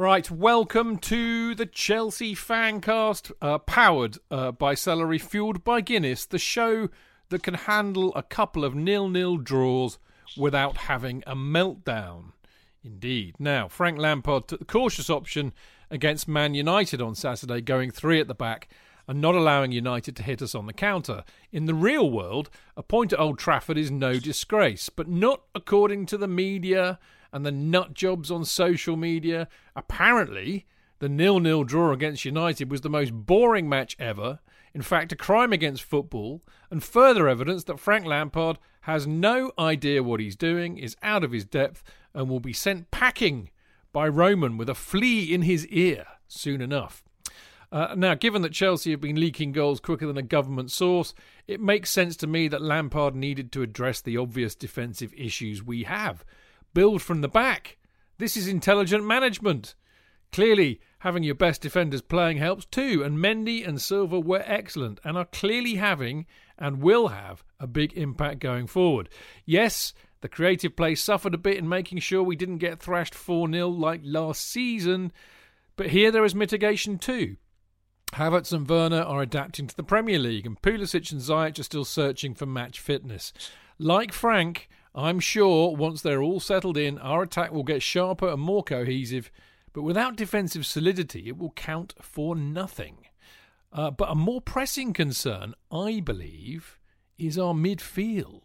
Right, welcome to the Chelsea Fancast, uh, powered uh, by Celery, fueled by Guinness, the show that can handle a couple of nil-nil draws without having a meltdown. Indeed. Now, Frank Lampard took the cautious option against Man United on Saturday, going three at the back and not allowing United to hit us on the counter. In the real world, a point at Old Trafford is no disgrace, but not according to the media and the nut jobs on social media. Apparently, the nil-nil draw against United was the most boring match ever. In fact, a crime against football, and further evidence that Frank Lampard has no idea what he's doing, is out of his depth, and will be sent packing by Roman with a flea in his ear soon enough. Uh, now, given that Chelsea have been leaking goals quicker than a government source, it makes sense to me that Lampard needed to address the obvious defensive issues we have build from the back. This is intelligent management. Clearly, having your best defenders playing helps too, and Mendy and Silva were excellent and are clearly having and will have a big impact going forward. Yes, the creative play suffered a bit in making sure we didn't get thrashed 4 0 like last season, but here there is mitigation too. Havertz and Werner are adapting to the Premier League, and Pulisic and Ziyech are still searching for match fitness. Like Frank, I'm sure once they're all settled in, our attack will get sharper and more cohesive, but without defensive solidity, it will count for nothing. Uh, but a more pressing concern, I believe, is our midfield.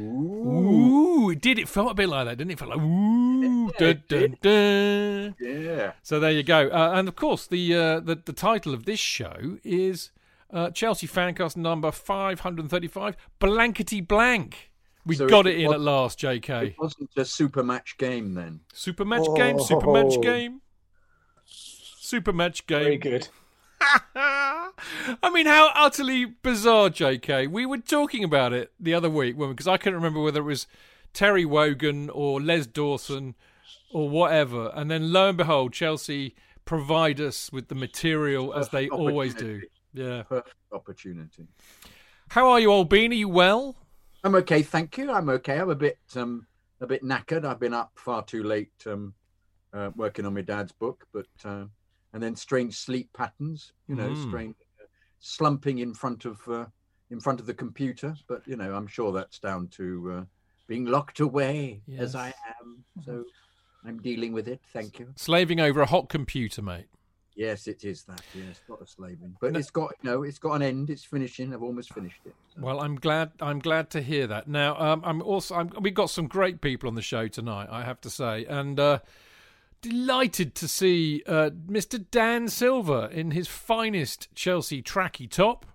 Ooh. it did. It felt a bit like that, didn't it? It felt like ooh, Yeah, dun, dun, dun. Yeah. So there you go. Uh, and of course, the, uh, the the title of this show is uh, Chelsea Fancast number five hundred thirty-five. Blankety blank. We So got it it in at last, J.K. It wasn't a super match game then. Super match game. Super match Oh. game. Super match game. Very good. I mean, how utterly bizarre, JK. We were talking about it the other week because I couldn't remember whether it was Terry Wogan or Les Dawson or whatever. And then lo and behold, Chelsea provide us with the material as they always do. Yeah. Perfect opportunity. How are you, old bean? Are you well? I'm okay, thank you. I'm okay. I'm a bit um a bit knackered. I've been up far too late um uh, working on my dad's book, but uh, and then strange sleep patterns. You know, Mm. strange uh, slumping in front of uh, in front of the computer. But you know, I'm sure that's down to uh, being locked away as I am. So I'm dealing with it. Thank you. Slaving over a hot computer, mate. Yes, it is that. Yes, not a slaving, but No. it's got no, it's got an end. It's finishing. I've almost finished it. so. Well, I'm glad. I'm glad to hear that. Now, um, I'm also. I'm, we've got some great people on the show tonight. I have to say, and uh, delighted to see uh, Mr. Dan Silver in his finest Chelsea tracky top.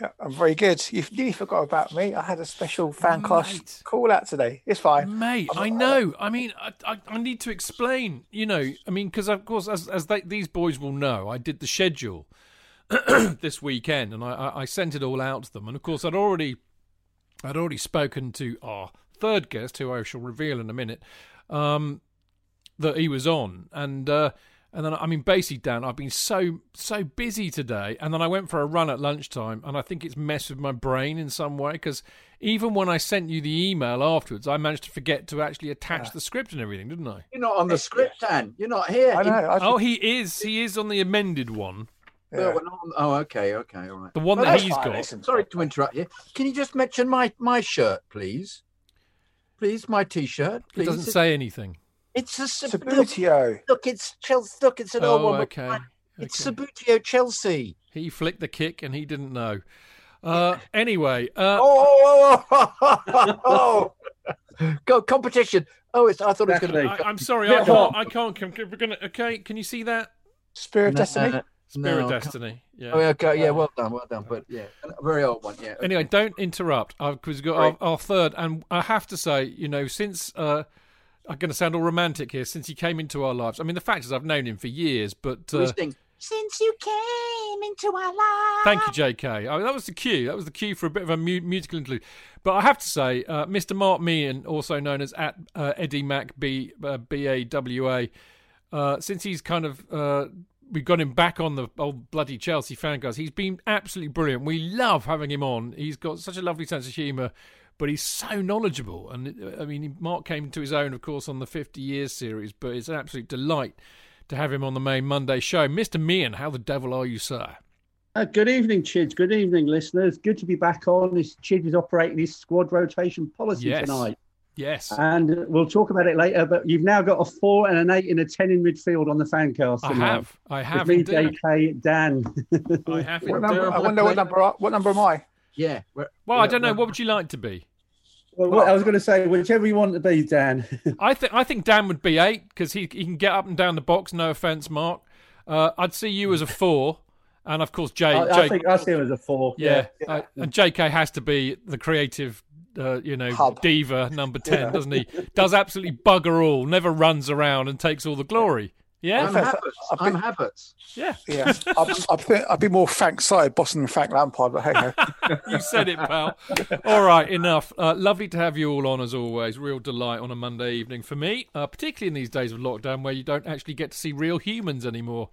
Yeah, I'm very good. You've nearly forgot about me. I had a special fan class call out today. It's fine. Mate, I know. I mean, I, I, I need to explain. You know, I mean, because of course, as as they, these boys will know, I did the schedule this weekend, and I, I, I sent it all out to them. And of course, I'd already, I'd already spoken to our third guest, who I shall reveal in a minute, um, that he was on, and. Uh, and then, I mean, basically, Dan, I've been so so busy today, and then I went for a run at lunchtime, and I think it's messed with my brain in some way because even when I sent you the email afterwards, I managed to forget to actually attach the script and everything, didn't I? You're not on the script, Dan. You're not here. I know. I Oh, he is. He is on the amended one, No, yeah. we're not on- Oh, okay, okay, all right. the one Well, that that's he's fine, got. listen. Sorry to interrupt you. Can you just mention my my shirt, please? Please, my t-shirt, It doesn't say anything. It's a Sub- look, Subbuteo. look, it's Chelsea. Look, it's an old one. with okay. It's okay. Subbuteo Chelsea. He flicked the kick and he didn't know. Uh, anyway, uh, Oh, oh, oh, oh, oh. go competition. Oh, it's. I thought it was going to be. I'm sorry, I can't. I can't. Can, can- we're gonna. Okay, can you see that? Spirit of No, Destiny. uh, Spirit no, Destiny. Yeah. Oh, okay, yeah, well done, well done. But yeah, a very old one. Yeah. Anyway, don't interrupt. Because we've got Right. our, our third, and I have to say, you know, since uh, I'm going to sound all romantic here, since he came into our lives. I mean, the fact is, I've known him for years, but uh, Since you came into our lives. Thank you, J.K. Oh, that was the cue. That was the cue for a bit of a mu- musical interlude. But I have to say, uh, Mr. Mark Meehan, also known as at uh, Eddie Mac B uh, B A W A, uh, since he's kind of uh, we've got him back on the old bloody Chelsea fan guys. He's been absolutely brilliant. We love having him on. He's got such a lovely sense of humour. But he's so knowledgeable, and uh, I mean, Mark came to his own, of course, on the 50 Years series. But it's an absolute delight to have him on the main Monday show. Mr. Meehan, how the devil are you, sir? Uh, good evening, Chids. Good evening, listeners. Good to be back on. This Chidge is operating his squad rotation policy Yes. tonight. Yes. And we'll talk about it later, but you've now got a four and an eight and a 10 in midfield on the fancast. I have. I have. With me, indeed. JK, Dan. I have What number, I wonder what number. What number am I? Yeah. we're- Well, I don't know. What would you like to be? well, what I was going to say, whichever you want to be, Dan. I think I think Dan would be eight because he he can get up and down the box. No offense, Mark. Uh, I'd see you as a four, and of course Jay. I, I Jay think I see him as a four. yeah, yeah. Uh, and J.K. has to be the creative, uh, you know, Hub. diva number ten, Yeah. doesn't he? Does absolutely bugger all. Never runs around and takes all the glory. Yeah, I'm Yes, Havertz. I've I'm been- Havertz. yeah. Yeah, I'd, I'd, I'd be more Frank Sidebottom than Frank Lampard, but hey ho. You said it, pal. All right, enough. Uh, lovely to have you all on as always. Real delight on a Monday evening for me, uh, particularly in these days of lockdown where you don't actually get to see real humans anymore.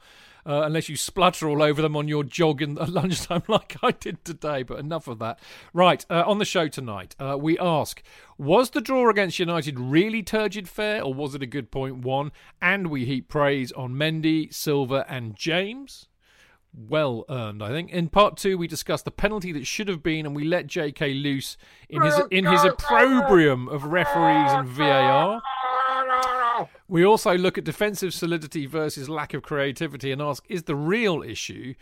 Uh, unless you splutter all over them on your jog in at lunchtime, like I did today. But enough of that. Right, uh, on the show tonight, uh, we ask Was the draw against United really turgid fare, or was it a good point won? And we heap praise on Mendy, Silva, and James well earned, I think. In part two, we discussed the penalty that should have been, and we let J.K. loose in his in his opprobrium of referees and VAR. We also look at defensive solidity versus lack of creativity and ask: Is the real issue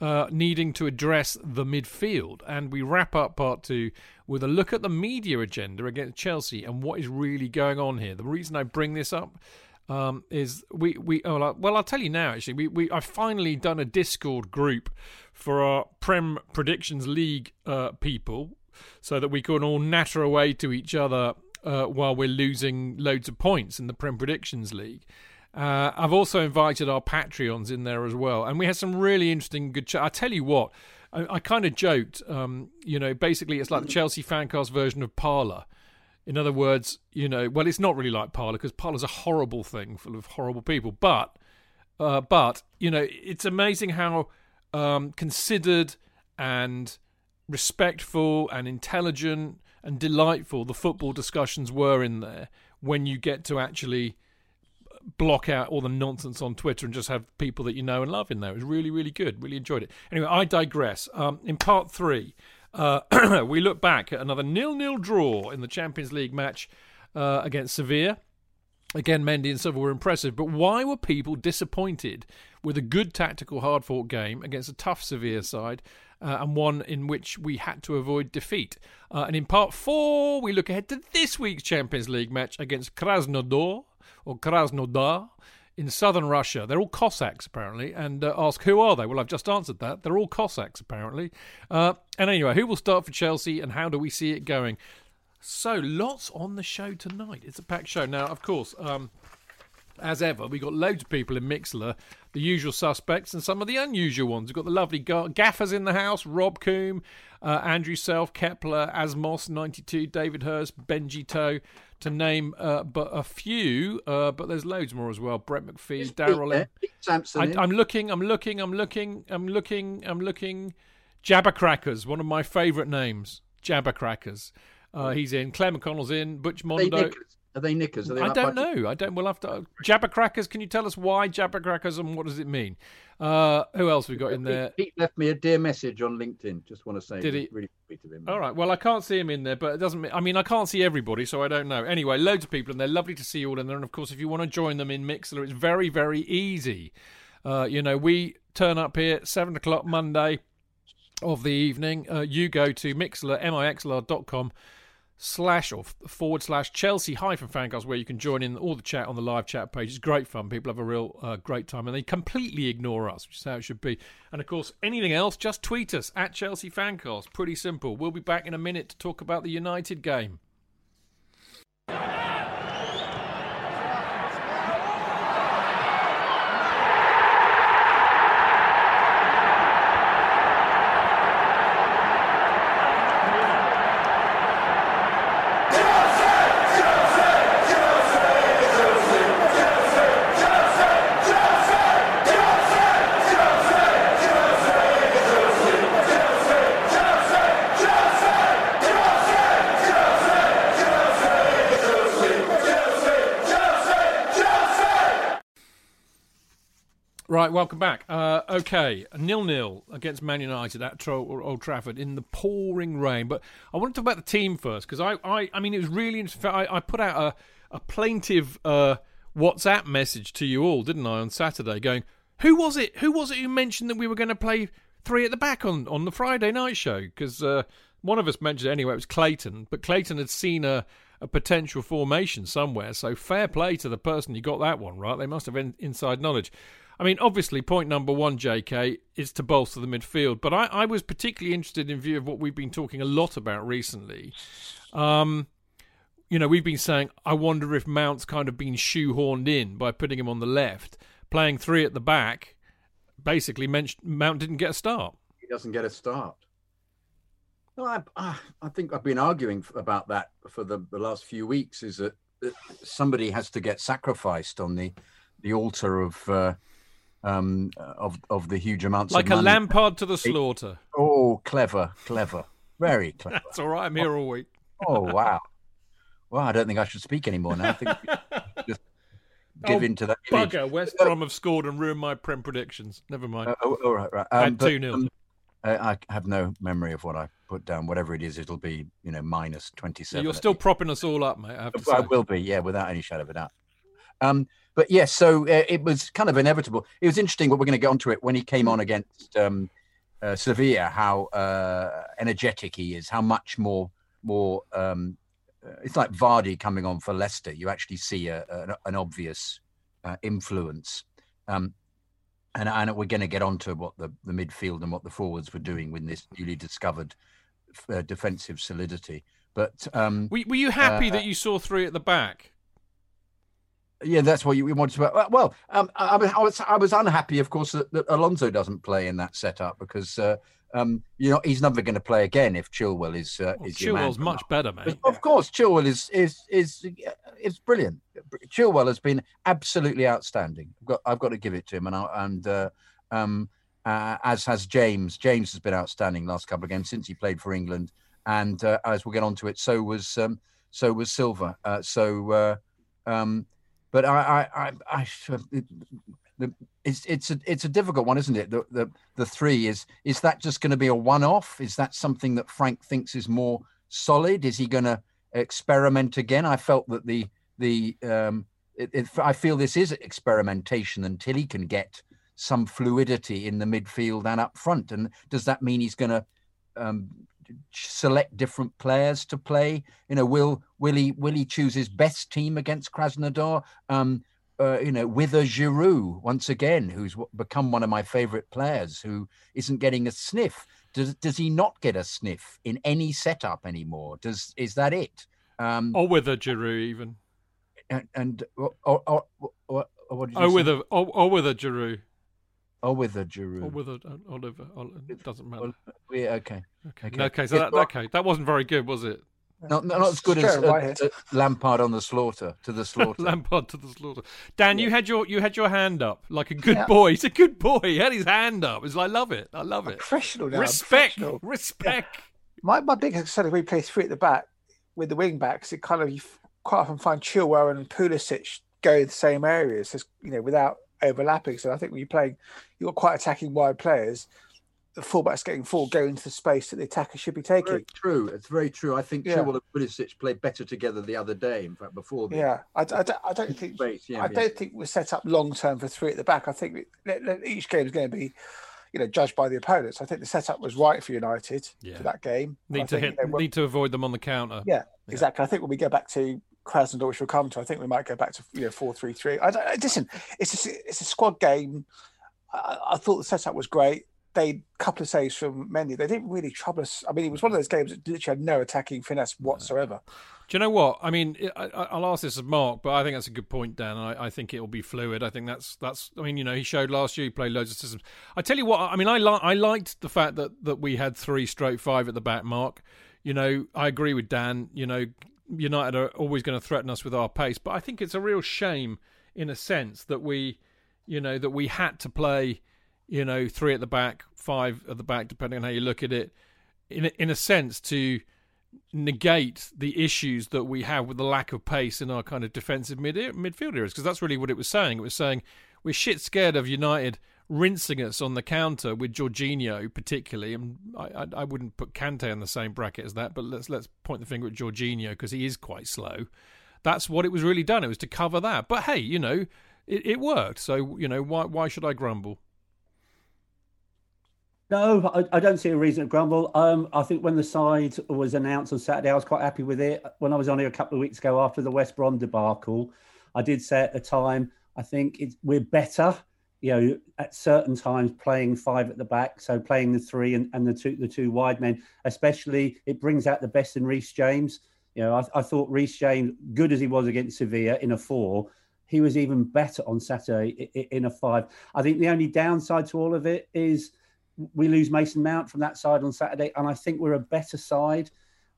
uh, needing to address the midfield? And we wrap up part two with a look at the media agenda against Chelsea and what is really going on here. The reason I bring this up um, is we we oh, well, I'll tell you now actually we we I've finally done a Discord group for our Prem Predictions League uh, people so that we can all natter away to each other uh, while we're losing loads of points in the Prem Predictions League. Uh, I've also invited our Patreons in there as well, and we had some really interesting good. Ch- I tell you what, I, I kind of joked. Um, you know, basically it's like the Chelsea fancast version of Parler. In other words, you know, well, it's not really like Parler because Parler's a horrible thing full of horrible people. But, uh, but you know, it's amazing how um, considered and respectful and intelligent and delightful the football discussions were in there when you get to actually block out all the nonsense on Twitter and just have people that you know and love in there. It was really, really good. Really enjoyed it. Anyway, I digress. Um, in part three, uh, we look back at another nil-nil draw in the Champions League match uh, against Sevilla. Again, Mendy and Silva were impressive, but why were people disappointed with a good tactical, hard fought game against a tough Sevilla side uh, and one in which we had to avoid defeat? Uh, and in part four, we look ahead to this week's Champions League match against Krasnodar or Krasnodar in southern Russia. They're all Cossacks, apparently, and uh, ask, who are they? Well, I've just answered that. They're all Cossacks, apparently. Uh, and anyway, who will start for Chelsea and how do we see it going? So, lots on the show tonight. It's a packed show. Now, of course, um, as ever, we've got loads of people in Mixlr, the usual suspects and some of the unusual ones. We've got the lovely gaffers in the house Rob Coombe, uh, Andrew Self, Kepler, Asmos92, David Hurst, Benji Toe, to name uh, but a few, uh, but there's loads more as well. Brett McPhee, Daryl. Sampson. I? I'm looking, I'm looking, I'm looking, I'm looking, I'm looking. Jabbercrackers, one of my favourite names. Jabbercrackers. Uh, he's in. Claire McConnell's in. Butch Mondo. Are they knickers? Are they I don't know. I don't. We'll have to. Jabbercrackers. Can you tell us why Jabbercrackers and what does it mean? Uh, who else we got in there? Pete left me a dear message on LinkedIn. Just want to say, Did he? Really sweet of him. All right. Well, I can't see him in there, but it doesn't. mean I mean, I can't see everybody, so I don't know. Anyway, loads of people in there. Lovely to see you all in there. And of course, if you want to join them in Mixlr, it's very, very easy. Uh, you know, we turn up here seven o'clock Monday of the evening. Uh, you go to Mixlr, mixlr.com slash or forward slash Chelsea hyphen fancast where you can join in all the chat on the live chat page. It's great fun. People have a real uh, great time and they completely ignore us, which is how it should be. And of course, anything else, just tweet us at Chelsea fancast. Pretty simple. We'll be back in a minute to talk about the United game. Right, welcome back. Uh, okay, nil nil against Man United at Old Trafford in the pouring rain. But I want to talk about the team first because I, I, I mean, it was really interesting. I, I put out a, a plaintive uh, WhatsApp message to you all, didn't I, on Saturday, going, "Who was it? Who was it who mentioned that we were going to play three at the back on on the Friday night show?" Because uh, one of us mentioned it anyway. It was Clayton, but Clayton had seen a a potential formation somewhere. So fair play to the person who got that one right. They must have in, inside knowledge. I mean, obviously, point number one, JK, is to bolster the midfield. But I, I was particularly interested in view of what we've been talking a lot about recently. Um, you know, we've been saying, I wonder if Mount's kind of been shoehorned in by putting him on the left, playing three at the back. Basically, Mount didn't get a start. He doesn't get a start. No, I, I think I've been arguing about that for the, the last few weeks. Is that somebody has to get sacrificed on the the altar of uh, um, of of the huge amounts like a money. Lampard to the slaughter. Oh, clever, clever, very clever. That's all right. I'm here all week. oh wow, well, I don't think I should speak anymore now. I think just give oh, in to that. Bugger! West Brom have scored and ruined my prem predictions. Never mind. Uh, oh, all right, right. Um, two 0 um, I have no memory of what I put down. Whatever it is, it'll be you know minus twenty seven. You're still propping us all up, mate. I, I will be, yeah, without any shadow of a doubt. Um, but yes, so uh, it was kind of inevitable. It was interesting, but we're going to get onto it when he came on against um, uh, Sevilla. How uh, energetic he is, how much more more. Um, uh, it's like Vardy coming on for Leicester. You actually see a, a, an obvious uh, influence. Um, and, and we're going to get on to what the, the midfield and what the forwards were doing with this newly discovered uh, defensive solidity. But um, were, were you happy uh, that you saw three at the back? Yeah, that's what you, we wanted to. Well, um, I, I, was I was unhappy, of course, that, that Alonso doesn't play in that setup because uh, um, you know he's never going to play again if Chilwell is uh, well, is Chilwell's much better, mate. Of course, Chilwell is is is is brilliant. Chilwell has been absolutely outstanding. I've got I've got to give it to him, and I, and uh, um, uh, as has James. James has been outstanding last couple of games since he played for England, and uh, as we'll get on to it, so was um, so was Silva. Uh, so, uh, um, but I I, I, I the, it's it's a it's a difficult one, isn't it? The the the three is is that just going to be a one off? Is that something that Frank thinks is more solid? Is he going to experiment again? I felt that the the um, it, it, I feel this is experimentation until he can get some fluidity in the midfield and up front. And does that mean he's going to um, select different players to play? You know, will will he will he choose his best team against Krasnodar? Um, uh, you know, with a Giroud once again, who's become one of my favourite players, who isn't getting a sniff. Does does he not get a sniff in any setup anymore? Does is that it? Um, or with a Giroud even? And, and or, or, or, or, what oh, with a oh, oh, with a Giroud. Oh, with a Giroud. Or with a Oliver. It doesn't matter. Yeah, okay. Okay. Okay. okay so that, okay, that wasn't very good, was it? Not, not as good as uh, uh, Lampard on the slaughter to the slaughter. Lampard to the slaughter. Dan, yeah. you had your you had your hand up like a good yeah. boy. He's a good boy. He had his hand up. It's like, I love it. I love it. Professional now. Respect. Professional. Respect. Yeah. My my big concern if we play three at the back with the wing backs, it kind of you quite often find Chilwell and Pulisic go the same areas, as, you know, without overlapping. So I think when you're playing, you've got quite attacking wide players the fullbacks getting forward, go into the space that the attacker should be taking. Very true. It's very true. I think yeah. Chilwell and Pulisic played better together the other day. In fact, before. The, yeah, I, I, don't, I don't think. Space, yeah, I yeah. don't think we're set up long term for three at the back. I think each game is going to be. You know, judged by the opponents. I think the setup was right for United for that game. Need to hit, need to avoid them on the counter. Yeah, exactly. I think when we go back to Krasnodar, which we'll come to, I think we might go back to you know four three three. I, I listen. It's a, it's a squad game. I, I, thought the setup was great they couple of saves from Mendy. They didn't really trouble us. I mean, it was one of those games that literally had no attacking finesse whatsoever. Do you know what? I mean, I, will ask this of Mark, but I think that's a good point, Dan. I, I, think it will be fluid. I think that's that's. I mean, you know, he showed last year he played loads of systems. I tell you what. I mean, I li- I liked the fact that that we had three stroke five at the back. Mark, you know, I agree with Dan. You know, United are always going to threaten us with our pace, but I think it's a real shame, in a sense, that we, you know, that we had to play you know, three at the back, five at the back, depending on how you look at it, in a, in a sense to negate the issues that we have with the lack of pace in our kind of defensive mid midfield areas, because that's really what it was saying. It was saying we're shit scared of United rinsing us on the counter with Jorginho particularly, and I, I, I wouldn't put Kante in the same bracket as that, but let's let's point the finger at Jorginho because he is quite slow. That's what it was really done. It was to cover that. But hey, you know, it, it worked. So you know, why why should I grumble? No, I, I, don't see a reason to grumble. Um, I think when the side was announced on Saturday, I was quite happy with it. When I was on here a couple of weeks ago after the West Brom debacle, I did say at the time, I think we're better you know, at certain times playing five at the back, so playing the three and, and the two the two wide men, especially it brings out the best in Reece James. You know, I, I thought Reece James, good as he was against Sevilla in a four, he was even better on Saturday in a five. I think the only downside to all of it is we lose Mason Mount from that side on Saturday, and I think we're a better side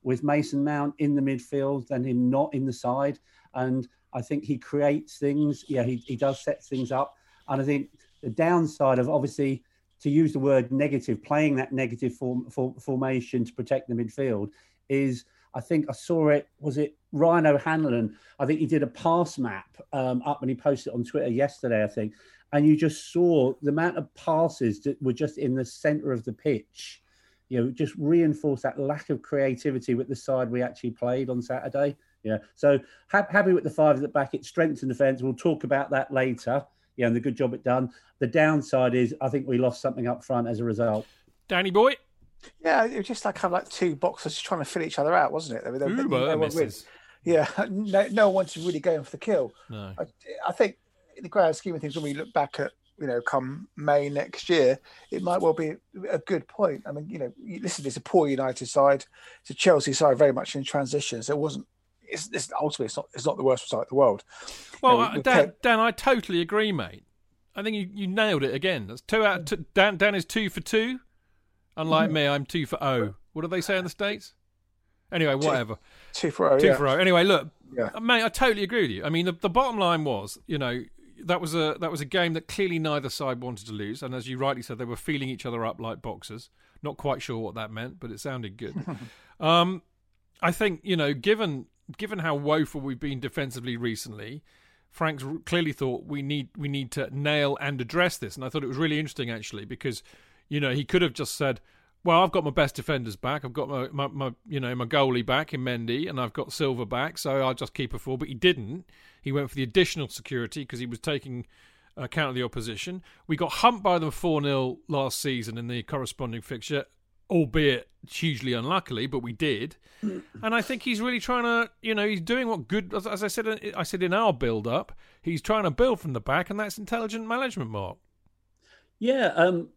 with Mason Mount in the midfield than him not in the side. And I think he creates things. Yeah, he, he does set things up. And I think the downside of obviously, to use the word negative, playing that negative form, form, formation to protect the midfield is. I think I saw it. Was it Ryan O'Hanlon? I think he did a pass map um, up and he posted it on Twitter yesterday. I think, and you just saw the amount of passes that were just in the centre of the pitch. You know, just reinforce that lack of creativity with the side we actually played on Saturday. Yeah, so ha- happy with the five at the back. It strengthens defence. We'll talk about that later yeah, and the good job it done. The downside is I think we lost something up front as a result. Danny boy. Yeah, it was just like kind of like two boxers trying to fill each other out, wasn't it? They, they, Uber no Yeah, no, no one wanted really going for the kill. No. I, I think in the grand scheme of things, when we look back at you know, come May next year, it might well be a good point. I mean, you know, listen, it's a poor United side, it's a Chelsea side very much in transition. So it wasn't it's, it's ultimately it's not it's not the worst result in the world. Well, you know, uh, Dan, Dan, I totally agree, mate. I think you, you nailed it again. That's two out. Two, Dan Dan is two for two. Unlike mm. me, I'm two for O. What do they say in the states? Anyway, whatever. Two, two for O. Two yeah. for O. Anyway, look, yeah. mate, I totally agree with you. I mean, the, the bottom line was, you know, that was a that was a game that clearly neither side wanted to lose, and as you rightly said, they were feeling each other up like boxers. Not quite sure what that meant, but it sounded good. um, I think you know, given given how woeful we've been defensively recently, Frank's clearly thought we need we need to nail and address this, and I thought it was really interesting actually because you know he could have just said, "Well, I've got my best defenders back, I've got my, my, my you know my goalie back in Mendy, and I've got Silva back, so I'll just keep a four." But he didn't. He went for the additional security because he was taking account of the opposition. We got humped by them four 0 last season in the corresponding fixture, albeit hugely unluckily, but we did. and I think he's really trying to, you know, he's doing what good, as, as I said, I said in our build up, he's trying to build from the back, and that's intelligent management, Mark. Yeah, um,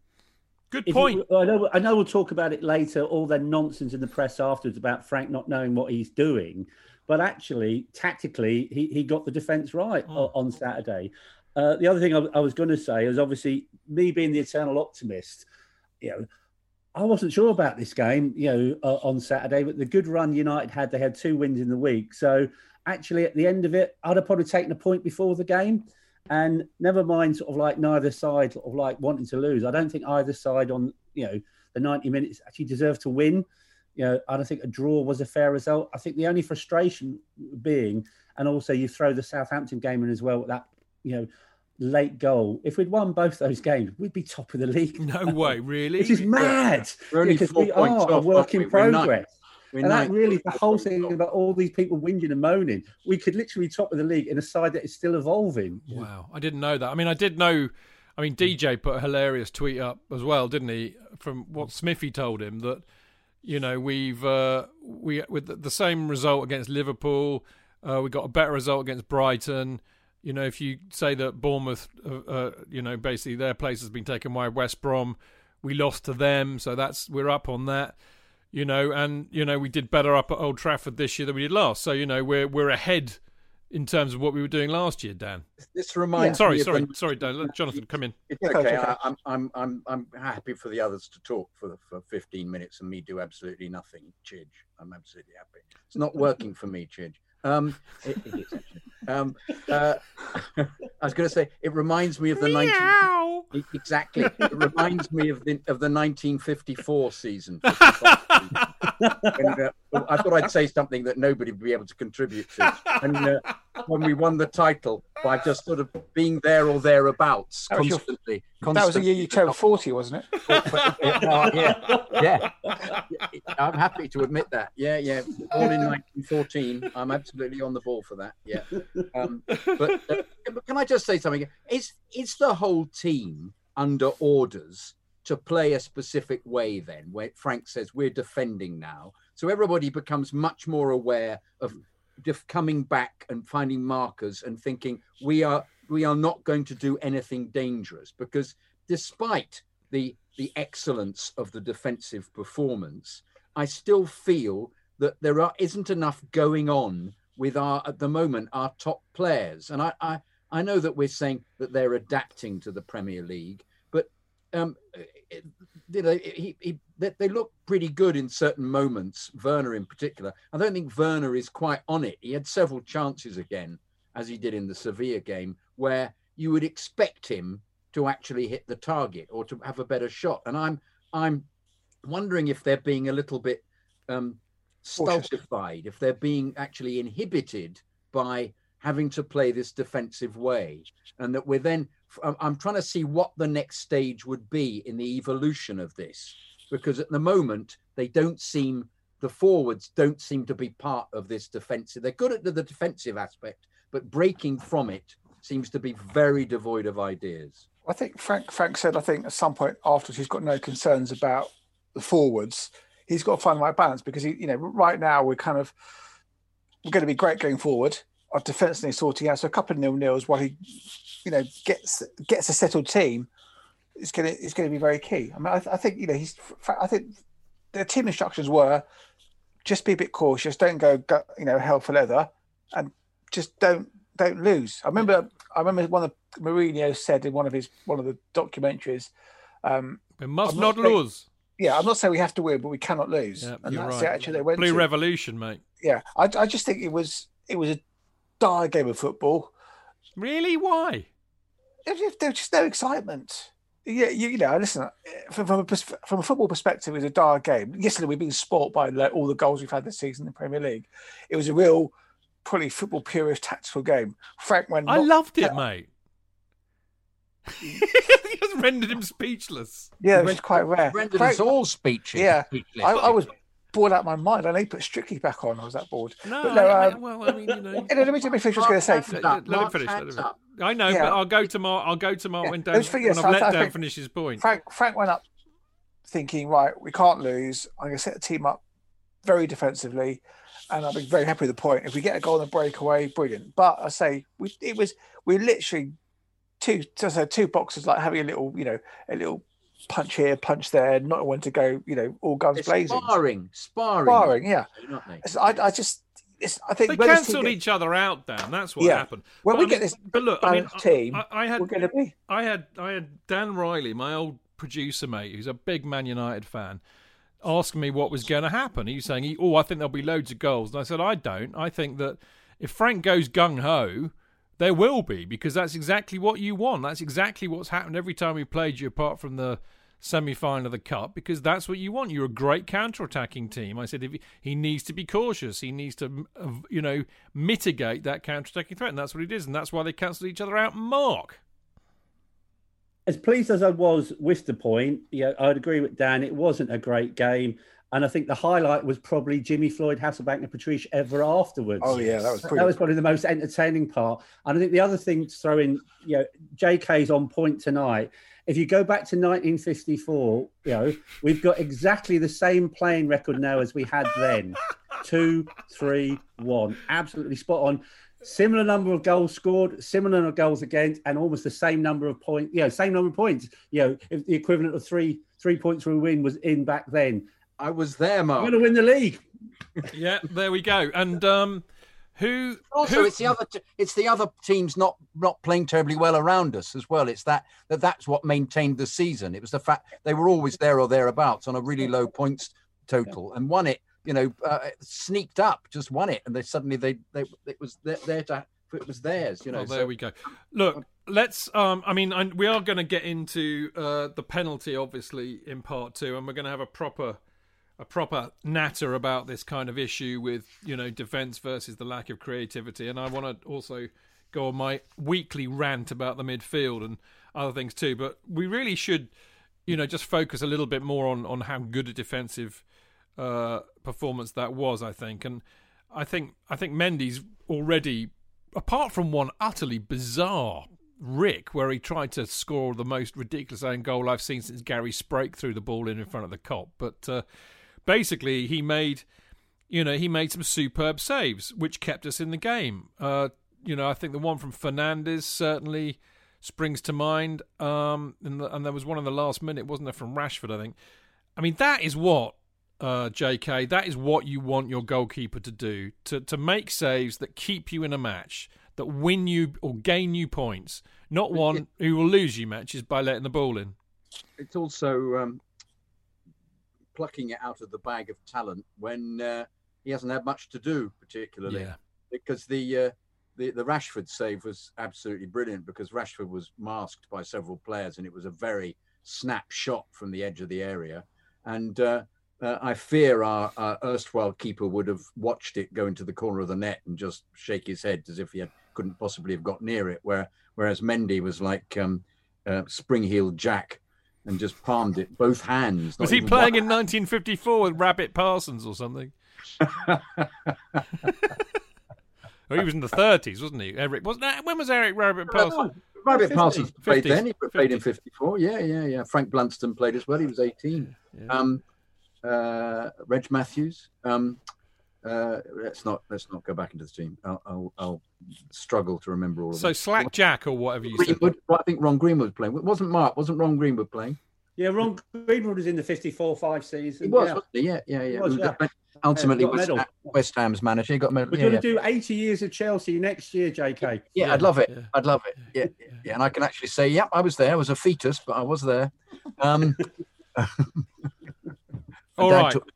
good point. You, I know, I know, we'll talk about it later. All the nonsense in the press afterwards about Frank not knowing what he's doing, but actually, tactically, he he got the defence right oh. on Saturday. Uh, the other thing I, I was going to say is obviously me being the eternal optimist. You know, I wasn't sure about this game, you know, uh, on Saturday, but the good run United had, they had two wins in the week. So actually, at the end of it, I'd have probably taken a point before the game. And never mind, sort of like neither side, sort of like wanting to lose. I don't think either side on, you know, the 90 minutes actually deserved to win. You know, I don't think a draw was a fair result. I think the only frustration being, and also you throw the Southampton game in as well, that, you know, late goal. If we'd won both those games, we'd be top of the league. No way, really? Which is mad. Yeah. Because we are a work in progress. and that really, the whole thing about all these people whinging and moaning, we could literally top of the league in a side that is still evolving. Wow, I didn't know that. I mean, I did know. I mean, DJ put a hilarious tweet up as well, didn't he? From what Smithy told him that, you know, we've uh, we with the same result against Liverpool, uh, we got a better result against Brighton. You know, if you say that Bournemouth, uh, uh, you know, basically their place has been taken by West Brom, we lost to them, so that's we're up on that. You know, and you know we did better up at Old Trafford this year than we did last. So you know we're we're ahead in terms of what we were doing last year, Dan. This reminds yeah. sorry, me. Sorry, sorry, sorry, Dan. Jonathan, come in. It's okay. I, am I'm, I'm, I'm happy for the others to talk for for 15 minutes and me do absolutely nothing. Chidge, I'm absolutely happy. It's not working for me, Chidge. Um, it, it is actually. Um, uh, I was going to say it reminds me of the 19 exactly. It reminds me of the of the 1954 season. and, uh, I thought I'd say something that nobody would be able to contribute to. And uh, when we won the title by just sort of being there or thereabouts That was your- constantly, That was the year you turned 40, wasn't it? Uh, yeah, yeah. I'm happy to admit that. Yeah, yeah. Born in 1914, I'm absolutely on the ball for that. Yeah. Um, but, uh, but can I just say something? Is is the whole team under orders to play a specific way? Then, where Frank says we're defending now, so everybody becomes much more aware of def- coming back and finding markers and thinking we are we are not going to do anything dangerous because despite the the excellence of the defensive performance, I still feel that there are isn't enough going on with our at the moment our top players. And I I, I know that we're saying that they're adapting to the Premier League, but um, you know he, he they, they look pretty good in certain moments. Werner in particular. I don't think Werner is quite on it. He had several chances again, as he did in the Sevilla game, where you would expect him to actually hit the target or to have a better shot. And I'm I'm wondering if they're being a little bit um, stultified, if they're being actually inhibited by having to play this defensive way, and that we're then. I'm- trying to see what the next stage would be in the evolution of this, because at the moment they don't seem the forwards don't seem to be part of this defensive. They're good at the, defensive aspect, but breaking from it seems to be very devoid of ideas. I think Frank Frank said I think at some point afterwards he's got no concerns about the forwards. He's got to find the right balance because he, you know, right now we're kind of we're going to be great going forward. Needs sorting out. So a couple of nil nils while he, you know, gets gets a settled team is going to is going to be very key. I mean, I, I think you know he's. I think the team instructions were just be a bit cautious. Don't go, go you know, hell for leather, and just don't don't lose. I remember I remember one of Mourinho said in one of his one of the documentaries. Um, We must not not lose. yeah, I'm not saying we have to win, but we cannot lose. Yeah, and you're that's right. the attitude they went Blue to. Revolution, mate. yeah, I, I just think it was it was a dire game of football. Really? Why? There was just no excitement. Yeah, you, you know, listen. From, from a from a football perspective, it was a dire game. Yesterday, we've been spoilt by like, all the goals we've had this season in the Premier League. It was a real, probably football purist tactical game. Frank went. I not- loved it, yeah. mate. he just rendered him speechless. Yeah, it was quite rare. Rendered Frank- us all speechless. Yeah, speechless. I, I was bored out of my mind. I only put Strictly back on. I was that bored. No, But no, I- um, well, I mean, you know. Let me let finish. what I was going to say. Mark Let, let him finish. Let him hands finish. up. I know, Yeah. but I'll go to Mark. I'll go to Mark Yeah, when let Dan, finish. when I- I've let I Dan finish his point. Frank Frank went up thinking, right, we can't lose. I'm going to set the team up very defensively, and I'll be very happy with the point. If we get a goal and the breakaway, brilliant. But I say we it was we literally two just had two boxes like having a little you know a little punch here, punch there, not when to go. You know, all guns It's blazing. sparring, sparring, Sparring, yeah. Not I, I just it's, I think They when cancelled each other out, Dan. That's what Yeah. happened. when But we I get this But look, I mean, team, I, I had we're going to be. I had I had Dan Riley, my old producer mate, who's a big Man United fan, asking me what was going to happen. He was saying, "Oh, I think there'll be loads of goals," and I said, "I don't. I think that if Frank goes gung ho." There will be because that's exactly what you want. That's exactly what's happened every time we played you, apart from the semi-final of the cup, because that's what you want. You're a great counter-attacking team. I said if he, he needs to be cautious, he needs to, uh, you know, mitigate that counter-attacking threat, and that's what he did, and that's why they cancelled each other out. Mark, as pleased as I was with the point, yeah, I'd agree with Dan. It wasn't a great game. And I think the highlight was probably Jimmy Floyd, Hasselbaink, and Patrice Evra afterwards. Oh yeah, that was That was probably the most entertaining part. And I think the other thing to throw in, you know, JK's on point tonight. If you go back to 1954, you know, we've got exactly the same playing record now as we had then. Two, three, one. Absolutely spot on. Similar number of goals scored, similar number of goals against, and almost the same number of points. You know, same number of points. You know, if the equivalent of three three points for a win was in back then. I was there, We're Mark. going to win the league. yeah, there we go. And um, who? Also, who, it's the other it's the other teams not not playing terribly well around us as well. It's that that that's what maintained the season. It was the fact they were always there or thereabouts on a really low points total and won it. You know, uh, sneaked up, just won it, and they suddenly they they it was there, to it was theirs. You know, Oh, there so- we go. Look, let's. Um, I mean, I, we are going to get into uh, the penalty, obviously, in part two, and we're going to have a proper a proper natter about this kind of issue with you know defense versus the lack of creativity, and I want to also go on my weekly rant about the midfield and other things too. But we really should, you know, just focus a little bit more on on how good a defensive uh, performance that was. I think, and I think I think Mendy's already, apart from one utterly bizarre Rick, where he tried to score the most ridiculous own goal I've seen since Gary Sprake threw the ball in in front of the Kop. But uh, basically, he made, you know, he made some superb saves, which kept us in the game. Uh, you know, I think the one from Fernandez certainly springs to mind. Um, and, the, and there was one in the last minute, wasn't there, from Rashford? I think. I mean, that is what uh, J.K. That is what you want your goalkeeper to do to to make saves that keep you in a match that win you or gain you points, not one who will lose you matches by letting the ball in. It's also um, plucking it out of the bag of talent when uh, he hasn't had much to do, particularly. Yeah. Because the, uh, the the Rashford save was absolutely brilliant because Rashford was masked by several players and it was a very snap shot from the edge of the area. And uh, uh, I fear our, our erstwhile keeper would have watched it go into the corner of the net and just shake his head as if he had couldn't possibly have got near it. Where whereas Mendy was like um, uh, spring-heeled Jack and just palmed it both hands. Was he playing one. in 1954 with Rabbit Parsons or something? oh, he was in the 30s, wasn't he? Eric wasn't that, when was Eric Rabbit Parsons? Rabbit Parsons played 50s, then. He played 50s. in 54. Yeah, yeah, yeah. Frank Blunstone played as well. He was 18. Yeah. Um, uh, Reg Matthews. Um, uh, let's not let's not go back into the team. I'll, I'll, I'll struggle to remember all of so them. So Slack Jack or whatever you Greenwood, said. I think Ron Greenwood was playing. It wasn't Mark? Wasn't Ron Greenwood playing? Yeah, Ron Greenwood was in the 54-5 season. He was, yeah. wasn't he? Yeah, yeah, yeah. Was, yeah. Ultimately, West, West, Ham's manager. He got medal. We're yeah, going to yeah. do 80 years of Chelsea next year, JK. Yeah, I'd love it. I'd love it. Yeah, yeah, And I can actually say, yep, I was there. I was a fetus, but I was there. Um, All right. Took,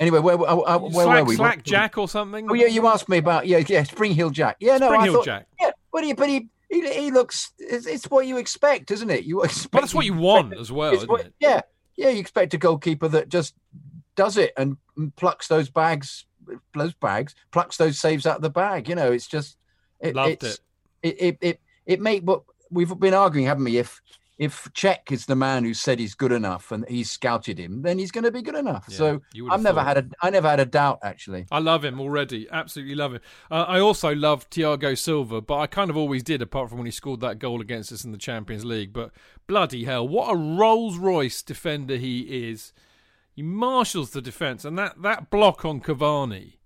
Anyway, where, where, uh, where Slack, were we? Slack Jack or something? Oh yeah, you asked me about yeah, yeah, Spring Hill Jack. Yeah, no, Spring I Heel thought, Jack. Yeah, but he, but he, he, he looks. It's, it's, what you expect, isn't it? You expect. But that's what you want as well, isn't what, it? Yeah, yeah. You expect a goalkeeper that just does it and plucks those bags, those bags, plucks those saves out of the bag. You know, it's just. It, Loved it's, it. It it it it make. But we've been arguing, haven't we? If if Cech is the man who said he's good enough and he's scouted him, then he's going to be good enough. Yeah, so I've never had a I never had a doubt actually. I love him already, absolutely love him. Uh, I also love Thiago Silva, but I kind of always did, apart from when he scored that goal against us in the Champions League. But bloody hell, what a Rolls Royce defender he is! He marshals the defence, and that that block on Cavani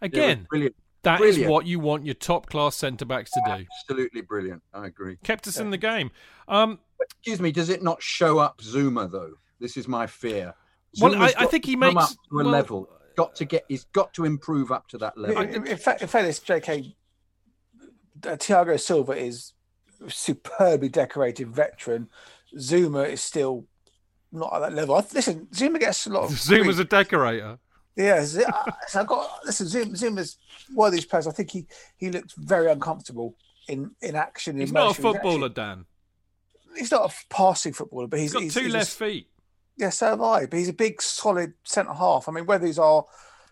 again. brilliant. That brilliant. is what you want your top class centre backs to do. Absolutely brilliant. I agree. Kept us yeah. in the game. Um, excuse me, does it not show up Zouma though? This is my fear. Zouma's well, I, I think he makes up to a well, level. Got to get. He's got to improve up to that level. In, in fact, in fact, this J.K. Uh, Thiago Silva is superbly decorated veteran. Zouma is still not at that level. Listen, Zouma gets a lot of. Zouma's grief. a decorator. Yeah, so I uh, got listen. Zoom, Zoom is one of these players. I think he he looks very uncomfortable in in action. He's not a footballer, actually, Dan he's not a passing footballer, but he's, he's got he's, two he's left a, feet. Yeah, so have I. But he's a big, solid centre half. I mean, whether he's our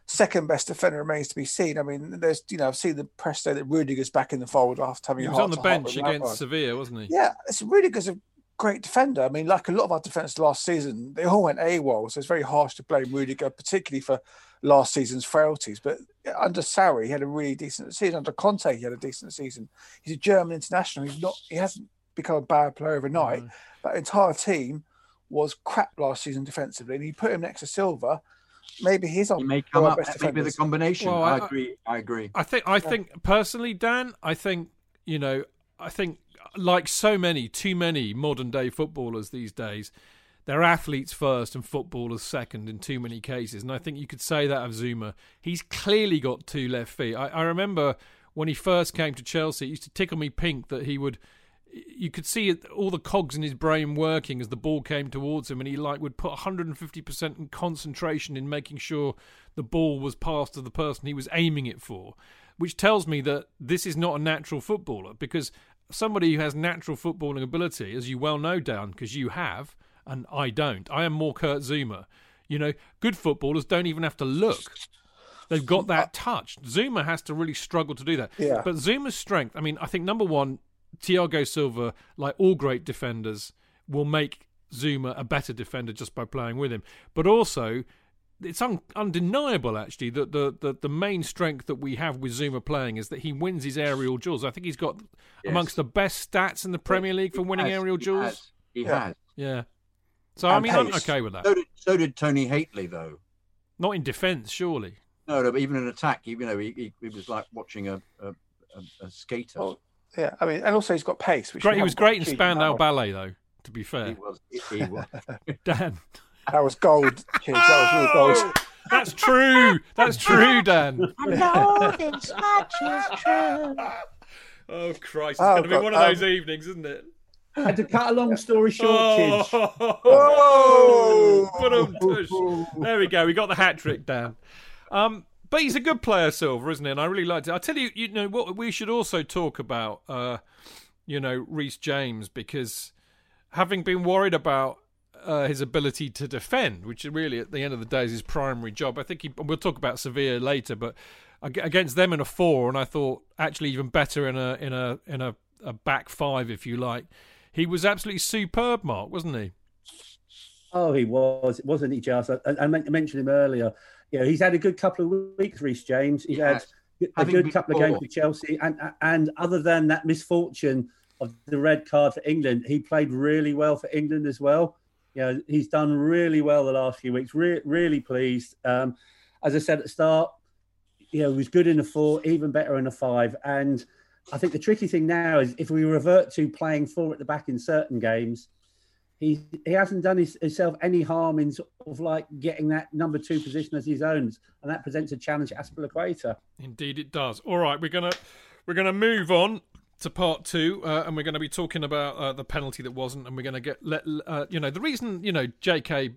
second best defender remains to be seen. I mean, there's you know I've seen the press say that Rudiger's back in the fold after having. He was on the bench against Sevilla, wasn't he? Yeah, it's Rudiger's a great defender. I mean, like a lot of our defence last season, they all went AWOL, so it's very harsh to blame Rudiger, particularly for last season's frailties. But under Sarri, he had a really decent season. Under Conte, he had a decent season. He's a German international. He's not. He hasn't become a bad player overnight. Mm. That entire team was crap last season defensively, and you put him next to Silva. Maybe he's on. He may come up. Maybe the combination. Well, I, I, agree. I agree. I think. I yeah. think personally, Dan. I think you know. I think like so many, too many modern day footballers these days, they're athletes first and footballers second in too many cases. And I think you could say that of Zouma. He's clearly got two left feet. I, I remember when he first came to Chelsea, it used to tickle me pink that he would you could see all the cogs in his brain working as the ball came towards him, and he like would put 150% in concentration in making sure the ball was passed to the person he was aiming it for, which tells me that this is not a natural footballer because somebody who has natural footballing ability, as you well know, Dan, because you have, and I don't. I am more Kurt Zouma. You know, good footballers don't even have to look. They've got that uh, touch. Zouma has to really struggle to do that. Yeah. But Zouma's strength, I mean, I think number one, Thiago Silva, like all great defenders, will make Zouma a better defender just by playing with him. But also, it's un- undeniable actually that the, the the main strength that we have with Zouma playing is that he wins his aerial duels. I think he's got Yes. amongst the best stats in the Premier League for He winning has, aerial he duels. has, He Yeah. has. Yeah. So I And mean, I'm okay with that. So did, so did Tony Hateley, though. Not in defence, surely. No, no, but even in attack, he, you know, he, he, he was like watching a a, a, a skater. Well, yeah, I mean, and also he's got pace. Which Great. He was great in huge Spandau. Ballet, though. To be he fair, was. He, he was. Dan. That was gold. Cheers, that was real gold. That's true. That's true, Dan. And all this much is true. Oh Christ! It's Oh, going to be God, one of um, those evenings, isn't it? And to cut a long story short, Chidge, Oh, Ba-dum-tush. there we go. We got the hat trick down. Um, but he's a good player, Silva, isn't he? And I really liked it. I tell you, you know what? We should also talk about, uh, you know, Reece James because having been worried about uh, his ability to defend, which really at the end of the day is his primary job. I think he, we'll talk about Sevilla later, but against them in a four, and I thought actually even better in a in a in a, a back five, if you like. He was absolutely superb, Mark, wasn't he? Oh, he was, wasn't he? Just I, I mentioned him earlier. You know, he's had a good couple of weeks, Reece James. He's He had a good been couple of games poor. for Chelsea, and and other than that misfortune of the red card for England, he played really well for England as well. Know, he's done really well the last few weeks. Re- really pleased. Um, as I said at the start, you know, he was good in the four, even better in the five. And I think the tricky thing now is if we revert to playing four at the back in certain games, he he hasn't done his, himself any harm in sort of like getting that number two position as his own, and that presents a challenge at Azpilicueta. Indeed, it does. All right, we're gonna we're gonna move on to part two, uh, and we're going to be talking about uh, the penalty that wasn't, and we're going to get let uh, you know the reason you know J.K.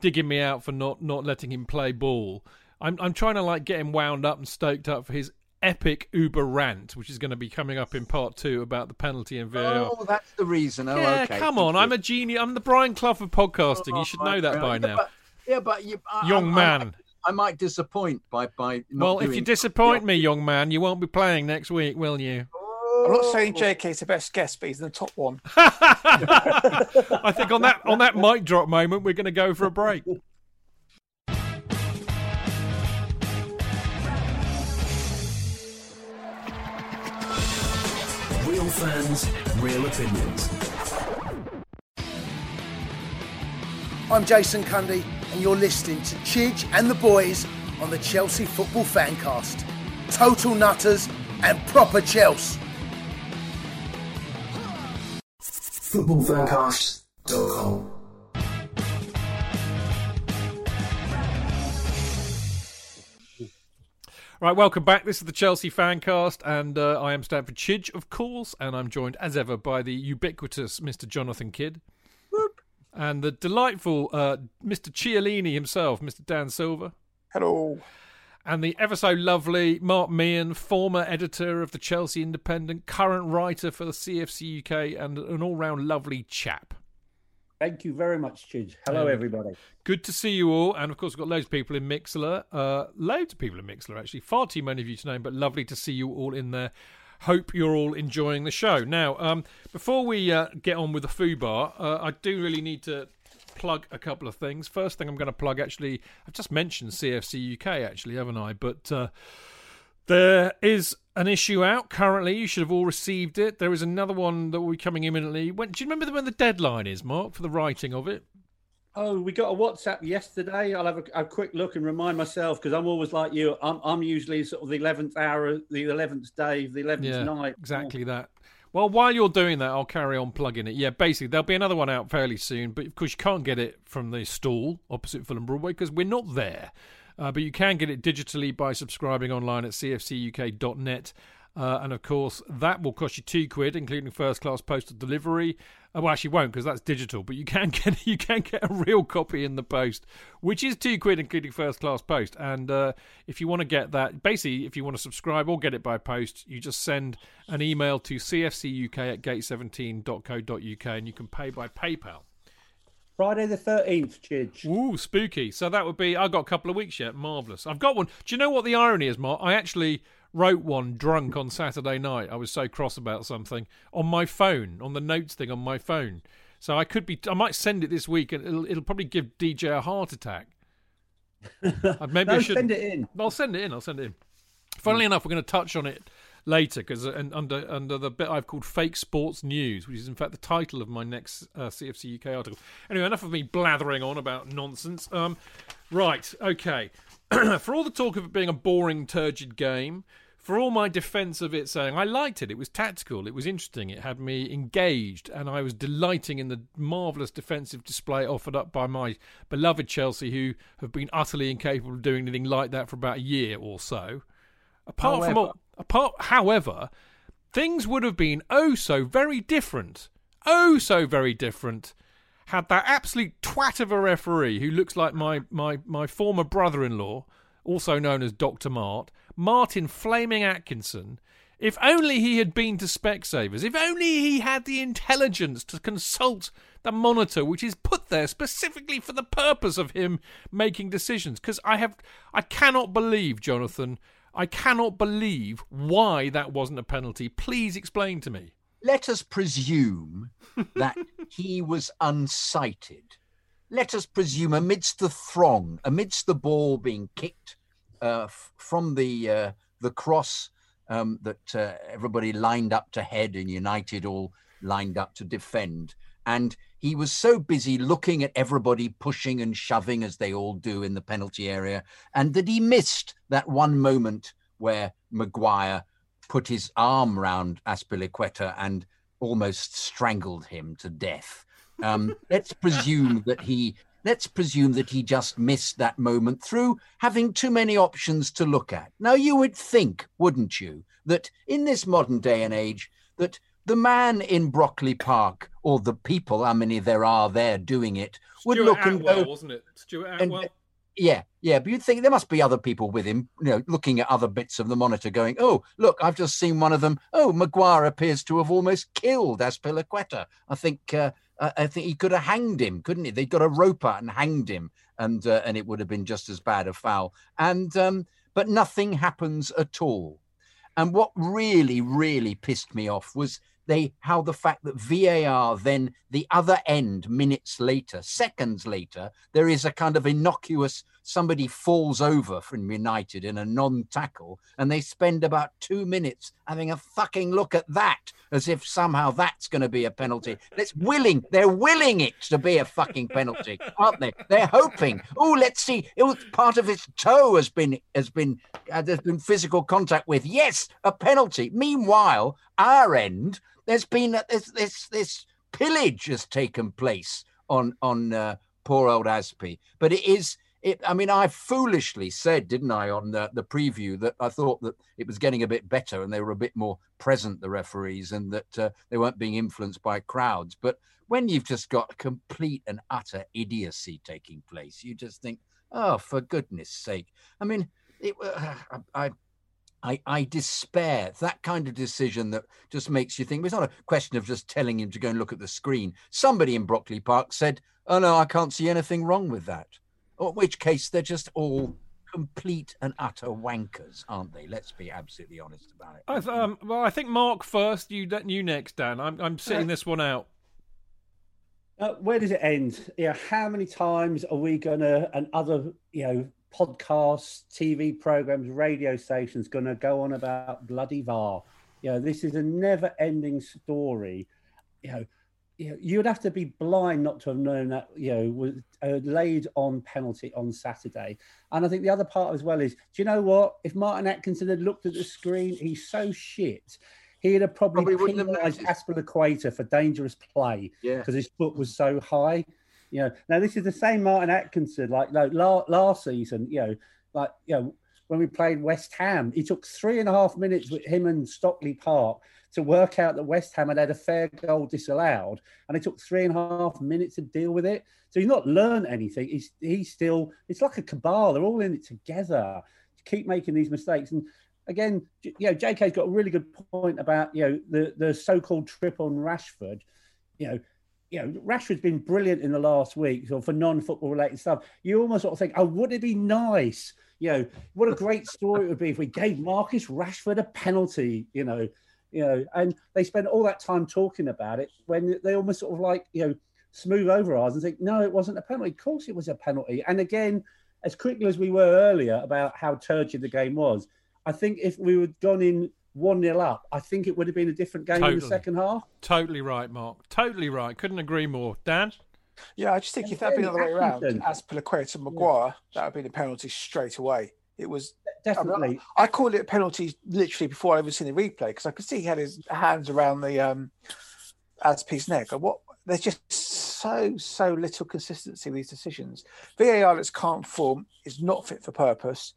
digging me out for not not letting him play ball. I'm I'm trying to like get him wound up and stoked up for his epic Uber rant, which is going to be coming up in part two about the penalty and VAR. Oh, that's the reason. Oh, yeah, okay. come on, I'm a genius. I'm the Brian Clough of podcasting. you should know that by Yeah, now, but- Yeah, but you, I, young I- I- man. I might disappoint by by. Not Well, if you disappoint me, young man, you won't be playing next week, will you? I'm not saying oh. JK is the best guest, but he's in the top one. I think on that on that mic drop moment, we're going to go for a break. Real fans, real opinions. I'm Jason Cundy, and you're listening to Chidge and the boys on the Chelsea Football Fancast. Total nutters and proper Chelsea. Footballfancast.com. Right, welcome back. This is the Chelsea Fancast, and uh, I am Stamford Chidge, of course, and I'm joined as ever by the ubiquitous Mr. Jonathan Kydd. And the delightful uh, Mr. Cialini himself, Mr. Dan Silver. Hello. And the ever so lovely Mark Meehan, former editor of the Chelsea Independent, current writer for the CFC UK, and an all round lovely chap. Thank you very much, Chidge. Hello, Yeah. everybody. Good to see you all, and of course, we've got loads of people in Mixlr. Uh, loads of people in Mixlr, actually. Far too many of you to name, but lovely to see you all in there. Hope you're all enjoying the show. Now, um, before we uh, get on with the foo bar, uh, I do really need to plug a couple of things. First thing I'm going to plug, actually, I've just mentioned CFC UK, actually, haven't I? But uh, there is an issue out currently. You should have all received it. There is another one that will be coming imminently. When, do you remember when the deadline is, Mark, for the writing of it? Oh, we got a WhatsApp yesterday. I'll have a, a quick look and remind myself because I'm always like you. I'm, I'm usually sort of the eleventh hour, the eleventh day, the eleventh Yeah, night. exactly that. Well, while you're doing that, I'll carry on plugging it. Yeah, basically, there'll be another one out fairly soon, but of course, you can't get it from the stall opposite Fulham Broadway because we're not there. Uh, but you can get it digitally by subscribing online at cfcuk.net. Uh, and of course, that will cost you two quid, including first class postal delivery. Uh, well, actually, won't because that's digital. But you can get you can get a real copy in the post, which is two quid, including first class post. And uh, if you want to get that, basically, if you want to subscribe or get it by post, you just send an email to cfcuk at gate17.co.uk, and you can pay by PayPal. Friday the 13th, Chidge. Ooh, spooky. So that would be. I've got a couple of weeks yet. Marvelous. I've got one. Do you know what the irony is, Mark? I actually wrote one drunk on Saturday night. I was so cross about something on my phone, on the notes thing on my phone. So I could be. I might send it this week, and it'll, it'll probably give DJ a heart attack. Uh, Maybe No, I should send it in. I'll send it in. I'll send it in. Funnily enough, we're going to touch on it later because under under the bit I've called fake sports news, which is in fact the title of my next uh, CFC UK article. Anyway, enough of me blathering on about nonsense. Um, right, okay. for all the talk of it being a boring, turgid game, for all my defence of it saying I liked it, it was tactical, it was interesting, it had me engaged, and I was delighting in the marvellous defensive display offered up by my beloved Chelsea, who have been utterly incapable of doing anything like that for about a year or so. Apart from However- all, apart, however, things would have been oh so very different, oh so very different, had that absolute twat of a referee who looks like my my my former brother-in-law, also known as Doctor Mart, Martin Flaming Atkinson. If only he had been to Specsavers. If only he had the intelligence to consult the monitor, which is put there specifically for the purpose of him making decisions. Because I have, I cannot believe, Jonathan, I cannot believe why that wasn't a penalty. Please explain to me. Let us presume that he was unsighted. Let us presume amidst the throng, amidst the ball being kicked uh, f- from the uh, the cross um, that uh, everybody lined up to head and United all lined up to defend. And he was so busy looking at everybody pushing and shoving as they all do in the penalty area, and that he missed that one moment where Maguire put his arm round Azpilicueta and almost strangled him to death. Um, let's presume that he let's presume that he just missed that moment through having too many options to look at. Now you would think, wouldn't you, that in this modern day and age, that the man in Stockley Park or the people, how many there are there doing it, would Stuart look and Attwell, go, wasn't it? Stuart and- Attwell. Yeah, yeah, but you'd think there must be other people with him, you know, looking at other bits of the monitor, going, "Oh, look, I've just seen one of them. Oh, Maguire appears to have almost killed Azpilicueta. I think, uh, I I think he could have hanged him, couldn't he? They got a rope out and hanged him, and uh, and it would have been just as bad a foul. And um, but nothing happens at all. And what really, really pissed me off was they how the fact that VAR then the other end minutes later, seconds later, there is a kind of innocuous somebody falls over from United in a non-tackle, and they spend about two minutes having a fucking look at that as if somehow that's going to be a penalty. It's willing, they're willing it to be a fucking penalty, aren't they? They're hoping. Oh, let's see. It was part of his toe has been has been uh, there's been physical contact with. Yes, a penalty. Meanwhile, our end there's been this this this pillage has taken place on on uh, poor old Azpi. But it is it. I mean, I foolishly said, didn't I, on the, the preview that I thought that it was getting a bit better and they were a bit more present, the referees, and that uh, they weren't being influenced by crowds. But when you've just got complete and utter idiocy taking place, you just think, oh, for goodness sake. I mean, it, uh, I, I, I despair that kind of decision that just makes you think it's not a question of just telling him to go and look at the screen. Somebody in Stockley Park said, "Oh no, I can't see anything wrong with that." Or which case they're just all complete and utter wankers, aren't they? Let's be absolutely honest about it. I th- um, well, I think Mark first. You you next, Dan. I'm I'm sitting Uh, this one out. Uh, where does it end? Yeah, how many times are we gonna and other you know podcasts, TV programs, radio stations gonna go on about bloody VAR? You know, this is a never-ending story. You know, you know, you'd have to be blind not to have known that you know was a laid on penalty on Saturday. And I think the other part as well is, do you know what? If Martin Atkinson had looked at the screen, he's so shit. He'd have probably, Probably penalised noticed. Equator for dangerous play Yeah. because his foot was so high. You know, now this is the same Martin Atkinson, like like la- last season. You know, like you know when we played West Ham, he took three and a half minutes with him and Stockley Park to work out that West Ham had had a fair goal disallowed, and it took three and a half minutes to deal with it. So he's not learned anything. He's he's still it's like a cabal. They're all in it together. to Keep making these mistakes and. Again, you know, JK's got a really good point about you know the the so-called trip on Rashford. You know, you know, Rashford's been brilliant in the last week or for non-football related stuff. You almost sort of think, oh, would it be nice? You know, what a great story it would be if we gave Marcus Rashford a penalty. You know, you know, and they spend all that time talking about it when they almost sort of like you know smooth over ours and think, no, it wasn't a penalty. Of course, it was a penalty. And again, as quickly as we were earlier about how turgid the game was, I think if we had gone in one 0 up, I think it would have been a different game in the second half. Totally right, Mark. Totally right. Couldn't agree more. Dan? Yeah, I just think if that had been the other way around, Atkinson. Azpilicueta and Maguire, that would have been a penalty straight away. It was. Definitely. I called it a penalty literally before I ever seen the replay because I could see he had his hands around the um, Azpi's neck. And what there's just so so little consistency with these decisions. VAR that's can't form is not fit for purpose.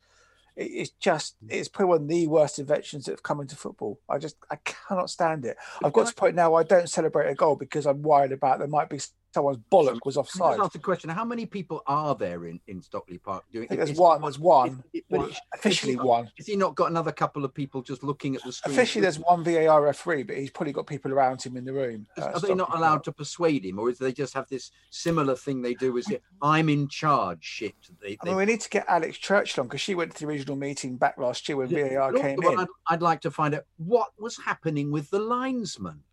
It- It's just it's probably one of the worst inventions that have come into football. I just I cannot stand it. I've got to the point now I don't celebrate a goal because I'm worried about there might be someone's bollock was offside. just ask the question: How many people are there in, in Stockley Park doing? I think there's is- one. There's one. is- One. is- Officially has he not- one. Has he not got another couple of people just looking at the screen? Officially, there's one VAR referee, but he's probably got people around him in the room. uh, Are they not Stockley allowed Park. to persuade him, or is they just have this similar thing they do? Is it I'm in charge? Shit. They, I mean, we need to get Alex Church on because she went to the original meeting back last year when VAR But came in. I'd, I'd like to find out what was happening with the linesman.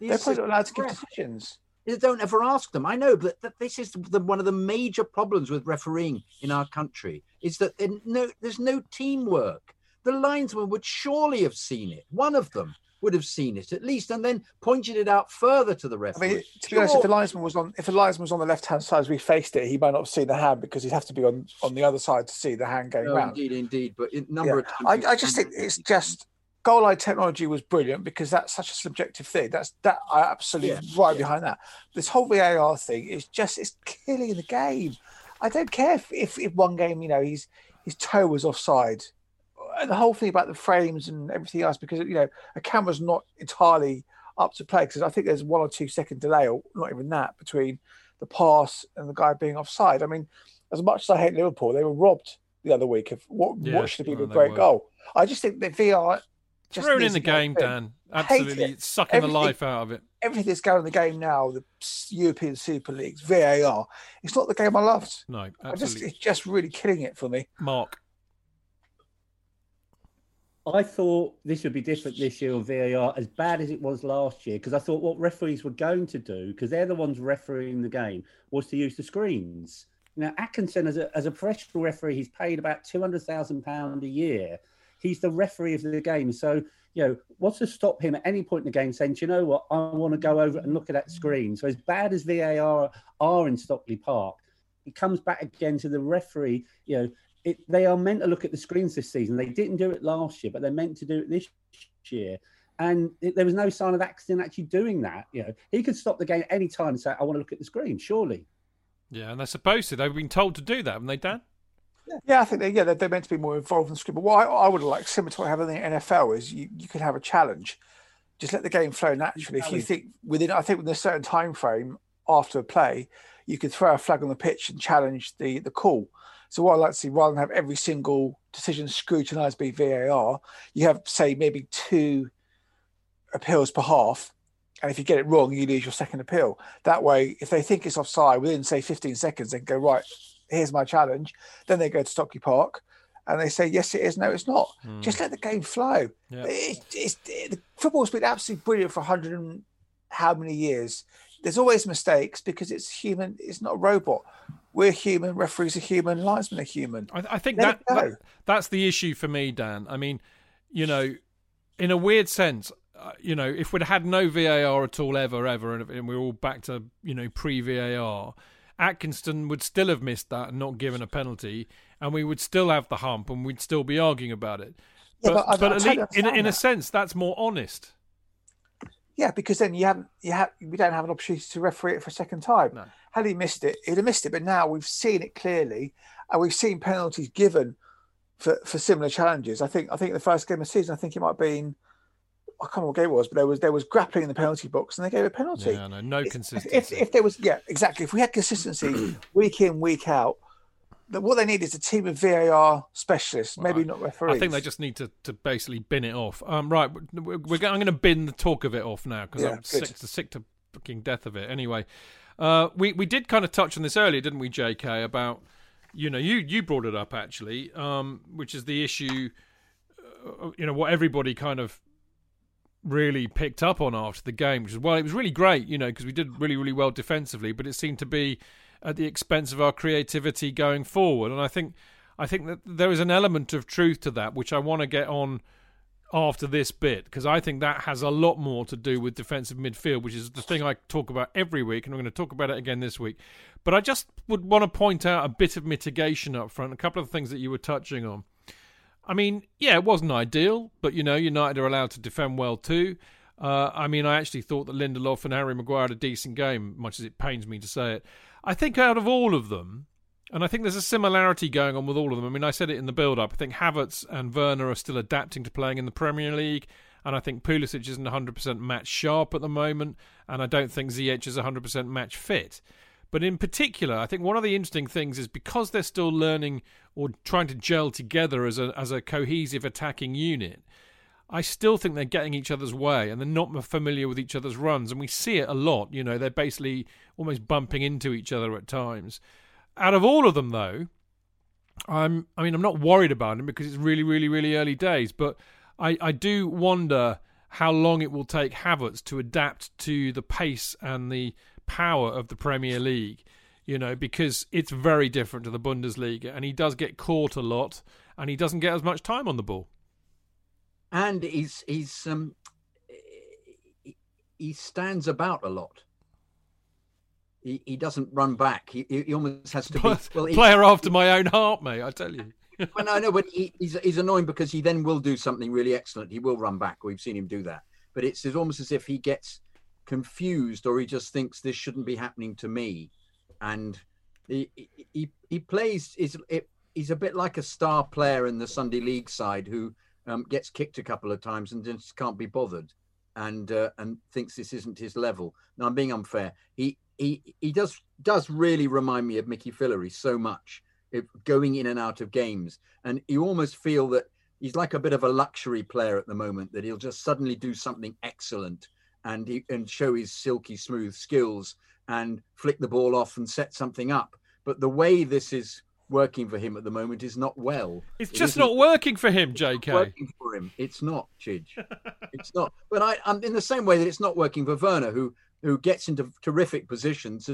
The They're probably not allowed to give decisions. Don't ever ask them. I know, but that this is the, one of the major problems with refereeing in our country is that no, there's no teamwork. The linesman would surely have seen it. One of them would have seen it at least, and then pointed it out further to the referee. I mean, to be honest, if the linesman was on, if the linesman was on the left-hand side as we faced it, he might not have seen the hand because he'd have to be on on the other side to see the hand going No, round. indeed, indeed. But in number Yeah. of times, I, I just think it's just goal line technology was brilliant because that's such a subjective thing. That's that I absolutely Yeah, right yeah. behind that. This whole VAR thing is just it's killing the game. I don't care if, if, if one game, you know, he's his toe was offside. And the whole thing about the frames and everything else, because you know, a camera's not entirely up to play because I think there's one or two second delay, or not even that, between the pass and the guy being offside. I mean, as much as I hate Liverpool, they were robbed the other week of what, Yeah, what should have been a great were. goal. I just think that VR just Throw in the game, in. Dan. Absolutely. it. It's sucking the life out of it. Everything that's going in the game now, the European Super Leagues, VAR, it's not the game I loved. No, I just absolutely. it's just really killing it for me. Mark. I thought this would be different this year on VAR, as bad as it was last year, because I thought what referees were going to do, because they're the ones refereeing the game, was to use the screens. Now, Atkinson, as a, as a professional referee, he's paid about £200,000 a year. He's the referee of the game. So, you know, what's to stop him at any point in the game saying, you know what, I want to go over and look at that screen? So, as bad as VAR are in Stockley Park, it comes back again to the referee, you know, it, they are meant to look at the screens this season. They didn't do it last year, but they're meant to do it this year. And it, there was no sign of Atkinson actually doing that. You know, he could stop the game at any time and say, "I want to look at the screen." Surely, Yeah, and they're supposed to. They've been told to do that, haven't they, Dan? Yeah, I think they, yeah, they're, they're meant to be more involved in the script. But what I, I would like, similar to what I have in the NFL, is you, you can have a challenge. Just let the game flow naturally. If you think within, I think within a certain time frame after a play, you could throw a flag on the pitch and challenge the the call. So what I like to see, rather than have every single decision scrutinised by VAR, you have say maybe two appeals per half, and if you get it wrong, you lose your second appeal. That way, if they think it's offside within say 15 seconds, they can go right. Here's my challenge. Then they go to Stockley Park, and they say yes, it is. No, it's not. Just let the game flow. Yeah. It, it's, it, the football's been absolutely brilliant for 100 and how many years. There's always mistakes because it's human. It's not a robot. We're human. Referees are human. Linesmen are human. I, I think that, that that's the issue for me, Dan. I mean, you know, in a weird sense, uh, you know, if we'd had no VAR at all ever, ever, and, and we we're all back to you know pre VAR, Atkinson would still have missed that and not given a penalty, and we would still have the hump, and we'd still be arguing about it. Yeah, but but but I at totally least, in, a- in a sense, that's more honest. Yeah, because then you haven't, you have, we don't have an opportunity to referee it for a second time. No. Had he missed it, he'd have missed it. But now we've seen it clearly, and we've seen penalties given for, for similar challenges. I think, I think the first game of the season, I think it might have been, I can't remember what game it was, but there was there was grappling in the penalty box, and they gave a penalty. Yeah, no, no If- consistency. If, if there was, yeah, exactly. If we had consistency week in, week out, that what they need is a team of VAR specialists, maybe not referees. I think they just need to, to basically bin it off. Um, right, we're, we're, go- I'm going to bin the talk of it off now because Yeah, I'm good. sick to sick to fucking death of it. Anyway, uh, we we did kind of touch on this earlier, didn't we, J.K. About you know you you brought it up actually, um, which is the issue. Uh, you know what everybody kind of really picked up on after the game, which is well, it was really great, you know, because we did really really well defensively, but it seemed to be at the expense of our creativity going forward, and I think I think that there is an element of truth to that, which I want to get on after this bit because I think that has a lot more to do with defensive midfield, which is the thing I talk about every week, and I'm going to talk about it again this week. But I just would want to point out a bit of mitigation up front, a couple of things that you were touching on. I mean, yeah, it wasn't ideal, but you know, United are allowed to defend well too. Uh, I mean, I actually thought that Lindelof and Harry Maguire had a decent game, much as it pains me to say it. I think out of all of them, and I think there's a similarity going on with all of them. I mean, I said it in the build up. I think Havertz and Werner are still adapting to playing in the Premier League. And I think Pulisic isn't 100% match sharp at the moment. And I don't think Ziyech is 100% match fit. But in particular, I think one of the interesting things is because they're still learning or trying to gel together as a, as a cohesive attacking unit, I still think they're getting each other's way and they're not familiar with each other's runs. And we see it a lot. You know, they're basically almost bumping into each other at times out of all of them, though, I'm. I mean, I'm not worried about him because it's really, really, really early days. But I, I do wonder how long it will take Havertz to adapt to the pace and the power of the Premier League. You know, because it's very different to the Bundesliga, and he does get caught a lot, and he doesn't get as much time on the ball. And he's he's um he stands about a lot he, he doesn't run back. He, he almost has to be well, player after my own heart, mate. I tell you. well, no, no, but he, he's he's annoying because he then will do something really excellent. He will run back. We've seen him do that, but it's, it's almost as if he gets confused or he just thinks this shouldn't be happening to me, and he he he plays is it, he's a bit like a star player in the Sunday League side who um, gets kicked a couple of times and just can't be bothered and uh, and thinks this isn't his level. Now I'm being unfair. He he he does does really remind me of Mickey Fillery so much, it, going in and out of games, and you almost feel that he's like a bit of a luxury player at the moment. That he'll just suddenly do something excellent and he, and show his silky smooth skills and flick the ball off and set something up. But the way this is working for him at the moment is not well. It's just it not working for him, JK. Working for him, it's not, Chidge. it's not. But I, I'm in the same way that it's not working for Werner, who who gets into terrific positions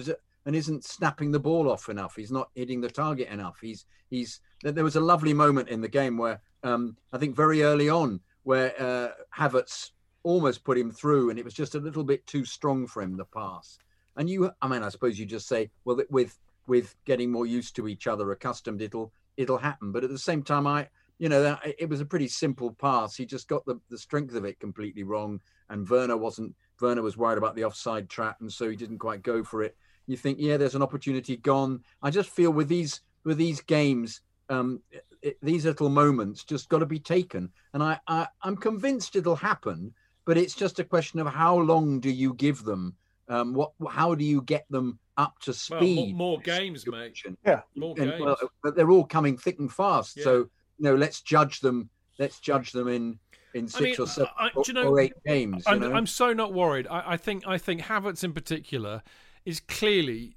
and isn't snapping the ball off enough. He's not hitting the target enough. He's he's. There was a lovely moment in the game where um, I think very early on where uh, Havertz almost put him through, and it was just a little bit too strong for him the pass. And you, I mean, I suppose you just say, well, with with getting more used to each other, accustomed, it'll it'll happen. But at the same time, I, you know, it was a pretty simple pass. He just got the the strength of it completely wrong, and Werner wasn't Werner was worried about the offside trap, and so he didn't quite go for it. You think, yeah, there's an opportunity gone. I just feel with these with these games, um, it, these little moments just got to be taken, and I, I I'm convinced it'll happen. But it's just a question of how long do you give them? Um, what how do you get them up to speed? Well, more, more games, mate. Yeah, more and, games. Well, but they're all coming thick and fast. Yeah. So you know, let's judge them. Let's judge them in in six mean, or seven I- I- or, you know, or eight games. You I'm, know? I'm so not worried. I, I think I think Havertz in particular is clearly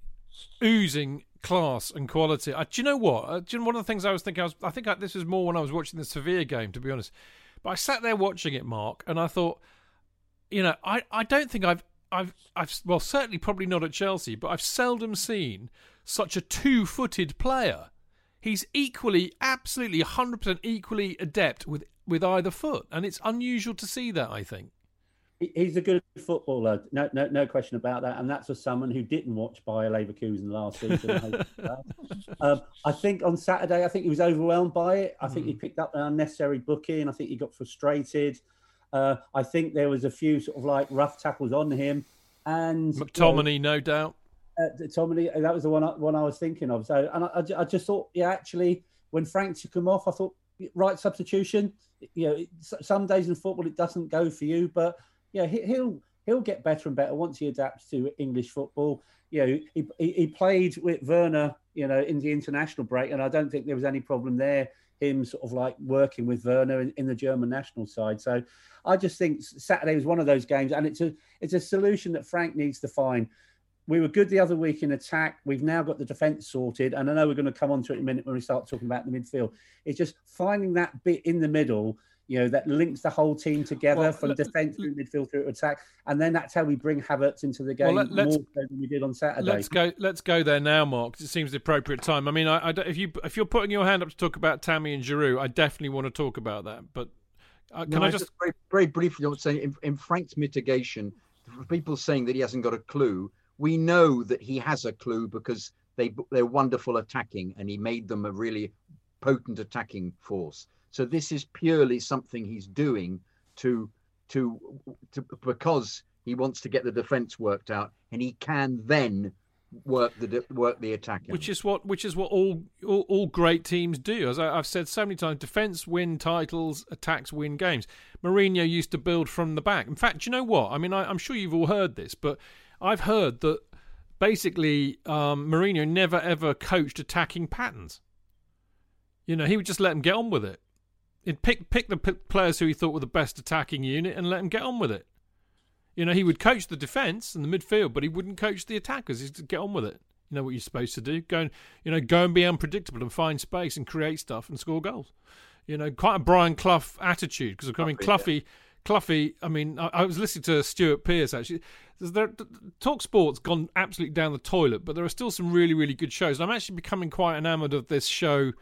oozing class and quality. Uh, do you know what? Uh, do you know one of the things I was thinking? I, was, I think I, this was more when I was watching the Sevilla game, to be honest. But I sat there watching it, Mark, and I thought, you know, I, I don't think I've I've I've well certainly probably not at Chelsea, but I've seldom seen such a two-footed player. He's equally, absolutely, hundred percent equally adept with with either foot, and it's unusual to see that. I think. He's a good footballer, no, no, no question about that. And that's for someone who didn't watch Bayer Leverkusen last season. um, I think on Saturday, I think he was overwhelmed by it. I think he picked up an unnecessary booking. I think he got frustrated. Uh, I think there was a few sort of like rough tackles on him. And you know, McTominay, no doubt. uh, Tommy, that was the one I, one I was thinking of. So, and I, I I just thought, yeah, actually, when Frank took him off, I thought, right substitution. You know, it- some days in football it doesn't go for you, but yeah, he, he'll he'll get better and better once he adapts to English football. You know, he, he, he played with Werner, you know, in the international break, and I don't think there was any problem there. Him sort of like working with Werner in, in the German national side. So I just think Saturday was one of those games, and it's a it's a solution that Frank needs to find. We were good the other week in attack. We've now got the defence sorted, and I know we're going to come on to it in a minute when we start talking about the midfield. It's just finding that bit in the middle you know, that links the whole team together Well, from let- defence through midfield through attack, and then that's how we bring Havertz into the game Well, let- let's- more so than we did on Saturday. Let's go. Let's go there now, Mark. 'cause It seems the appropriate time. I mean, I, I if you if you're putting your hand up to talk about Tammy and Giroud, I definitely want to talk about that. But uh, can No, I just? very, very briefly I want to say in, in Frank's mitigation, for people saying that he hasn't got a clue, we know that he has a clue because they they're wonderful attacking and he made them a really potent attacking force. So this is purely something he's doing to to to because he wants to get the defense worked out and he can then work the work the attack. Which is what which is what all all, all great teams do. As I, I've said so many times, defense win titles, attacks win games. Mourinho used to build from the back. In fact, you know what? I mean, I, I'm sure you've all heard this, but I've heard that basically um, Mourinho never ever coached attacking patterns. You know, he would just let them get on with it. He'd pick pick the p- players who he thought were the best attacking unit and let them get on with it. You know, he would coach the defence and the midfield, but he wouldn't coach the attackers. He'd get on with it. You know what you're supposed to do. Go and you know, go and be unpredictable and find space and create stuff and score goals. You know, quite a Brian Clough attitude because I mean, Cloughie, Cloughie. I mean, I, I was listening to Stuart Pearce actually. There, Talk Sport's gone absolutely down the toilet, but there are still some really, really good shows. And I'm actually becoming quite enamoured of this show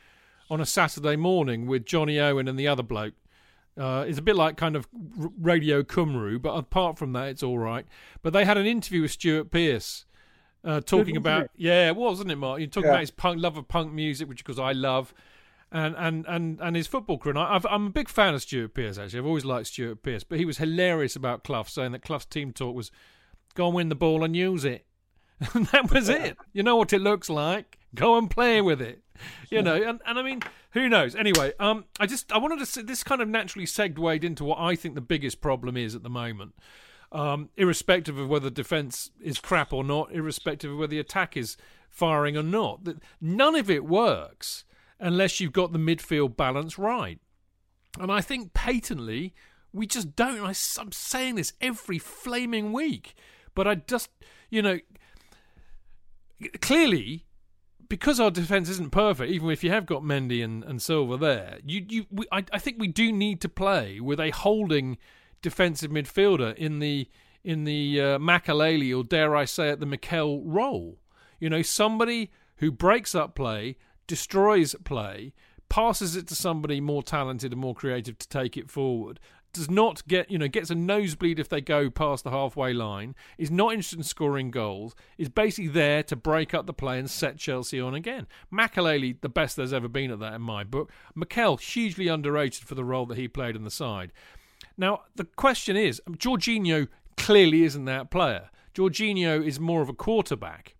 on a Saturday morning with Johnny Owen and the other bloke. Uh, it's a bit like kind of Radio Cymru, but apart from that, it's all right. But they had an interview with Stuart Pearce uh, talking about yeah, it was, wasn't it, Mark? You're talking Yeah. about his punk love of punk music, which because I love, and and and and his football career. And I, I've, I'm a big fan of Stuart Pearce. Actually, I've always liked Stuart Pearce, but he was hilarious about Clough, saying that Clough's team talk was go and win the ball and use it. And that was it. You know what it looks like. Go and play with it. You know, and, and I mean, who knows? Anyway, um, I just I wanted to say this kind of naturally segued into what I think the biggest problem is at the moment. Um, irrespective of whether defence is crap or not, irrespective of whether the attack is firing or not, that none of it works unless you've got the midfield balance right. And I think patently we just don't. I, am saying this every flaming week, but I just, you know, clearly because our defense isn't perfect, even if you have got Mendy and, and Silva there, you you we, I, I think we do need to play with a holding defensive midfielder in the in the uh, Makelele or dare I say it the Mikel role. You know, somebody who breaks up play, destroys play, passes it to somebody more talented and more creative to take it forward. Does not get, you know, gets a nosebleed if they go past the halfway line, is not interested in scoring goals, is basically there to break up the play and set Chelsea on again. Makelele, the best there's ever been at that in my book. Mikel, hugely underrated for the role that he played in the side. Now, the question is Jorginho clearly isn't that player. Jorginho is more of a quarterback.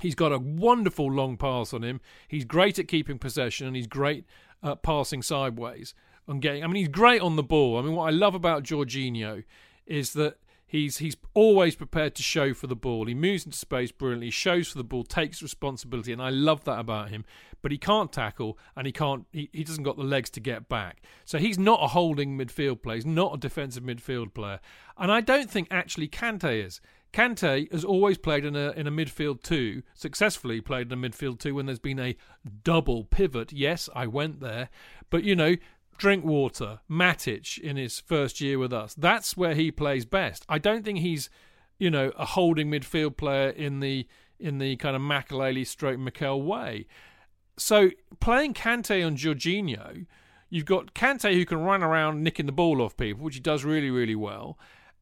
He's got a wonderful long pass on him. He's great at keeping possession and he's great at passing sideways and getting. I mean, he's great on the ball. I mean, what I love about Jorginho is that he's he's always prepared to show for the ball. He moves into space brilliantly, shows for the ball, takes responsibility, and I love that about him. But he can't tackle and he can't. He, he doesn't got the legs to get back. So he's not a holding midfield player. He's not a defensive midfield player. And I don't think actually Kante is. Kante has always played in a in a midfield two, successfully played in a midfield two when there's been a double pivot. Yes, I went there, but you know, Drinkwater, Matic in his first year with us. That's where he plays best. I don't think he's, you know, a holding midfield player in the in the kind of Makelele stroke Mikel way. So playing Kante on Jorginho, you've got Kante who can run around nicking the ball off people, which he does really, really well,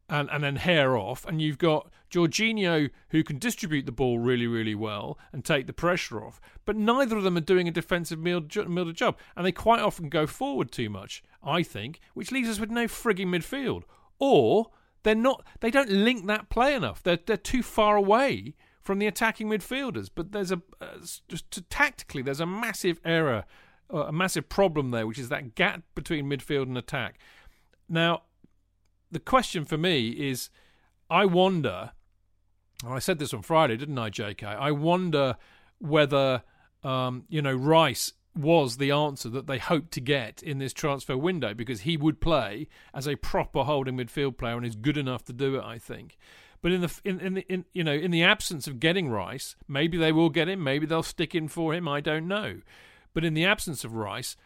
and, and then hair off. And you've got Jorginho who can distribute the ball really, really well and take the pressure off. But neither of them are doing a defensive middle job. And they quite often go forward too much, I think, which leaves us with no frigging midfield. Or they're not they don't link that play enough. They're they're too far away from the attacking midfielders. But there's a uh, just tactically there's a massive error, uh, a massive problem there, which is that gap between midfield and attack. Now, the question for me is, I wonder. I said this on Friday, didn't I, J.K.? I wonder whether um, you know Rice was the answer that they hoped to get in this transfer window because he would play as a proper holding midfield player and is good enough to do it. I think. But in the in, in the in you know in the absence of getting Rice, maybe they will get him. Maybe they'll stick in for him. I don't know. But in the absence of Rice,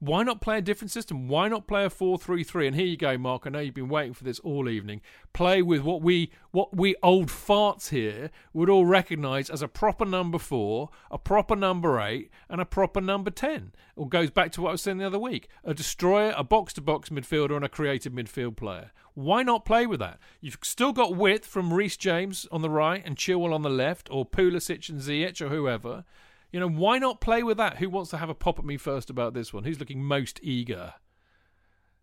why not play a different system? Why not play a 4-3-3? And here you go, Mark. I know you've been waiting for this all evening. Play with what we what we old farts here would all recognise as a proper number four, a proper number eight, and a proper number ten. It goes back to what I was saying the other week: a destroyer, a box-to-box midfielder, and a creative midfield player. Why not play with that? You've still got width from Reece James on the right and Chilwell on the left, or Pulisic and Ziyech or whoever. You know, why not play with that? Who wants to have a pop at me first about this one? Who's looking most eager?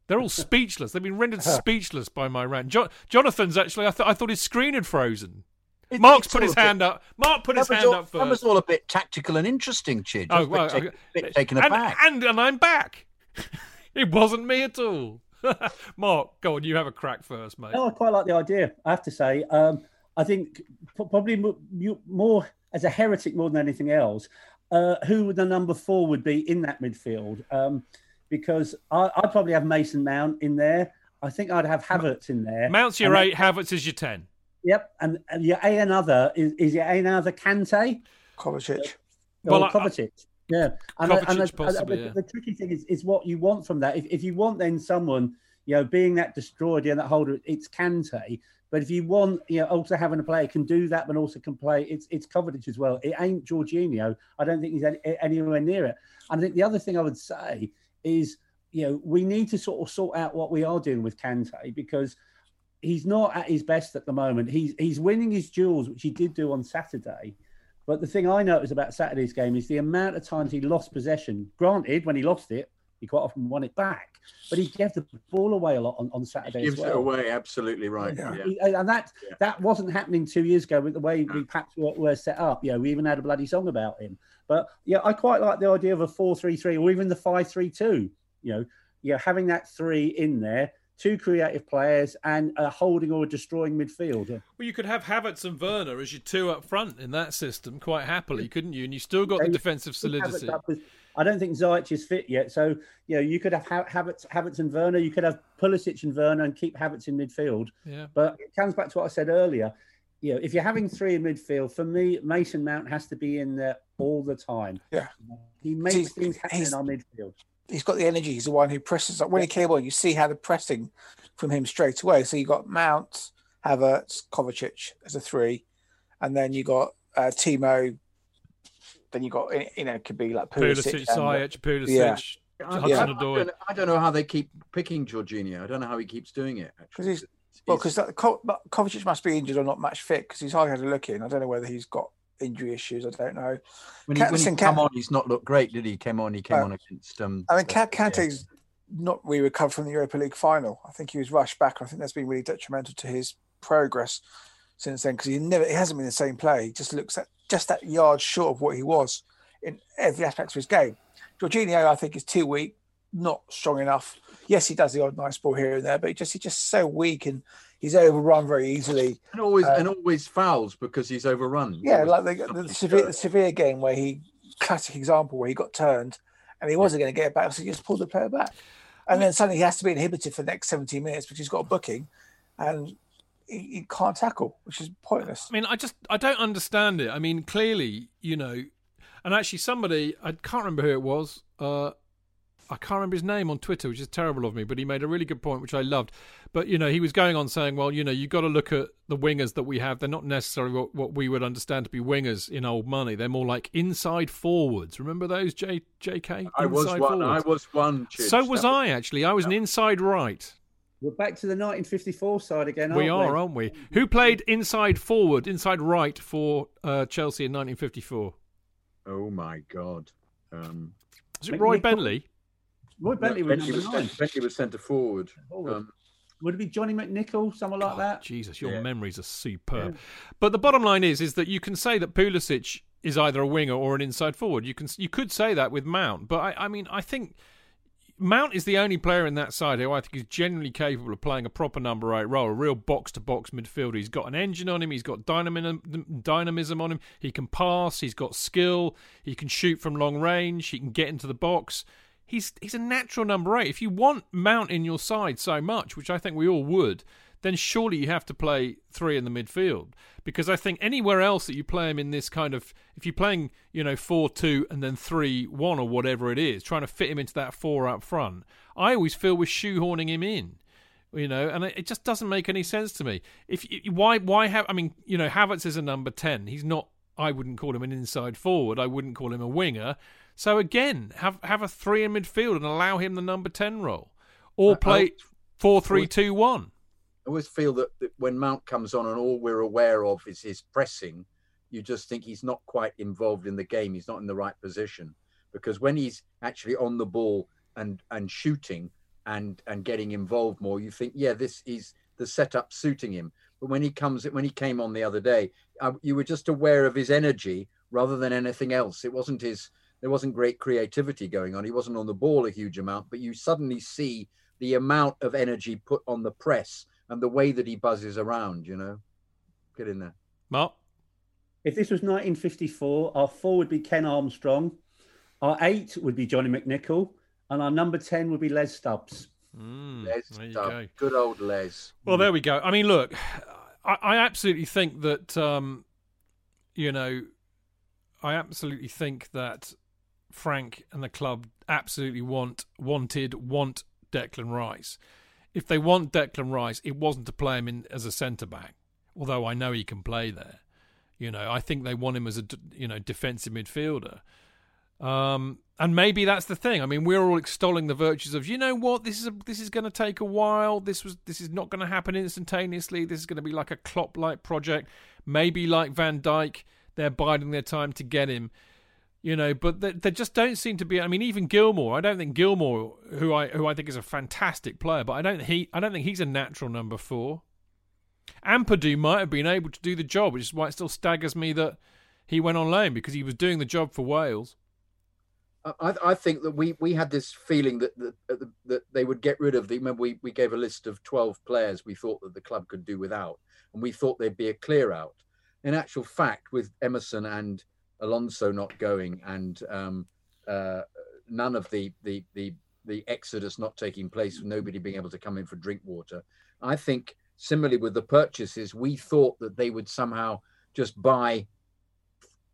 They're all speechless. They've been rendered speechless by my rant. Jo- Jonathan's actually, I, th- I thought his screen had frozen. It- Mark's put his a bit- hand up. Mark put his hand all, up That was all a bit tactical and interesting, Chid. Oh, was a bit well, take- okay. bit taken and, aback. and and I'm back. it wasn't me at all. Mark, go on. You have a crack first, mate. No, I quite like the idea. I have to say, um, I think probably mo- you- more as a heretic more than anything else. Uh, who would the number four would be in that midfield? Um, because I, I'd probably have Mason Mount in there. I think I'd have Havertz in there. Mounts your And eight, Havertz is your ten. Yep, and, and your A another is, is your A another Kante Kovacic. Well, or I- Kovacic. Yeah, and, Kovacic and the- possibly, the, yeah. the tricky thing is, is what you want from that. If, if you want then someone, you know, being that destroyer and that holder, it's Kante. But if you want, you know, also having a player can do that, but also can play, it's it's Kovacic as well. It ain't Jorginho. I don't think he's any, anywhere near it. And I think the other thing I would say is, you know, we need to sort of sort out what we are doing with Kante because he's not at his best at the moment. He's he's winning his duels, which he did do on Saturday. But the thing I noticed about Saturday's game is the amount of times he lost possession. Granted, when he lost it, he quite often won it back, but he gave the ball away a lot on, on Saturday Gives as well. it away, absolutely right. Yeah. Yeah. He- and that Yeah. that wasn't happening two years ago with the way we perhaps were, were set up. You know, we even had a bloody song about him. But yeah, I quite like the idea of a four-three-three or even the five-three-two. You know, you know, having that three in there, two creative players, and a holding or a destroying midfield. Well, you could have Havertz and Werner as your two up front in that system quite happily, couldn't you? And you still got the defensive solidity. Havertz up with- I don't think Ziyech is fit yet, so you know you could have Ha- Havertz, Havertz and Werner. You could have Pulisic and Werner, and keep Havertz in midfield. Yeah. But it comes back to what I said earlier. You know, if you're having three in midfield, for me, Mason Mount has to be in there all the time. Yeah. he makes He's- things happen he's- in our midfield. He's got the energy. He's the one who presses Like When he came on, you see how the pressing from him straight away. So you got Mount, Havertz, Kovacic as a three, and then you got uh, Timo. Then you got you know it could be like Pulisic, Pulisic, and- Ziyech, Pulisic, Yeah. I, Hudson I- I don't, I don't know how they keep picking Jorginho. I don't know how he keeps doing it. Actually, Because he's- Well, because Ko- Kovacic must be injured or not match fit because he's hardly had a look in. I don't know whether he's got injury issues. I don't know. when he, when he listen, came on, he's not looked great, did he? He Came on, he came Uh, on against. Um, I mean, Ka- uh, yeah. Not really recovered from the Europa League final. I think he was rushed back. I think that's been really detrimental to his progress since then because he never, he hasn't been the same player. He just looks at just that yard short of what he was in every aspect of his game. Jorginho, I think, is too weak, not strong enough. Yes, he does the odd nice ball here and there, but he just he's just so weak and he's overrun very easily. and always uh, and always fouls because he's overrun. Yeah, like the, the, something severe, the severe game where he classic example where he got turned and he wasn't going to get it back, so he just pulled the player back, and then suddenly he has to be inhibited for the next 17 minutes because he's got a booking, and he, he can't tackle, which is pointless. I mean, I just I don't understand it. I mean, clearly, you know, and actually, somebody I can't remember who it was. Uh, I can't remember his name on Twitter, which is terrible of me. But he made a really good point, which I loved. But you know, he was going on saying, well, you know, you've got to look at the wingers that we have. They're not necessarily what, what we would understand to be wingers in old money. They're more like inside forwards. Remember those, J J.K. I was Inside one. I was one. Chidge. So was That I actually. I was an inside right. We're back to the 1954 side again. Aren't we We are, aren't we? Who played inside forward, inside right for uh, Chelsea in 1954? Oh my god. Um, Was it Roy McNichol. Bentley? Roy Bentley was Bentley number was, nine. Bentley was centre forward. Forward. Um, Would it be Johnny McNichol, someone like God, that? Jesus, your Yeah. memories are superb. But the bottom line is, is that you can say that Pulisic is either a winger or an inside forward. You can, you could say that with Mount, but I, I mean, I think Mount is the only player in that side who I think is genuinely capable of playing a proper number eight role, a real box to box midfielder. He's got an engine on him, he's got dynamism, on him, he can pass, he's got skill, he can shoot from long range, he can get into the box. He's he's a natural number eight. If you want Mount in your side so much, which I think we all would, then surely you have to play three in the midfield. Because I think anywhere else that you play him in this kind of, if you're playing, you know, 4 2 and then 3 1 or whatever it is, trying to fit him into that four up front, I always feel we're shoehorning him in. You know, and it just doesn't make any sense to me. If why why have I mean, you know, Havertz is a number ten. He's not. I wouldn't call him an inside forward. I wouldn't call him a winger. So again, have have a three in midfield and allow him the number ten role, or play four three two one. I always feel that, that when Mount comes on and all we're aware of is his pressing, you just think he's not quite involved in the game. He's not in the right position because when he's actually on the ball and and shooting and and getting involved more, you think, yeah, this is the setup suiting him. But when he comes, when he came on the other day, uh, you were just aware of his energy rather than anything else. It wasn't his. There wasn't great creativity going on. He wasn't on the ball a huge amount, but you suddenly see the amount of energy put on the press and the way that he buzzes around, you know. Get in there. Mark? If this was 1954, our four would be Ken Armstrong, our eight would be Johnny McNichol, and our number 10 would be Les Stubbs. Mm, Les Stubbs. Go. Good old Les. Well, there we go. I mean, look, I, I absolutely think that, um, you know, I absolutely think that Frank and the club absolutely want, wanted, want Declan Rice if they want Declan Rice, it wasn't to play him in as a centre back. Although I know he can play there, you know, I think they want him as a you know defensive midfielder. Um, and maybe that's the thing. I mean, we're all extolling the virtues of, you know what, this is a, this is going to take a while. This was this is not going to happen instantaneously. This is going to be like a Klopp-like project. Maybe like Van Dijk, they're biding their time to get him you know. But there, there just don't seem to be. I mean, even Gilmour. I don't think Gilmour, who I who I think is a fantastic player, but I don't he I don't think he's a natural number four. Ampadu might have been able to do the job, which is why it still staggers me that he went on loan because he was doing the job for Wales. I, I think that we, we had this feeling that, that that they would get rid of the. Remember, we, we gave a list of twelve players we thought that the club could do without, and we thought there'd be a clear out. In actual fact, with Emerson and Alonso not going and um, uh, none of the, the the the exodus not taking place, nobody being able to come in for Drinkwater. I think similarly with the purchases, we thought that they would somehow just buy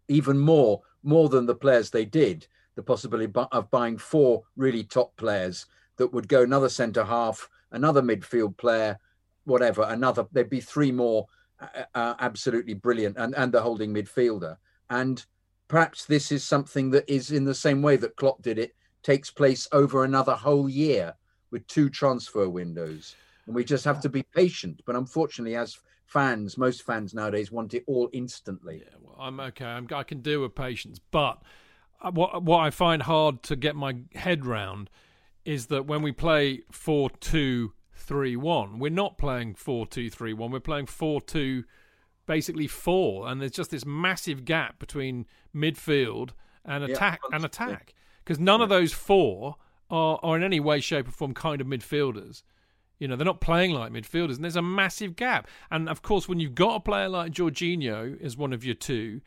even more, more than the players they did. The possibility of buying four really top players that would go another centre half, another midfield player, whatever, another. There'd be three more uh, uh, absolutely brilliant, and and the holding midfielder. And perhaps this is something that is in the same way that Klopp did it, takes place over another whole year with two transfer windows. And we just have to be patient. But unfortunately, as fans, most fans nowadays want it all instantly. Yeah, well, I'm okay. I'm, I can deal with patience. But uh, what, what I find hard to get my head round is that when we play 4 2 3 1, we're not playing 4 2 3 1, we're playing 4 2 basically four, and there's just this massive gap between midfield and attack yeah, and attack because none yeah. of those four are, are in any way, shape, or form kind of midfielders. You know, they're not playing like midfielders, and there's a massive gap. And of course, when you've got a player like Jorginho as one of your two,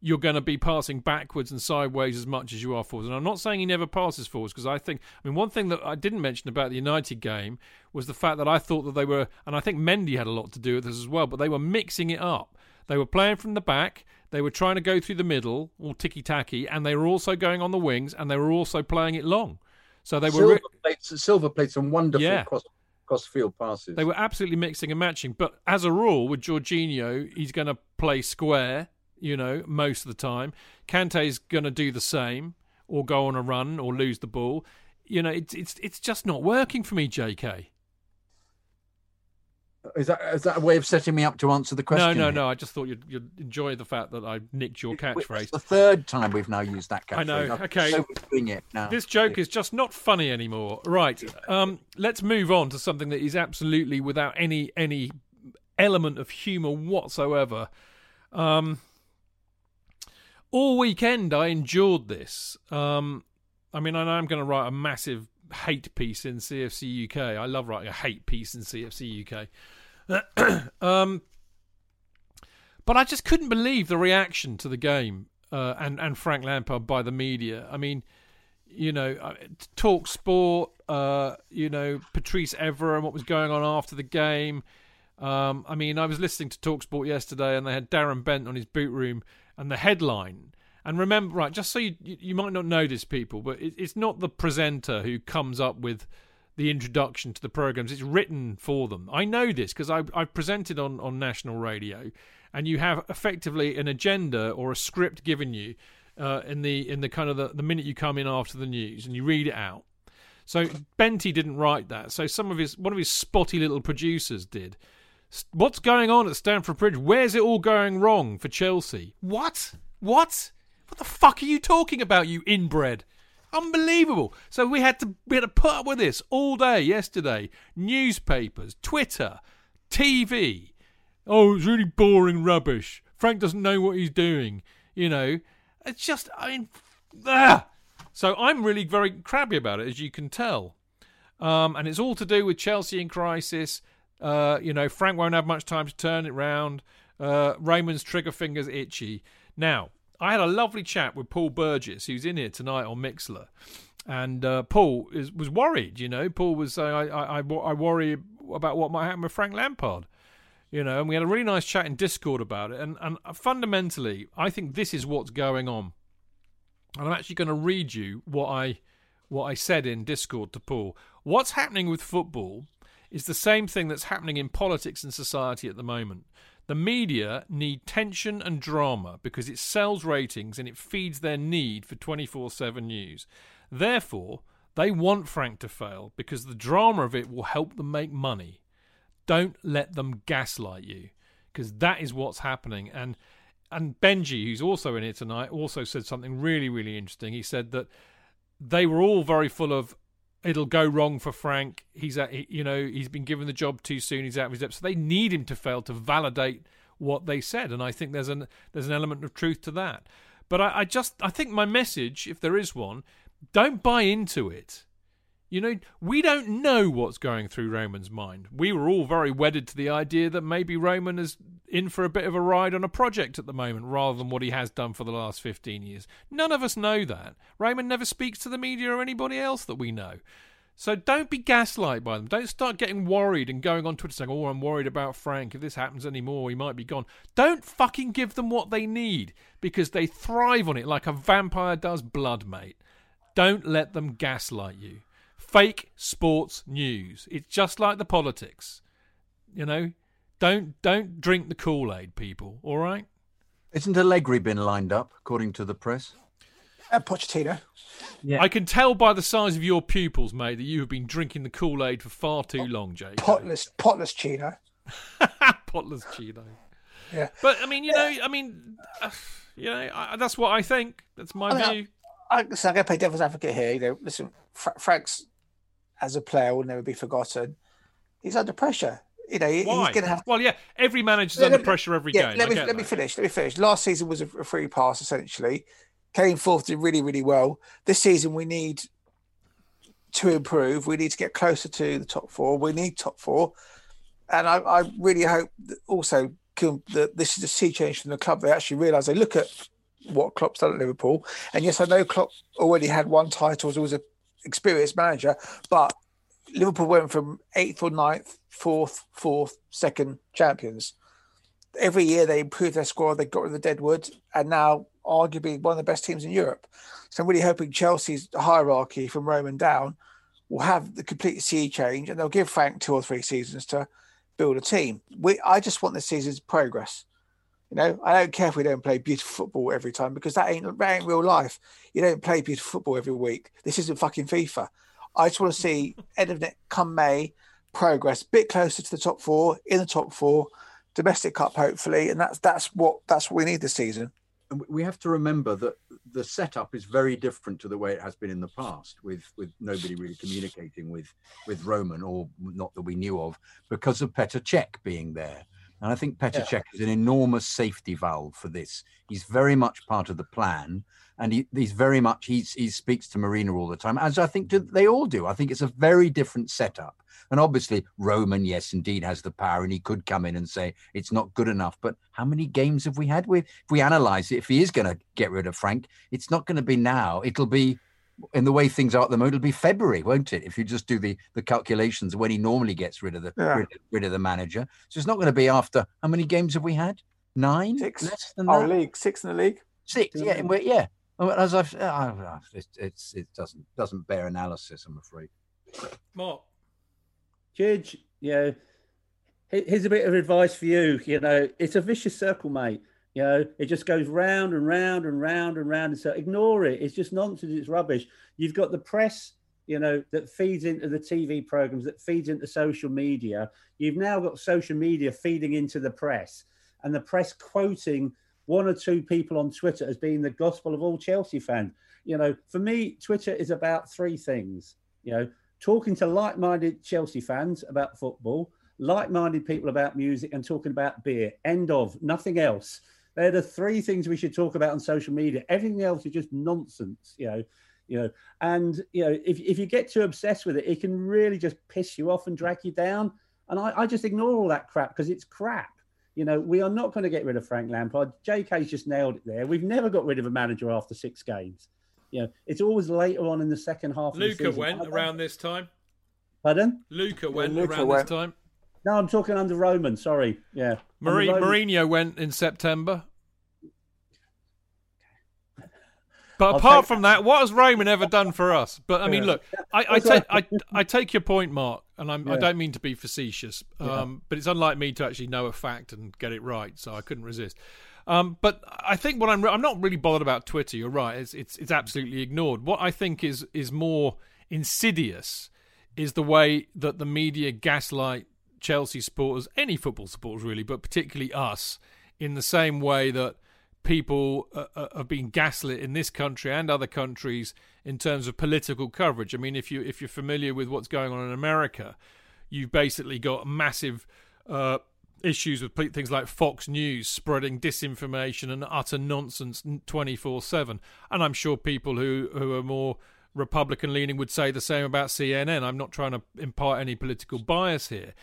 you're going to be passing backwards and sideways as much as you are forwards. And I'm not saying he never passes forwards because I think, I mean, one thing that I didn't mention about the United game was the fact that I thought that they were, and I think Mendy had a lot to do with this as well, but they were mixing it up. They were playing from the back, they were trying to go through the middle, all ticky tacky, and they were also going on the wings, and they were also playing it long. So they Silva were. Re- played, Silva played some wonderful yeah. cross cross field passes. They were absolutely mixing and matching. But as a rule, with Jorginho, he's going to play square you know, most of the time. Kante's going to do the same or go on a run or lose the ball. You know, it's it's it's just not working for me, JK. Is that is that a way of setting me up to answer the question? No, no, here? no. I just thought you'd, you'd enjoy the fact that I nicked your catchphrase. It's the third time we've now used that catchphrase. I know. Okay. So it now. This joke is just not funny anymore. Right. Um, let's move on to something that is absolutely without any any element of humour whatsoever. Um, all weekend I endured this. Um, I mean, I I'm going to write a massive hate piece in CFC UK. I love writing a hate piece in CFC UK. um, but I just couldn't believe the reaction to the game uh, and and Frank Lampard by the media. I mean, you know, uh, Talk Sport, uh, you know, Patrice Evra and what was going on after the game. Um, I mean, I was listening to Talk Sport yesterday, and they had Darren Bent on his boot room, and the headline. And remember, right, just so you you might not know this, people, but it, it's not the presenter who comes up with the introduction to the programs. It's written for them. I know this because I I presented on on national radio, and you have effectively an agenda or a script given you uh, in the in the kind of the, the minute you come in after the news, and you read it out. So Benty didn't write that. So some of his one of his spotty little producers did. What's going on at Stamford Bridge? Where's it all going wrong for Chelsea? What? What? What the fuck are you talking about, you inbred? Unbelievable. So we had to we had to put up with this all day yesterday. Newspapers, Twitter, TV. Oh, it's really boring rubbish. Frank doesn't know what he's doing. You know, it's just I mean, ah. So I'm really very crabby about it, as you can tell. Um, and it's all to do with Chelsea in crisis. Uh, you know, Frank won't have much time to turn it round. Uh, Roman's trigger fingers itchy. Now, I had a lovely chat with Paul Burgess, who's in here tonight on Mixlr, and uh, Paul is, was worried. You know, Paul was saying, I, I, I, I worry about what might happen with Frank Lampard. You know, and we had a really nice chat in Discord about it. And, and fundamentally, I think this is what's going on. And I'm actually going to read you what I what I said in Discord to Paul. What's happening with football is the same thing that's happening in politics and society at the moment. The media need tension and drama because it sells ratings and it feeds their need for 24 7 news. Therefore, they want Frank to fail because the drama of it will help them make money. Don't let them gaslight you because that is what's happening. And and Benji, who's also in here tonight, also said something really, really interesting. He said that they were all very full of it'll go wrong for Frank. He's at, you know, he's been given the job too soon. He's out of his depth. So they need him to fail to validate what they said, and I think there's an there's an element of truth to that. But I, I just I think my message, if there is one, don't buy into it. You know, we don't know what's going through Roman's mind. We were all very wedded to the idea that maybe Roman is in for a bit of a ride on a project at the moment rather than what he has done for the last 15 years. None of us know that. Roman never speaks to the media or anybody else that we know. So don't be gaslighted by them. Don't start getting worried and going on Twitter saying, oh, I'm worried about Frank. If this happens anymore, he might be gone. Don't fucking give them what they need because they thrive on it like a vampire does blood, mate. Don't let them gaslight you fake sports news. It's just like the politics. You know, don't don't drink the Kool Aid, people. All right. Isn't Allegri been lined up according to the press? Uh, Pochettino. Yeah. I can tell by the size of your pupils, mate, that you have been drinking the Kool Aid for far too long, Jake. Potless, potless Chino. Potless Chino. Yeah. But I mean, you know, I mean, uh, you know, I, that's what I think. That's my I mean, view. I, listen, I'm going to play devil's advocate here. You know, listen, Fra- Frank's as a player will never be forgotten. He's under pressure. You know, Why? he's going to have. Well, yeah, every manager's Let- under pressure every yeah, game. let me let me finish. Let me finish. Last season was a, a free pass essentially. Came fourth did really really well. This season we need to improve. We need to get closer to the top four. We need top four, and I, I really hope that also that this is a sea change from the club. They actually realise they look at what Klopp's done at Liverpool, and yes, I know Klopp already had one title as was an experienced manager, but Liverpool went from eighth or ninth, fourth, fourth, second champions. Every year they improved their squad, they got rid of the Deadwood, and now arguably one of the best teams in Europe. So I'm really hoping Chelsea's hierarchy from Roman down will have the complete sea change and they'll give Frank two or three seasons to build a team. We I just want this season's progress. You know, I don't care if we don't play beautiful football every time because that ain't that ain't real life. You don't play beautiful football every week. This isn't fucking FIFA. I just want to see end of net come May progress, a bit closer to the top four, in the top four, domestic cup hopefully, and that's that's what that's what we need this season. And we have to remember that the setup is very different to the way it has been in the past, with with nobody really communicating with with Roman, or not that we knew of, because of Petr Cech being there. And I think Petr Cech is an enormous safety valve for this. He's very much part of the plan, and he, he's very much he's, he speaks to Marina all the time, as I think do- they all do. I think it's a very different setup. And obviously, Roman, yes, indeed, has the power, and he could come in and say it's not good enough. But how many games have we had with? If we analyze it, if he is going to get rid of Frank, it's not going to be now. It'll be in the way things are at the moment. It'll be February, won't it? If you just do the the calculations when he normally gets rid of the Yeah. rid, rid of the manager, so it's not going to be after how many games have we had? Nine, Six. less than Our that. league, six in the league. Six, yeah, and we're, yeah. As I've, uh, uh, it, it's it doesn't doesn't bear analysis, I'm afraid. Mark. Chidge, you know, here's a bit of advice for you. You know, it's a vicious circle, mate. You know, it just goes round and round and round and round. And so ignore it. It's just nonsense. It's rubbish. You've got the press, you know, that feeds into the TV programs, that feeds into social media. You've now got social media feeding into the press, and the press quoting one or two people on Twitter as being the gospel of all Chelsea fans. You know, for me, Twitter is about three things. You know, talking to like-minded Chelsea fans about football, like-minded people about music, and talking about beer. End of. Nothing else. They're the three things we should talk about on social media. Everything else is just nonsense. You know, you know, and you know, if if you get too obsessed with it, it can really just piss you off and drag you down. And I, I just ignore all that crap because it's crap. You know, we are not going to get rid of Frank Lampard. JK's just nailed it there. We've never got rid of a manager after six games. You know, it's always later on in the second half. of the Luca season. went around this time. Pardon? Luca went Luka around went. this time. No, I'm talking under Roman. Sorry. Yeah. Mari- Under Mourinho went in September. But I'll apart take- from that, what has Roman ever done for us? But I mean, Yeah. look, I, I take I. I take your point, Mark, and I'm, I don't mean to be facetious, Yeah. um, but it's unlike me to actually know a fact and get it right, so I couldn't resist. Um, but I think what I'm I'm not really bothered about Twitter. You're right; it's it's it's absolutely ignored. What I think is is more insidious is the way that the media gaslight Chelsea supporters, any football supporters really, but particularly us, in the same way that people uh, uh, have been gaslit in this country and other countries in terms of political coverage. I mean, if you if you're familiar with what's going on in America, you've basically got massive uh, issues with things like Fox News spreading disinformation and utter nonsense 24 7. And I'm sure people who, who are more Republican leaning would say the same about CNN. I'm not trying to impart any political bias here.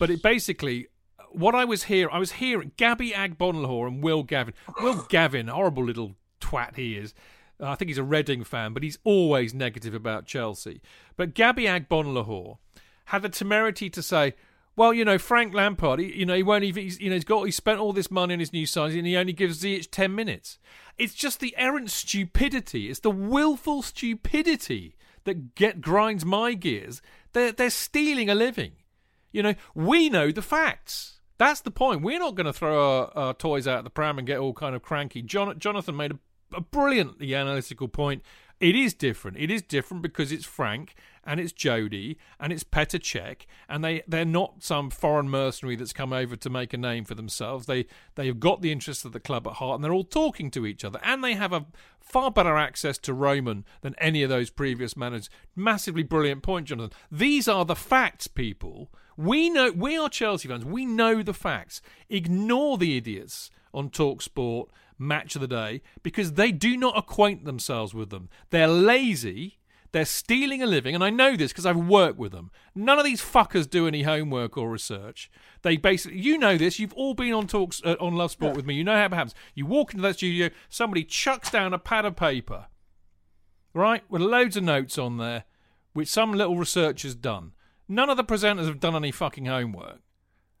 But it basically, what I was here, I was hearing Gabby Agbonlahor and Will Gavin. Will Gavin, horrible little twat he is. I think he's a Reading fan, but he's always negative about Chelsea. But Gabby Agbonlahor had the temerity to say, well, you know, Frank Lampard, he, you know, he won't even, he's, you know, he's got, he spent all this money on his new signs and he only gives Ziyech 10 minutes. It's just the errant stupidity. It's the willful stupidity that get grinds my gears. They're, they're stealing a living. You know, we know the facts. That's the point. We're not going to throw our, our toys out of the pram and get all kind of cranky. John, Jonathan made a, a brilliantly analytical point. It is different. It is different because it's Frank and it's Jody and it's Petr Cech and they they're not some foreign mercenary that's come over to make a name for themselves. They they have got the interests of the club at heart and they're all talking to each other and they have a far better access to Roman than any of those previous managers. Massively brilliant point, Jonathan. These are the facts, people. We know we are Chelsea fans. We know the facts. Ignore the idiots on Talk Sport match of the day because they do not acquaint themselves with them. They're lazy. They're stealing a living, and I know this because I've worked with them. None of these fuckers do any homework or research. They basically, you know this. You've all been on talks uh, on Love Sport with me. You know how it happens. You walk into that studio, somebody chucks down a pad of paper, right, with loads of notes on there, which some little researcher's done. None of the presenters have done any fucking homework.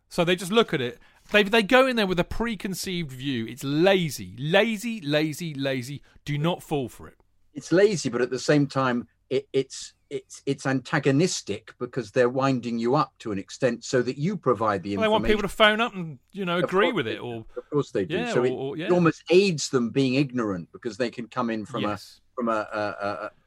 So they just look at it. They they go in there with a preconceived view. It's lazy, lazy, lazy, lazy. Do not fall for it. It's lazy, but at the same time, it, it's it's it's antagonistic because they're winding you up to an extent so that you provide the Well, they want people to phone up and you know agree with it, or of course they do. yeah, so or, it, or- yeah. it almost aids them being ignorant because they can come in from yes. a from a, a,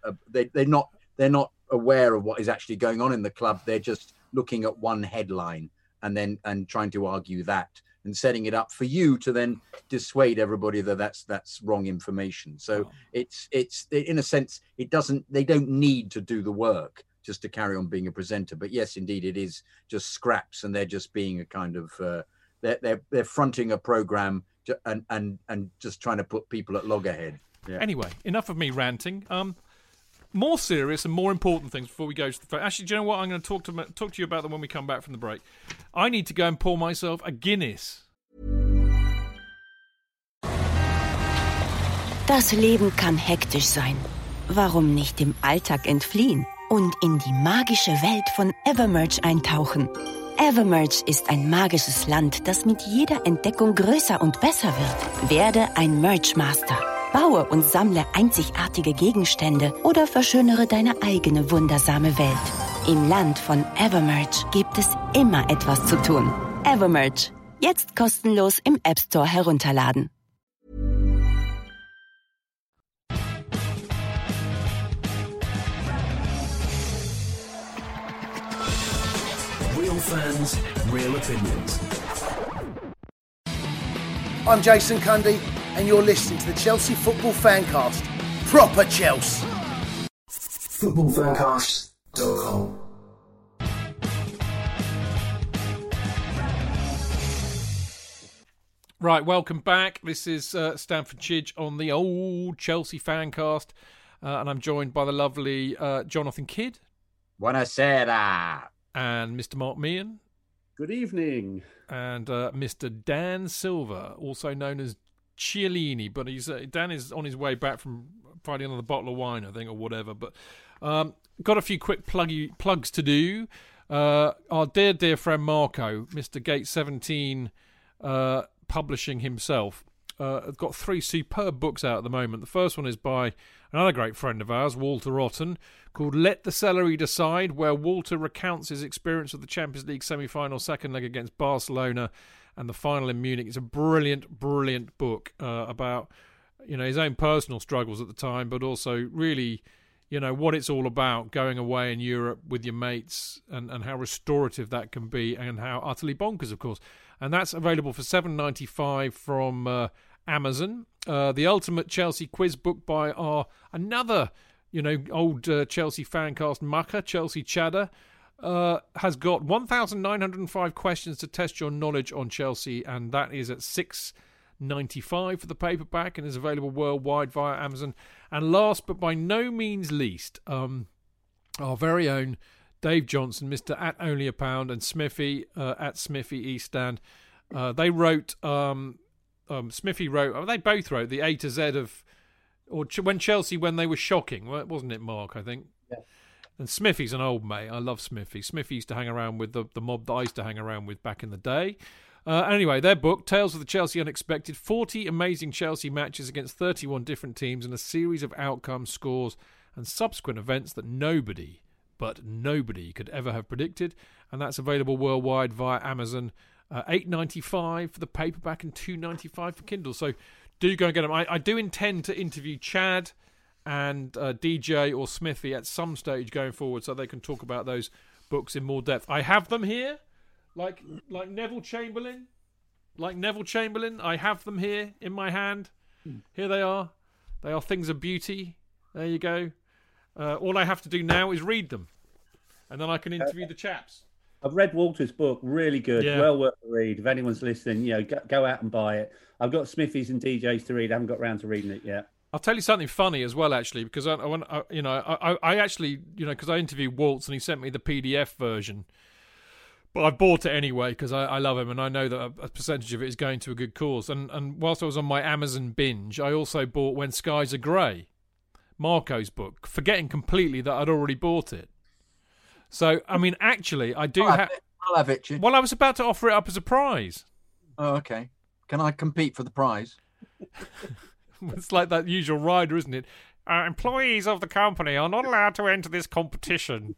a, a they they're not they're not aware of what is actually going on in the club. They're just looking at one headline and then and trying to argue that and setting it up for you to then dissuade everybody that that's that's wrong information. So Oh. it's it's in a sense it doesn't they don't need to do the work just to carry on being a presenter. But yes, indeed, it is just scraps and they're just being a kind of uh, they're they're, they're fronting a program ju- and and and just trying to put people at loggerhead. Yeah. Anyway, enough of me ranting. Um, more serious and more important things before we go to the. Fa- Actually, do you know what? I'm going to talk to talk to you about them when we come back from the break. I need to go and pour myself a Guinness. Das Leben kann hektisch sein. Warum nicht dem Alltag entfliehen und in die magische Welt von Evermerge eintauchen? Evermerge ist ein magisches Land, das mit jeder Entdeckung größer und besser wird. Werde ein Merge Master. Baue und sammle einzigartige Gegenstände oder verschönere deine eigene wundersame Welt. Im Land von Evermerge gibt es immer etwas zu tun. Evermerge. Jetzt kostenlos im App Store herunterladen. Real fans, real opinions. I'm Jason Cundy, and you're listening to the Chelsea Football Fancast. Proper Chelsea. Footballfancast.com. Right, welcome back. This is uh, Stamford Chidge on the old Chelsea Fancast, uh, and I'm joined by the lovely uh, Jonathan Kydd Buonasera. and Mr. Mark Meehan Good evening. and uh, Mr. Dan Silver, also known as Cialini, but he's uh, Dan is on his way back from finding another bottle of wine, I think, or whatever. But um, got a few quick pluggy, plugs to do. Uh, our dear, dear friend Marco, Mr. Gate Seventeen, uh, publishing himself, uh, got three superb books out at the moment. The first one is by another great friend of ours, Walter Otton, called Let the Celery Decide, where Walter recounts his experience of the Champions League semi final second leg against Barcelona and the final in Munich. It's a brilliant, brilliant book uh, about you know his own personal struggles at the time, but also really you know what it's all about going away in Europe with your mates and, and how restorative that can be and how utterly bonkers of course. And that's available for 7.95 from uh, Amazon. Uh, the ultimate Chelsea quiz book by our another you know old uh, Chelsea fancast mucker Chelsea Chadder uh, has got 1,905 questions to test your knowledge on Chelsea, and that is at six ninety five for the paperback, and is available worldwide via Amazon. And last but by no means least, um, our very own Dave Johnson, Mister at only a pound, and Smithy uh, at Smithy East Stand. Uh, they wrote. Um, um, Smithy wrote. They both wrote the A to Z of, or when Chelsea when they were shocking, wasn't it, Mark? I think. And Smithy's an old mate. I love Smithy. Smithy used to hang around with the, the mob that I used to hang around with back in the day. Uh, anyway, their book, Tales of the Chelsea Unexpected 40 amazing Chelsea matches against 31 different teams and a series of outcomes, scores, and subsequent events that nobody, but nobody, could ever have predicted. And that's available worldwide via Amazon. Uh, Eight ninety five for the paperback and two ninety five for Kindle. So do go and get them. I, I do intend to interview Chad and uh, DJ or Smithy at some stage going forward, so they can talk about those books in more depth. I have them here, like like Neville Chamberlain, like Neville Chamberlain. I have them here in my hand. Here they are. They are things of beauty. There you go. Uh, all I have to do now is read them, and then I can interview the chaps. I've read Walter's book, really good, Yeah. well worth the read. If anyone's listening, you know, go, go out and buy it. I've got Smithies and DJs to read. I haven't got round to reading it yet. I'll tell you something funny as well, actually, because I, I, want- I you know, I, I- I actually, you know, because I interviewed Waltz and he sent me the PDF version, but I bought it anyway because I, I love him and I know that a, a percentage of it is going to a good cause. And and whilst I was on my Amazon binge, I also bought When Skies Are Grey, Marco's book, forgetting completely that I'd already bought it. So I mean, actually, I do have. I'll have it. Well, I was about to offer it up as a prize. Oh, okay. Can I compete for the prize? It's like that usual rider, isn't it? Uh, employees of the company are not allowed to enter this competition.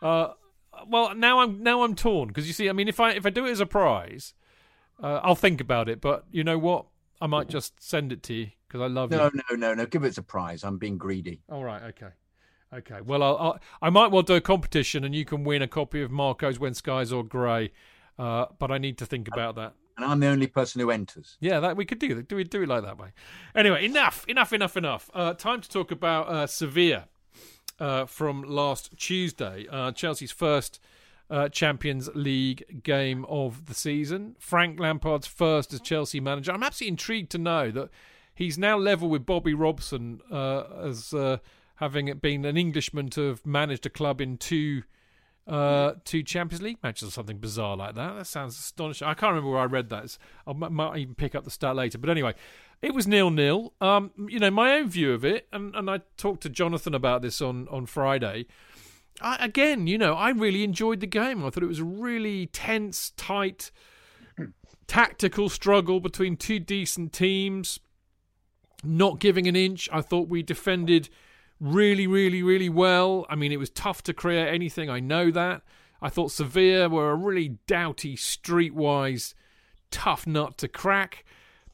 Uh, well, now I'm now I'm torn because you see, I mean, if I if I do it as a prize, uh, I'll think about it. But you know what? I might just send it to you because I love No, you. no, no, no. No. Give it as a prize. I'm being greedy. All right, okay, okay. Well, I'll, I'll I might well do a competition, and you can win a copy of Marco's When Skies Are Grey. Uh, but I need to think about that. And I'm the only person who enters. Yeah, that we could do. Do we do it like that way? Anyway, enough, enough, enough, enough. Uh, time to talk about uh, Sevilla uh, from last Tuesday. Uh, Chelsea's first uh, Champions League game of the season. Frank Lampard's first as Chelsea manager. I'm absolutely intrigued to know that he's now level with Bobby Robson uh, as having been an Englishman to have managed a club in two uh, two Champions League matches or something bizarre like that. That sounds astonishing. I can't remember where I read that. I might even pick up the stat later. But anyway, it was nil nil. Um, you know, my own view of it, and, and I talked to Jonathan about this on on Friday. I, again, you know, I really enjoyed the game. I thought it was a really tense, tight, tactical struggle between two decent teams, not giving an inch. I thought we defended really, really, really well. I mean, it was tough to create anything. I know that. I thought Sevilla were a really doughty, streetwise, tough nut to crack.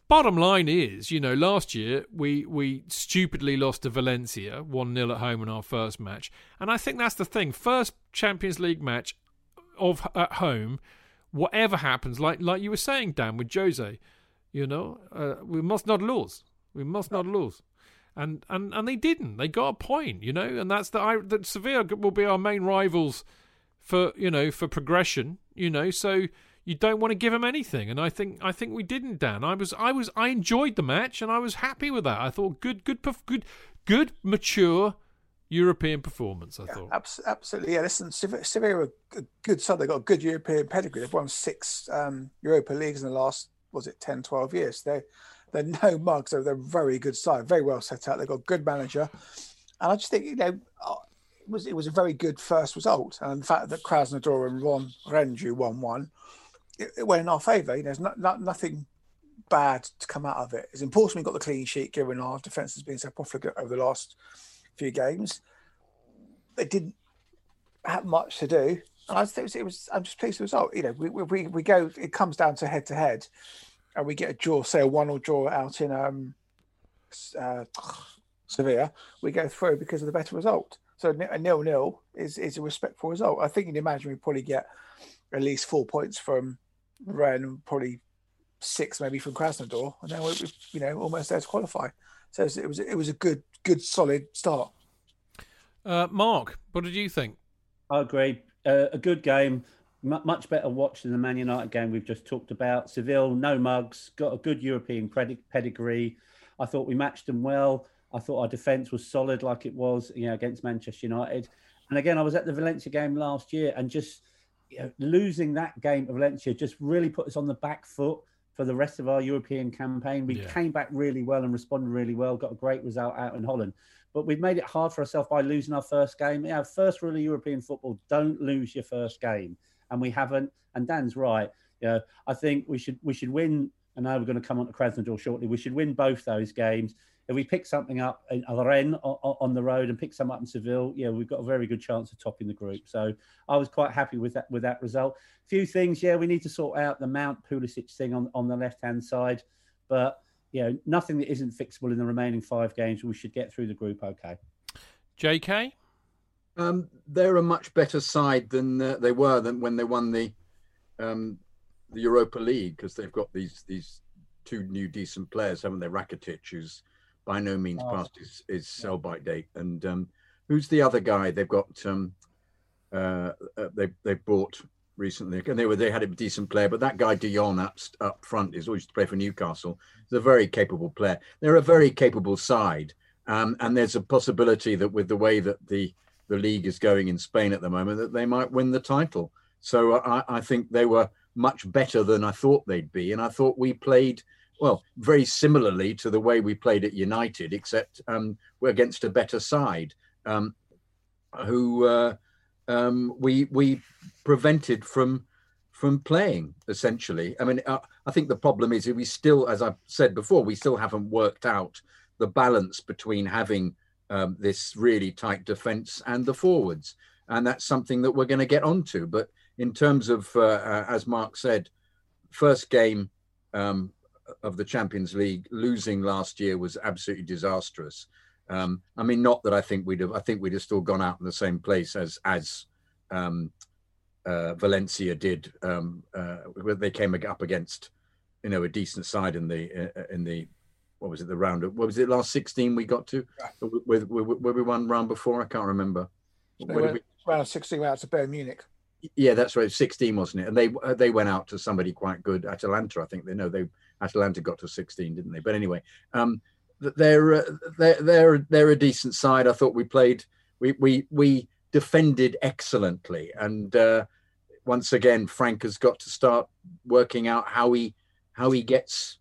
Bottom line is, you know, last year we we stupidly lost to Valencia 1 0 at home in our first match. And I think that's the thing. First Champions League match of at home, whatever happens, like like you were saying, Dan, with Jose, you know, uh, we must not lose. We must not lose and and and they didn't. They got a point, you know, and that's the I that Sevilla will be our main rivals for you know for progression, you know. So you don't want to give them anything, and I think I think we didn't, Dan. I was I was I enjoyed the match, and I was happy with that. I thought good good good good mature. European performance, I yeah, thought. absolutely, yeah. Listen, Sevilla are a good side. They've got a good European pedigree. They've won six um, Europa Leagues in the last, was it 10, 12 years. They they're no mugs. They're, they're a very good side, very well set out. They've got a good manager, and I just think you know uh, it was it was a very good first result. And the fact that Krasnodar and Rennes drew one one, it, it, went in our favour. You know, there's not, not, nothing bad to come out of it. It's important we got the clean sheet given our defence has been so profligate over the last few games. They didn't have much to do. And I think it was, it was I'm just pleased with the result. You know, we, we, we go, it comes down to head to head and we get a draw, say a one or draw out in um, uh, Sevilla, we go through because of the better result. So a nil nil is is a respectful result. I think you'd imagine we probably get at least four points from Rennes, probably six maybe from Krasnodar, and then we're you know almost there to qualify. So it was it was a good good solid start. Uh, Mark, what did you think? I agree. Uh, a good game much better watch than the Man United game we've just talked about. Seville, no mugs, got a good European pedigree. I thought we matched them well. I thought our defence was solid, like it was, you know, against Manchester United. And again, I was at the Valencia game last year, and just you know, losing that game of Valencia just really put us on the back foot for the rest of our European campaign. We yeah. came back really well and responded really well, got a great result out in Holland. But we've made it hard for ourselves by losing our first game. Yeah, first rule of European football: don't lose your first game and we haven't. And Dan's right. You know, I think we should we should win. And now we're going to come on to Krasnodar shortly. We should win both those games. If we pick something up in Rennes on the road and pick some up in Seville, yeah, we've got a very good chance of topping the group. So I was quite happy with that with that result. Few things, yeah, we need to sort out the Mount Pulisic thing on, on the left hand side, but you know, nothing that isn't fixable in the remaining five games. We should get through the group okay. JK. Um, they're a much better side than uh, they were than when they won the um, the Europa League because they've got these these two new decent players, haven't they? Rakitic, who's by no means oh. past his, his sell by date, and um, who's the other guy they've got? Um, uh, uh, they they bought recently, and they were they had a decent player, but that guy Dion up up front is always to play for Newcastle. He's a very capable player. They're a very capable side, um, and there's a possibility that with the way that the the league is going in Spain at the moment, that they might win the title. So I, I think they were much better than I thought they'd be. And I thought we played, well, very similarly to the way we played at United, except um, we're against a better side um, who uh, um, we, we prevented from from playing essentially. I mean, uh, I think the problem is we still, as I've said before, we still haven't worked out the balance between having um, this really tight defence and the forwards. And that's something that we're going to get onto. But in terms of, uh, uh, as Mark said, first game um, of the Champions League, losing last year was absolutely disastrous. Um, I mean, not that I think we'd have. I think we'd have still gone out in the same place as as um, uh, Valencia did. Um, uh, they came up against, you know, a decent side in the uh, in the what was it the round of what was it last 16 we got to with, with, we won round before i can't remember we, round 16 out to bayern munich Yeah, that's right. Sixteen, wasn't it? And they uh, they went out to somebody quite good, Atalanta. I think they know they Atalanta got to sixteen, didn't they? But anyway, um, they're uh, they're they're they're a decent side. I thought we played we we we defended excellently, and uh, once again, Frank has got to start working out how he how he gets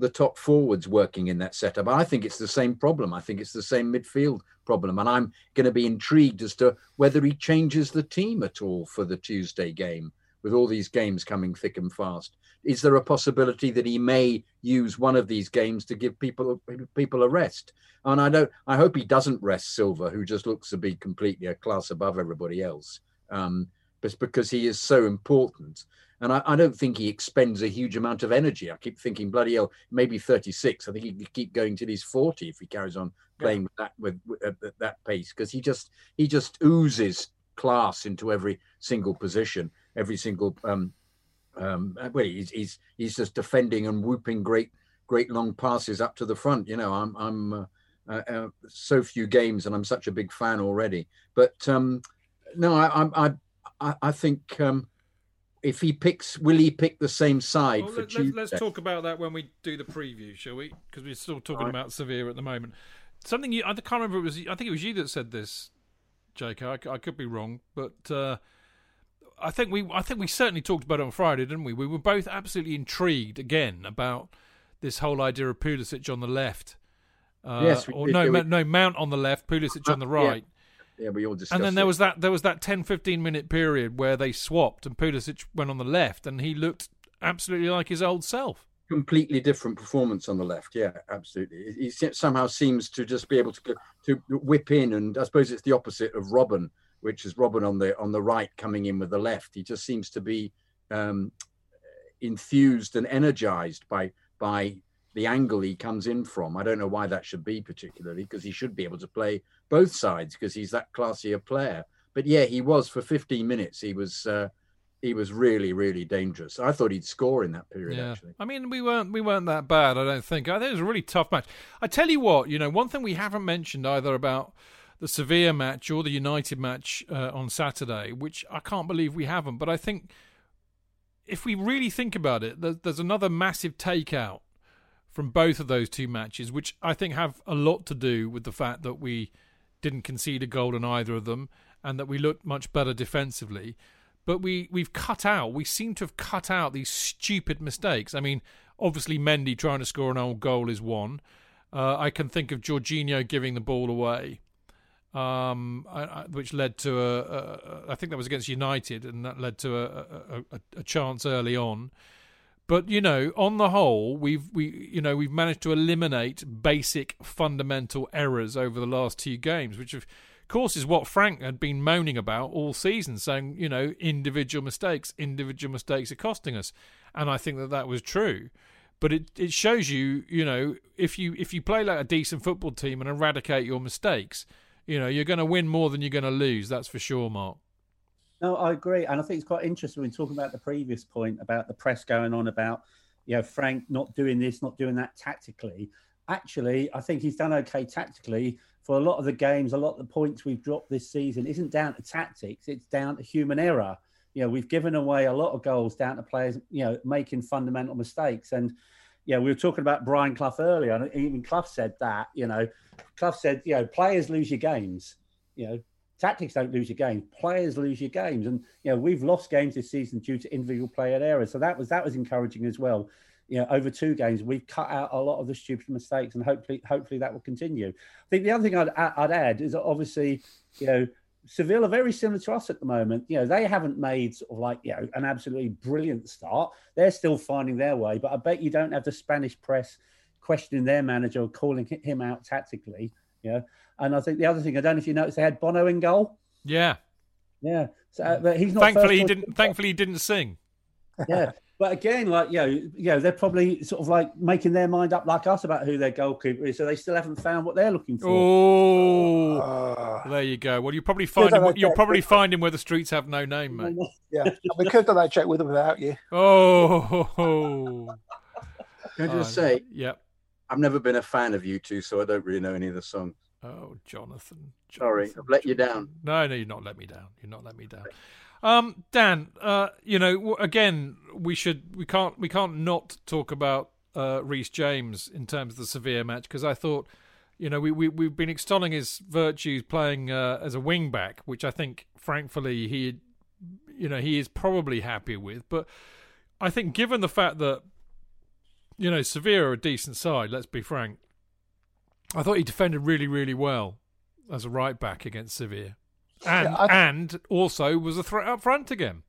the top forwards working in that setup. I think it's the same problem. I think it's the same midfield problem. And I'm going to be intrigued as to whether he changes the team at all for the Tuesday game with all these games coming thick and fast. Is there a possibility that he may use one of these games to give people people a rest? And I don't. I hope he doesn't rest Silva, who just looks to be completely a class above everybody else. Um, just because he is so important. And I, I, don't think he expends a huge amount of energy. I keep thinking, bloody hell, maybe 36. I think he could keep going till he's 40 if he carries on playing yeah. with that with, with that pace because he just he just oozes class into every single position, every single um um well he's he's he's just defending and whooping great great long passes up to the front. You know, I'm I'm uh, uh, uh, so few games and I'm such a big fan already. But um no, I I I, I think um if he picks, will he pick the same side well, for let, Tuesday? Let's talk about that when we do the preview, shall we? Because we're still talking right. about Sevilla at the moment. Something you, I can't remember. It was I think it was you that said this, Jake. I, I could be wrong, but uh, I think we I think we certainly talked about it on Friday, didn't we? We were both absolutely intrigued again about this whole idea of Pulisic on the left. Uh, yes, or no, we... no Mount on the left, Pulisic on the right. Yeah yeah, we all discussed. And then it. there was that there was that 10, 15 minute period where they swapped, and Pulisic went on the left, and he looked absolutely like his old self. Completely different performance on the left. Yeah, absolutely. He somehow seems to just be able to to whip in, and I suppose it's the opposite of Robben, which is Robben on the on the right coming in with the left. He just seems to be um, enthused and energized by by the angle he comes in from. I don't know why that should be particularly, because he should be able to play both sides because he's that classier player. But yeah, he was for 15 minutes. He was uh, he was really really dangerous. I thought he'd score in that period. Yeah. Actually, I mean we weren't we weren't that bad. I don't think. I think it was a really tough match. I tell you what, you know, one thing we haven't mentioned either about the Sevilla match or the United match uh, on Saturday, which I can't believe we haven't. But I think if we really think about it, there's, there's another massive takeout from both of those two matches, which I think have a lot to do with the fact that we didn't concede a goal in either of them and that we looked much better defensively. But we, we've cut out, we seem to have cut out these stupid mistakes. I mean, obviously, Mendy trying to score an old goal is one. Uh, I can think of Jorginho giving the ball away, um, which led to a. I think that was against United, and that led to a, a, a chance early on. But you know, on the whole, we've we you know we've managed to eliminate basic fundamental errors over the last two games, which of course is what Frank had been moaning about all season, saying you know individual mistakes, individual mistakes are costing us, and I think that that was true. But it it shows you you know if you if you play like a decent football team and eradicate your mistakes, you know you're going to win more than you're going to lose. That's for sure, Mark. No, I agree, and I think it's quite interesting when talking about the previous point about the press going on about, you know, Frank not doing this, not doing that tactically. Actually, I think he's done okay tactically for a lot of the games. A lot of the points we've dropped this season isn't down to tactics; it's down to human error. You know, we've given away a lot of goals down to players, you know, making fundamental mistakes. And yeah, we were talking about Brian Clough earlier, and even Clough said that. You know, Clough said, you know, players lose your games. You know, tactics don't lose your games. Players lose your games. And you know we've lost games this season due to individual player errors. So that was that was encouraging as well. You know over two games we've cut out a lot of the stupid mistakes and hopefully hopefully that will continue. I think the other thing i'd, I'd add is obviously you know Seville are very similar to us at the moment. You know, they haven't made sort of like, you know, an absolutely brilliant start. They're still finding their way, but I bet you don't have the Spanish press questioning their manager or calling him out tactically. You know, and I think the other thing I don't know if you noticed they had Bono in goal. Yeah, yeah. So, uh, but he's not. Thankfully, he didn't. Thankfully, he didn't sing. Yeah, but again, like you know, you know, they're probably sort of like making their mind up like us about who their goalkeeper is, so they still haven't found what they're looking for. Oh, uh, there you go. Well, you probably find him. You'll probably find him where the streets have no name, mate. Yeah, we could have done that check with him without you. Oh. Can I just uh, say? Yep. I've never been a fan of U2, so I don't really know any of the songs. Oh, Jonathan. Jonathan Sorry, I've let you down. No, no, you're not let me down. You're not let me down. Um, Dan, uh, you know, again, we should we can't we can't not talk about uh, Reece James in terms of the Sevilla match because I thought, you know, we we we've been extolling his virtues playing uh, as a wing back, which I think, frankly, he, you know, he is probably happy with. But I think, given the fact that, you know, Sevilla are a decent side, let's be frank, I thought he defended really really well as a right back against Sevilla. And Yeah, I- and also was a threat up front again.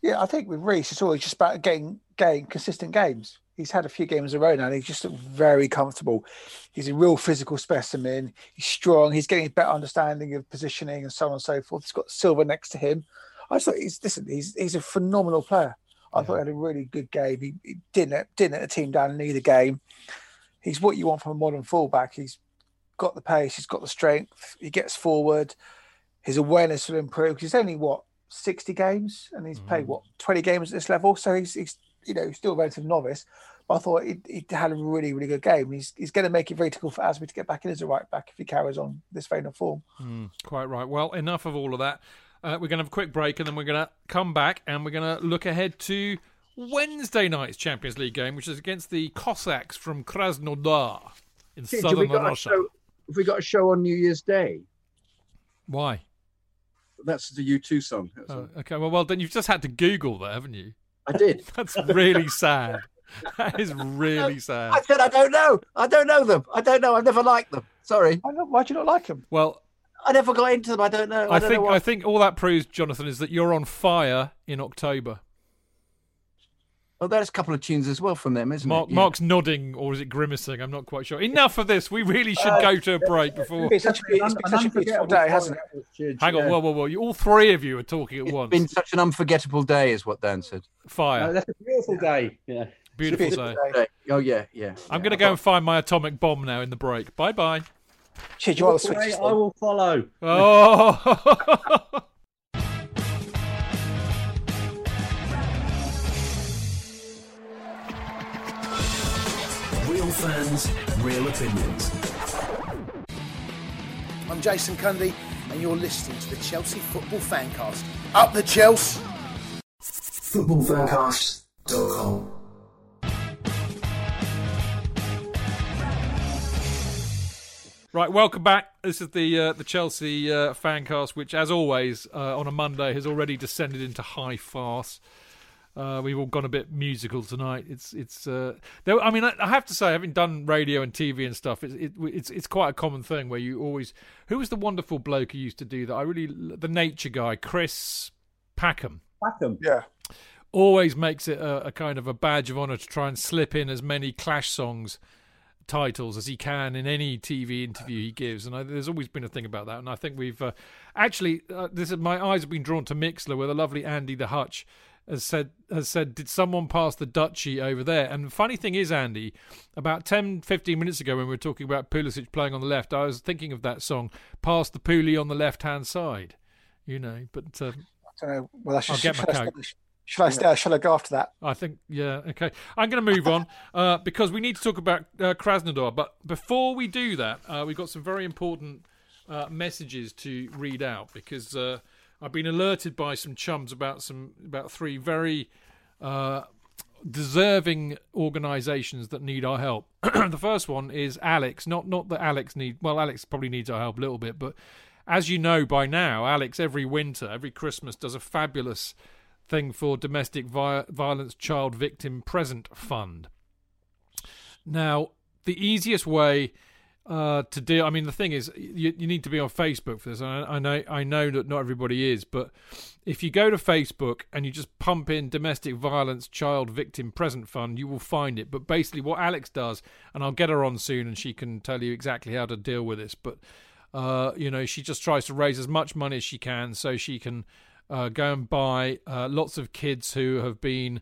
Yeah, I think with Reece, it's always just about getting getting consistent games. He's had a few games in a row now, and he's just very comfortable. He's a real physical specimen. He's strong. He's getting a better understanding of positioning and so on and so forth. He's got Silva next to him. I just thought he's listen. He's he's a phenomenal player. I thought he had a really good game. He, he didn't didn't let the team down in either game. He's what you want from a modern fullback. He's got the pace. He's got the strength. He gets forward. His awareness will improve. Because he's only what sixty games, and he's played what twenty games at this level. So he's he's you know still a relative novice. But I thought he, he had a really really good game. He's he's going to make it very difficult for Azpi to get back in as a right back if he carries on this vein of form. Quite right. Well, enough of all of that. Uh, we're going to have a quick break and then we're going to come back and we're going to look ahead to Wednesday night's Champions League game, which is against the Cossacks from Krasnodar in Have southern got Russia. show? Have we got a show on New Year's Day? Why? That's the U2 song. Oh, okay, well, well, then you've just had to Google that, haven't you? I did. That's really sad. That is really I sad. I said I don't know. I don't know them. I don't know. I've never liked them. Sorry, Why, not, why do you not like them? Well, I never got into them. I don't know. I, I don't think know I think all that proves, Jonathan, is that you're on fire in October. Oh, there's a couple of tunes as well from them, isn't Mark, it? Yeah. Mark's nodding, or is it grimacing? I'm not quite sure. Enough of this. We really should Uh, go to a break before. It's such, a- it's been such a beautiful day, hasn't it? Hang on, whoa, whoa, whoa! You, all three of you are talking at It's once. It's been such an unforgettable day, is what Dan said. Fire, Uh, that's a beautiful day. Yeah. beautiful Beautiful day. day. Oh yeah, yeah. I'm yeah. going to go and find my atomic bomb now in the break. Bye bye. Chid, you want to Walk switch? I will follow. Oh, fans, real opinions. I'm Jason Cundy, and you're listening to the Chelsea Football Fancast. Up the Chelsea! Footballfancast.com. right. Welcome back. This is the uh, the Chelsea uh, fancast, which, as always, uh, on a Monday has already descended into high farce. Uh, we've all gone a bit musical tonight. It's it's. Uh, there, I mean, I, I have to say, having done radio and TV and stuff, it's it, it's it's quite a common thing where you always. Who was the wonderful bloke who used to do that? I really the nature guy, Chris Packham. Packham. Yeah. always makes it a, a kind of a badge of honor to try and slip in as many Clash songs titles as he can in any TV interview he gives, and I, there's always been a thing about that. And I think we've uh, actually uh, this is my eyes have been drawn to Mixlr, with a lovely Andy the Hutch has said has said, "Did someone pass the duchy over there?" And the funny thing is, Andy, about 10, 15 minutes ago when we were talking about Pulisic playing on the left, I was thinking of that song, "Pass the Poolie on the left hand side." You know, but. Um, I don't know. Well, I should, I'll get my shall, I, coat. shall I stay? Shall I go after that? I think, yeah, okay. I'm going to move on uh, because we need to talk about uh, Krasnodar. But before we do that, uh, we've got some very important uh, messages to read out because uh, I've been alerted by some chums about some about three very uh, deserving organisations that need our help. the first one is Alex. Not not that Alex need. Well, Alex probably needs our help a little bit, but as you know by now, Alex every winter, every Christmas does a fabulous thing for domestic vi- violence child victim present fund. Now, the easiest way uh, to deal. I mean, the thing is, you, you need to be on Facebook for this. I, I know, I know that not everybody is, but if you go to Facebook and you just pump in domestic violence child victim present fund, you will find it. But basically, what Alex does, and I'll get her on soon, and she can tell you exactly how to deal with this. But uh, you know, she just tries to raise as much money as she can so she can uh, go and buy uh, lots of kids who have been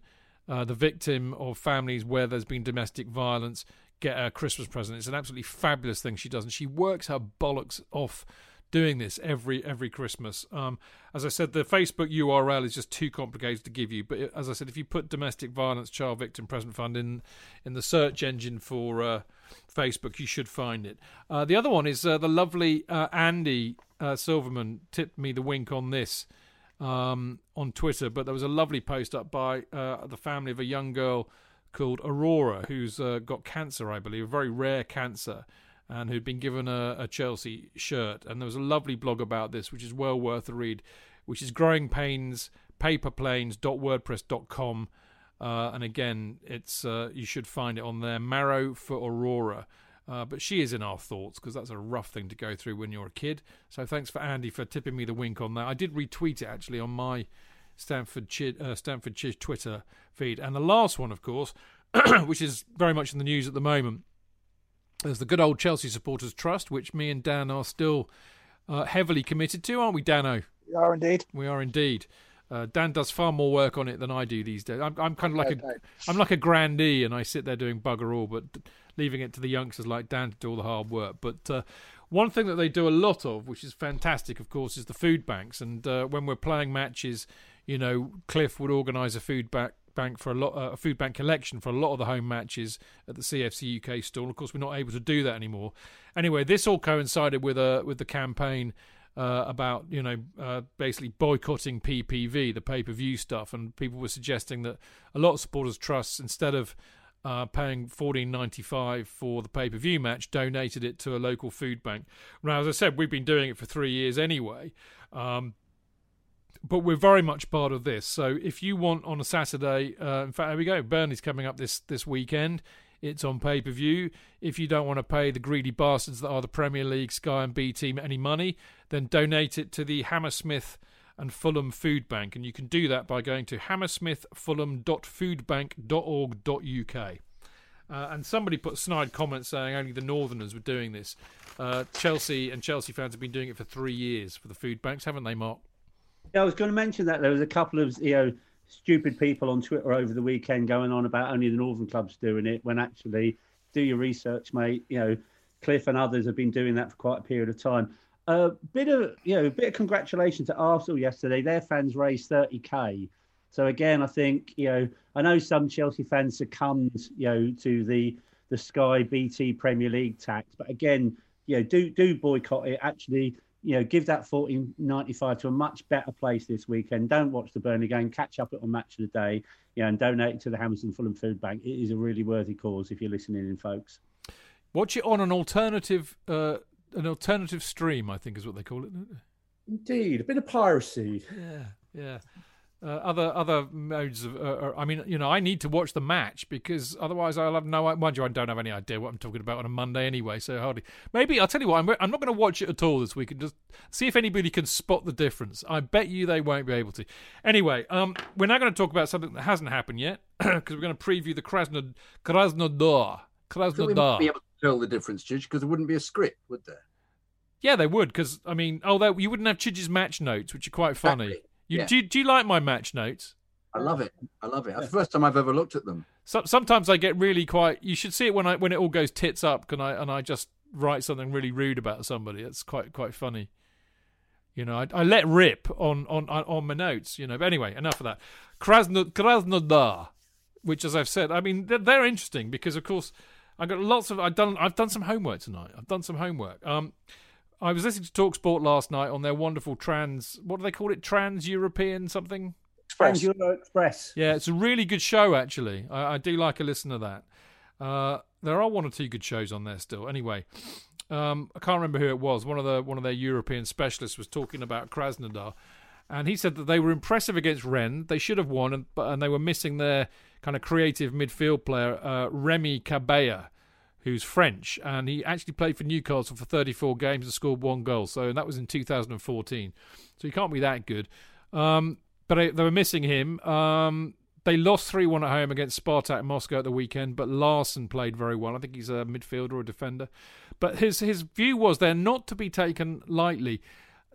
uh, the victim of families where there's been domestic violence get a Christmas present. It's an absolutely fabulous thing she does, and she works her bollocks off doing this every every Christmas. Um, as I said, the Facebook URL is just too complicated to give you. But it- as I said, if you put domestic violence child victim present fund in in the search engine for uh, Facebook, you should find it. Uh, the other one is uh, the lovely uh, Andy uh, Silverman tipped me the wink on this. um, on Twitter, but there was a lovely post up by uh, the family of a young girl called Aurora, who's uh, got cancer, I believe, a very rare cancer, and who'd been given a, a Chelsea shirt. And there was a lovely blog about this, which is well worth a read, which is Growing Pains paperplanes.wordpress.com. Uh, and again, it's uh, you should find it on there. Marrow for Aurora. Uh, but she is in our thoughts because that's a rough thing to go through when you're a kid. So thanks for Andy for tipping me the wink on that. I did retweet it actually on my Stamford uh, Twitter feed. And the last one, of course, which is very much in the news at the moment, is the good old Chelsea Supporters Trust, which me and Dan are still uh, heavily committed to, aren't we, Dano? We are indeed. We are indeed. Uh, Dan does far more work on it than I do these days. I'm, I'm kind of like a, I'm like a grandee, and I sit there doing bugger all, but leaving it to the youngsters like Dan to do all the hard work. But uh, one thing that they do a lot of, which is fantastic, of course, is the food banks. And uh, when we're playing matches, you know, Cliff would organise a food bank bank for a lot uh, a food bank collection for a lot of the home matches at the CFC UK store. Of course, we're not able to do that anymore. Anyway, this all coincided with uh, with the campaign uh, about you know uh, basically boycotting PPV, the pay per view stuff, and people were suggesting that a lot of supporters trusts instead of uh, paying fourteen ninety five for the pay per view match, donated it to a local food bank. Now, as I said, we've been doing it for three years anyway. Um, but we're very much part of this. So if you want on a Saturday, uh, in fact, there we go. Burnley's coming up this this weekend. It's on pay per view. If you don't want to pay the greedy bastards that are the Premier League, Sky, and BT any money, then donate it to the Hammersmith and Fulham Food Bank. And you can do that by going to hammersmithfulham.foodbank.org.uk. Uh, and somebody put snide comments saying only the Northerners were doing this. Uh, Chelsea and Chelsea fans have been doing it for three years for the food banks, haven't they, Mark? Yeah, I was going to mention that there was a couple of you know stupid people on Twitter over the weekend going on about only the Northern clubs doing it when actually do your research, mate. You know, Cliff and others have been doing that for quite a period of time. A uh, bit of you know, a bit of congratulations to Arsenal yesterday. Their fans raised 30k. So again, I think you know, I know some Chelsea fans succumbed, you know, to the the Sky BT Premier League tax, but again, you know, do do boycott it. Actually, you know, give that 14.95 to a much better place this weekend. Don't watch the Burnley game. Catch up it on Match of the Day, you know, and donate it to the Hamilton Fulham Food Bank. It is a really worthy cause if you're listening in, folks. Watch it on an alternative, uh, an alternative stream. I think is what they call it. Indeed, a bit of piracy. Yeah, yeah uh, other other modes of. Uh, uh, I mean, you know, I need to watch the match because otherwise I'll have no. Mind you, I don't have any idea what I'm talking about on a Monday anyway. So hardly. Maybe I'll tell you what. I'm I'm not going to watch it at all this week and just see if anybody can spot the difference. I bet you they won't be able to. Anyway, um, we're now going to talk about something that hasn't happened yet because we're going to preview the Krasnod Krasnodar. Krasnodar. We might be able to tell the difference, Chidge, because there wouldn't be a script, would there? Yeah, they would. Because I mean, although you wouldn't have Chidge's match notes, which are quite funny. Exactly. You, Yeah. do, you- do you like my match notes? I love it. I love it. That's the first time I've ever looked at them. So, sometimes I get really quite. You should see it when I when it all goes tits up, can I and I just write something really rude about somebody. It's quite quite funny. You know, I, I let rip on, on on on my notes. You know, but anyway, enough of that. Krasno, Krasnodar, which, as I've said, I mean they're, they're interesting because, of course, I got lots of. I've done I've done some homework tonight. I've done some homework. Um, I was listening to Talksport last night on their wonderful trans. What do they call it? Trans European something. Express. And Euro Express. Yeah, it's a really good show, actually. I, I do like a listen to that. Uh, there are one or two good shows on there still. Anyway, um, I can't remember who it was. One of the one of their European specialists was talking about Krasnodar, and he said that they were impressive against Rennes. They should have won, and, and they were missing their kind of creative midfield player uh, Remy Cabella, who's French, and he actually played for Newcastle for 34 games and scored one goal. So and that was in 2014. So he can't be that good. Um, but they, they were missing him. Um, they lost 3 1 at home against Spartak Moscow at the weekend, but Larson played very well. I think he's a midfielder or a defender. But his, his view was they're not to be taken lightly.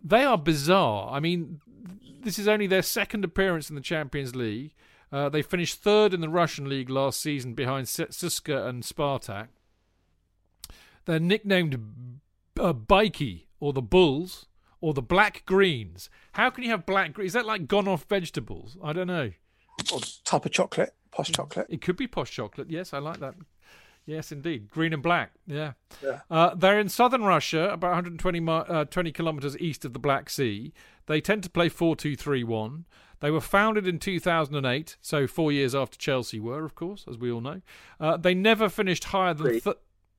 They are bizarre. I mean, this is only their second appearance in the Champions League. Uh, they finished third in the Russian league last season behind Siska and Spartak. They're nicknamed uh, Bikey or the Bulls or the Black Greens. How can you have black greens? Is that like gone off vegetables? I don't know. Or type of chocolate, posh chocolate. It could be posh chocolate. Yes, I like that. Yes, indeed. Green and black. Yeah. Yeah. Uh, they're in southern Russia, about 120 mi- uh, 20 kilometers east of the Black Sea. They tend to play 4 2 3 1. They were founded in 2008, so four years after Chelsea were, of course, as we all know. Uh, they never finished higher than. Th-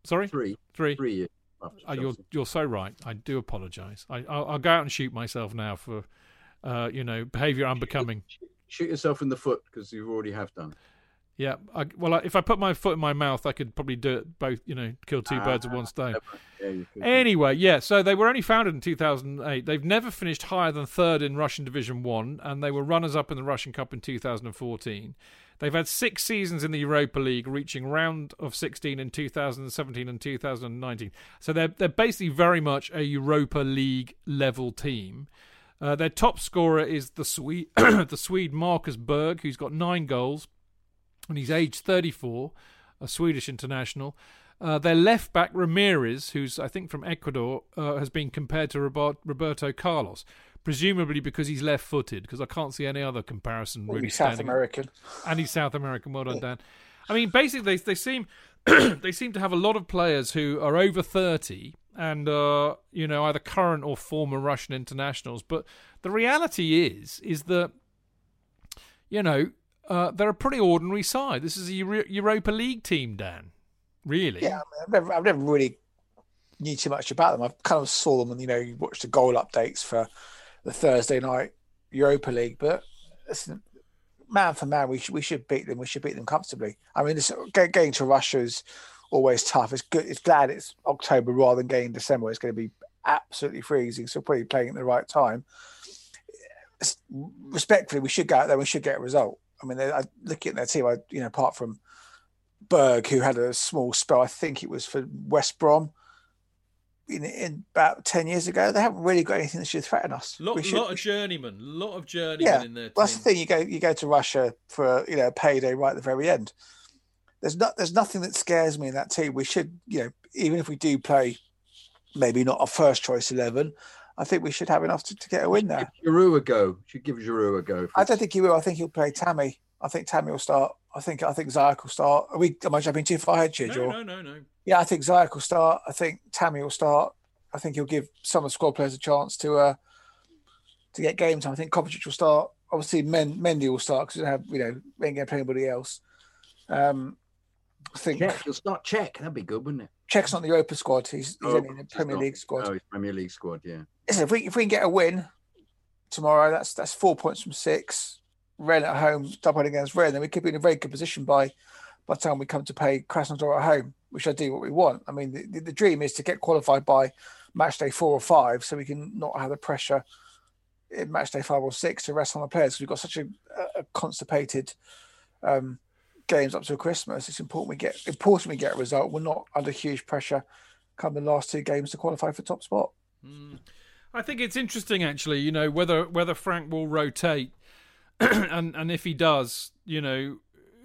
Sorry? Three, Three. three years. Oh, you're you're so right. I do apologise. I I'll, I'll go out and shoot myself now for, uh, you know, behaviour unbecoming. Shoot yourself in the foot because you already have done. Yeah. I, well, I, if I put my foot in my mouth, I could probably do it both. You know, kill two birds with one stone. Yeah. Anyway, yeah. So they were only founded in 2008. They've never finished higher than third in Russian Division One, and they were runners-up in the Russian Cup in 2014. They've had six seasons in the Europa League, reaching round of 16 in 2017 and 2019. So they're they're basically very much a Europa League level team. Uh, their top scorer is the Swede, the Swede Marcus Berg, who's got nine goals, and he's aged 34, a Swedish international. Uh, their left back Ramirez, who's I think from Ecuador, uh, has been compared to Robert, Roberto Carlos, presumably because he's left-footed. Because I can't see any other comparison really South standing. American. And he's South American. Well done, Dan. I mean, basically, they, they seem they seem to have a lot of players who are over thirty and uh, you know either current or former Russian internationals. But the reality is, is that you know uh, they're a pretty ordinary side. This is a Euro- Europa League team, Dan. Really? Yeah, I mean, I've never, I've never really knew too much about them. I've kind of saw them and you know you watch the goal updates for the Thursday night Europa League, but listen, man for man, we should we should beat them. We should beat them comfortably. I mean, this, going to Russia is always tough. It's good. It's glad it's October rather than getting December. It's going to be absolutely freezing. So probably playing at the right time. Respectfully, we should go out there. We should get a result. I mean, I looking at their team. I you know apart from Berg, who had a small spell, I think it was for West Brom. In, in about ten years ago, they haven't really got anything that should threaten us. Lot, We should- lot of journeymen, lot of journeymen Yeah, in their well, that's the thing. You go you go to Russia for you know a payday right at the very end. There's not there's nothing that scares me in that team. We should you know even if we do play maybe not a first choice eleven, I think we should have enough to, to get a win there. Give Giroud a go. Should give Giroud a go. I don't think he will. I think he'll play Tammy. I think Tammy will start. I think I think Ziyech will start. Are we am I jumping too far ahead, Chidge? No, or- no, no, no. Yeah, I think Ziyech will start. I think Tammy will start. I think he'll give some of the squad players a chance to uh to get game time. I think Kovacic will start. Obviously, Men, Mendy will start because have you know we ain't going to play anybody else. Um, I think Cech. You'll start Cech. That'd be good, wouldn't it? Cech's not the Europa squad. He's, he's Oh, only in the Premier not. League squad. Oh, he's Premier League squad. Yeah. Listen, if we if we can get a win tomorrow, that's that's four points from six. Rennes at home, double against Rennes, then we could be in a very good position by by the time we come to play Krasnodar at home, which I do what we want. I mean, the, the, dream is to get qualified by match day four or five, so we can not have the pressure in match day five or six to rest on the players we've got such a, a constipated um, games up to Christmas. It's important we get important we get a result. We're not under huge pressure come the last two games to qualify for top spot. I think it's interesting, actually. You know whether whether Frank will rotate, and and if he does, you know,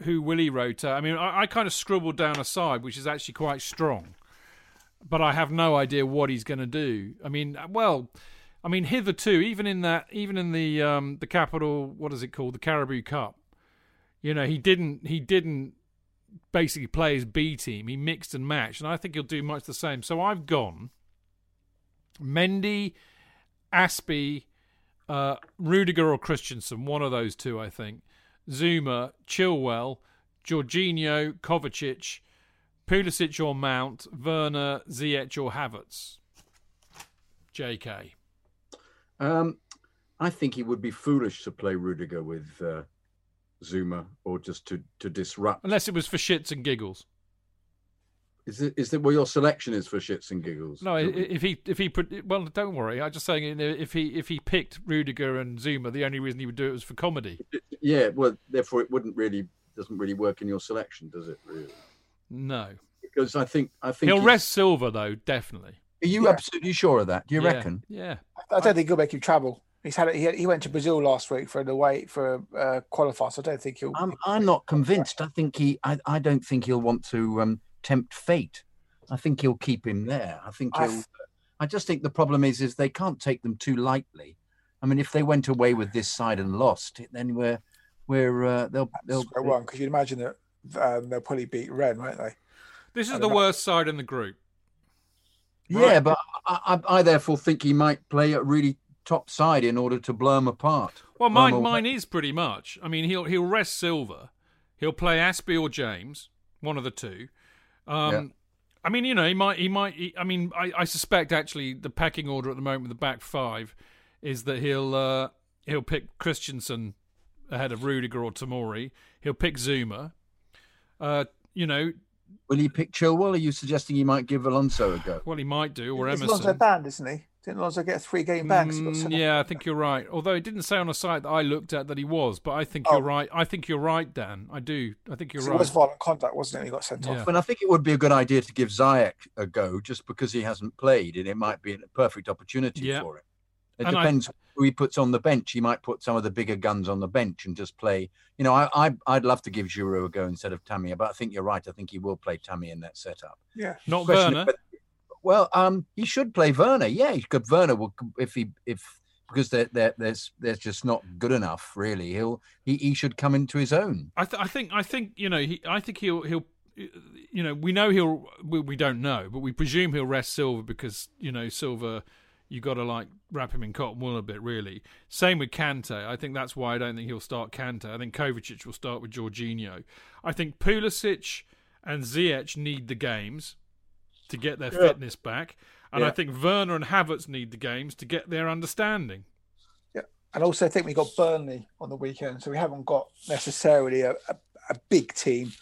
who will he rotate? I mean, I, I kind of scribbled down a side which is actually quite strong, but I have no idea what he's going to do. I mean, well, I mean, hitherto, even in that, even in the um the capital, what is it called, the Carabao Cup, you know, he didn't he didn't basically play his B team. He mixed and matched, and I think he'll do much the same. So I've gone Mendy, Azpi, uh, Rudiger or Christensen, one of those two, I think. Zouma, Chilwell, Jorginho, Kovacic, Pulisic or Mount, Werner, Ziyech or Havertz. JK. Um, I think it would be foolish to play Rudiger with uh, Zouma or just to to disrupt. Unless it was for shits and giggles. Is it is that what your selection is for shits and giggles? No, if he if he put well, don't worry. I'm just saying if he if he picked Rudiger and Zouma, the only reason he would do it was for comedy. Yeah, well, therefore it wouldn't really doesn't really work in your selection, does it? Really? No, Because I think I think he'll he's- rest Silva though, definitely. Are you Yeah. absolutely sure of that? Do you Yeah, reckon? Yeah. I don't think he'll make him travel. He's had. He, he went to Brazil last week for the way for uh, qualifier. So I don't think he'll. I'm I'm not convinced. I think he I, I don't think he'll want to um, tempt fate. I think he'll keep him there. I think I he'll. th- I just think the problem is is they can't take them too lightly. I mean, if they went away with this side and lost, then we're we're uh, they'll they'll square one because you'd imagine that um, they'll probably beat Rennes, won't they? This is the know. worst side in the group. Yeah, but I, I, I therefore think he might play a really top side in order to blow them apart. Well, mine, away. mine is pretty much. I mean, he'll he'll rest Silva. He'll play Azpi or James, one of the two. Um, Yeah. I mean, you know, he might. He might. He, I mean, I, I suspect actually the pecking order at the moment with the back five is that he'll uh, he'll pick Christensen ahead of Rudiger or Tamori. He'll pick Zouma. Uh, you know, Will he pick Chilwell? Are you suggesting he might give Alonso a go? well, he might do or Is Emerson. Lonzo banned, isn't he? Didn't Lonzo get a three game ban? 'cause he got Mm, yeah, I think you're right. Although it didn't say on a site that I looked at that he was, but I think Oh. you're right. I think you're right, Dan. I do. I think you're 'Cause right. It was violent conduct, wasn't it? He got sent Yeah. off. But I think it would be a good idea to give Ziyech a go just because he hasn't played, and it might be a perfect opportunity Yeah. for him. It And I- depends who he puts on the bench. He might put some of the bigger guns on the bench and just play. You know, I, I I'd love to give Giroud a go instead of Tammy, but I think you're right. I think he will play Tammy in that setup. Yeah. Not Question Werner. is- Well, um, he should play Werner. Yeah, could. Werner will if he if because they're, they're, there's there's just not good enough really. He'll he, he should come into his own. I, th- I think. I think. You know. He. I think he'll. He'll. You know. We know he'll. We, we don't know, but we presume he'll rest Silva because you know Silva. You got to like wrap him in cotton wool a bit, really. Same with Kante. I think that's why I don't think he'll start Kante. I think Kovacic will start with Jorginho. I think Pulisic and Ziyech need the games to get their Yeah. fitness back, and I think Werner and Havertz need the games to get their understanding. Yeah. And also, I think we got Burnley on the weekend, so we haven't got necessarily a, a, a big team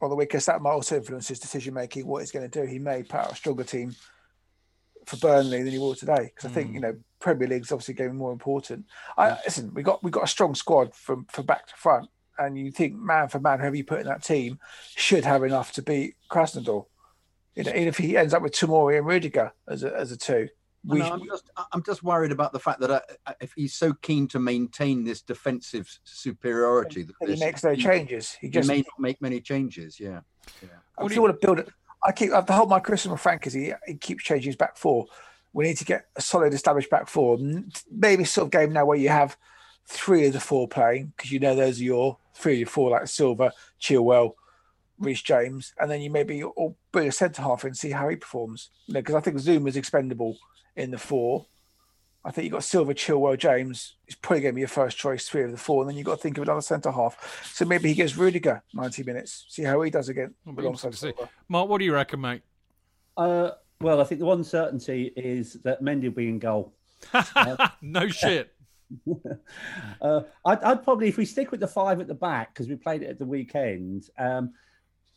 on the weekend. That might also influence his decision making, what he's going to do. He may put out a stronger team for Burnley than he will today, because I think hmm. you know Premier League's obviously getting more important. I hmm. listen, we got we got a strong squad from from back to front, and you think man for man, whoever you put in that team should have enough to beat Krasnodar. You know, even if he ends up with Tamori and Rudiger as a as a two, I we I'm just I'm just worried about the fact that uh, if he's so keen to maintain this defensive superiority, that he makes no changes. He He just may not make many changes. Yeah. I if you want to build it, I keep the whole my criticism of Frank is he, he keeps changing his back four. We need to get a solid established back four. Maybe sort of game now where you have three of the four playing because you know those are your three of your four like Silva, Chilwell, Reece James, and then you maybe or bring a centre half and see how he performs. You know, because I think Zoom is expendable in the four. I think you've got Silva, Chilwell, James. He's probably going to be your first choice, three of the four. And then you've got to think of another centre half. So maybe he gives Rudiger 90 minutes, see how he does again. Alongside interesting to see. Mark, what do you reckon, mate? Uh, well, I think the one certainty is that Mendy will be in goal. no shit. uh, I'd, I'd probably, if we stick with the five at the back, because we played it at the weekend, um,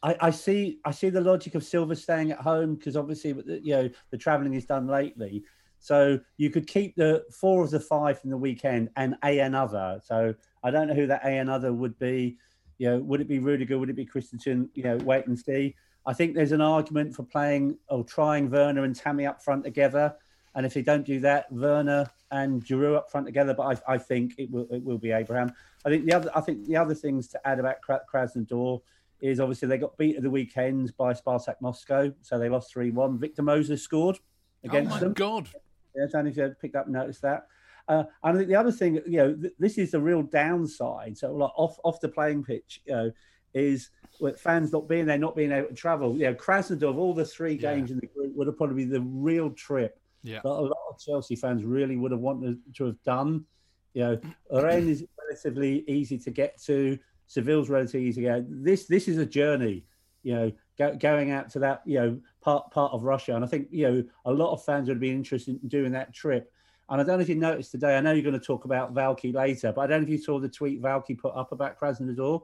I, I see, I see the logic of Silva staying at home because obviously, you know, the travelling is done lately. So you could keep the four of the five from the weekend and a another. So I don't know who that a another would be. You know, would it be Rudiger? Would it be Christensen? You know, wait and see. I think there's an argument for playing or trying Werner and Tammy up front together. And if they don't do that, Werner and Giroud up front together. But I, I think it will it will be Abraham. I think the other I think the other things to add about Kra- Krasnodar is obviously they got beat at the weekend by Spartak Moscow, so they lost three one. Victor Moses scored against them. oh my them. god! Yeah, know if you picked up and noticed that. Uh, and I think the other thing, you know, th- this is the real downside. So, like off off the playing pitch, you know, is with fans not being there, not being able to travel. You know, Krasnodar of all the three Yeah. games in the group would have probably been the real trip Yeah. that a lot of Chelsea fans really would have wanted to have done. You know, Rennes is relatively easy to get to. Seville's relatively easy get. This this is a journey. You know, go, going out to that you know part part of Russia, and I think you know a lot of fans would be interested in doing that trip. And I don't know if you noticed today. I know you're going to talk about Valky later, but I don't know if you saw the tweet Valky put up about Krasnodar.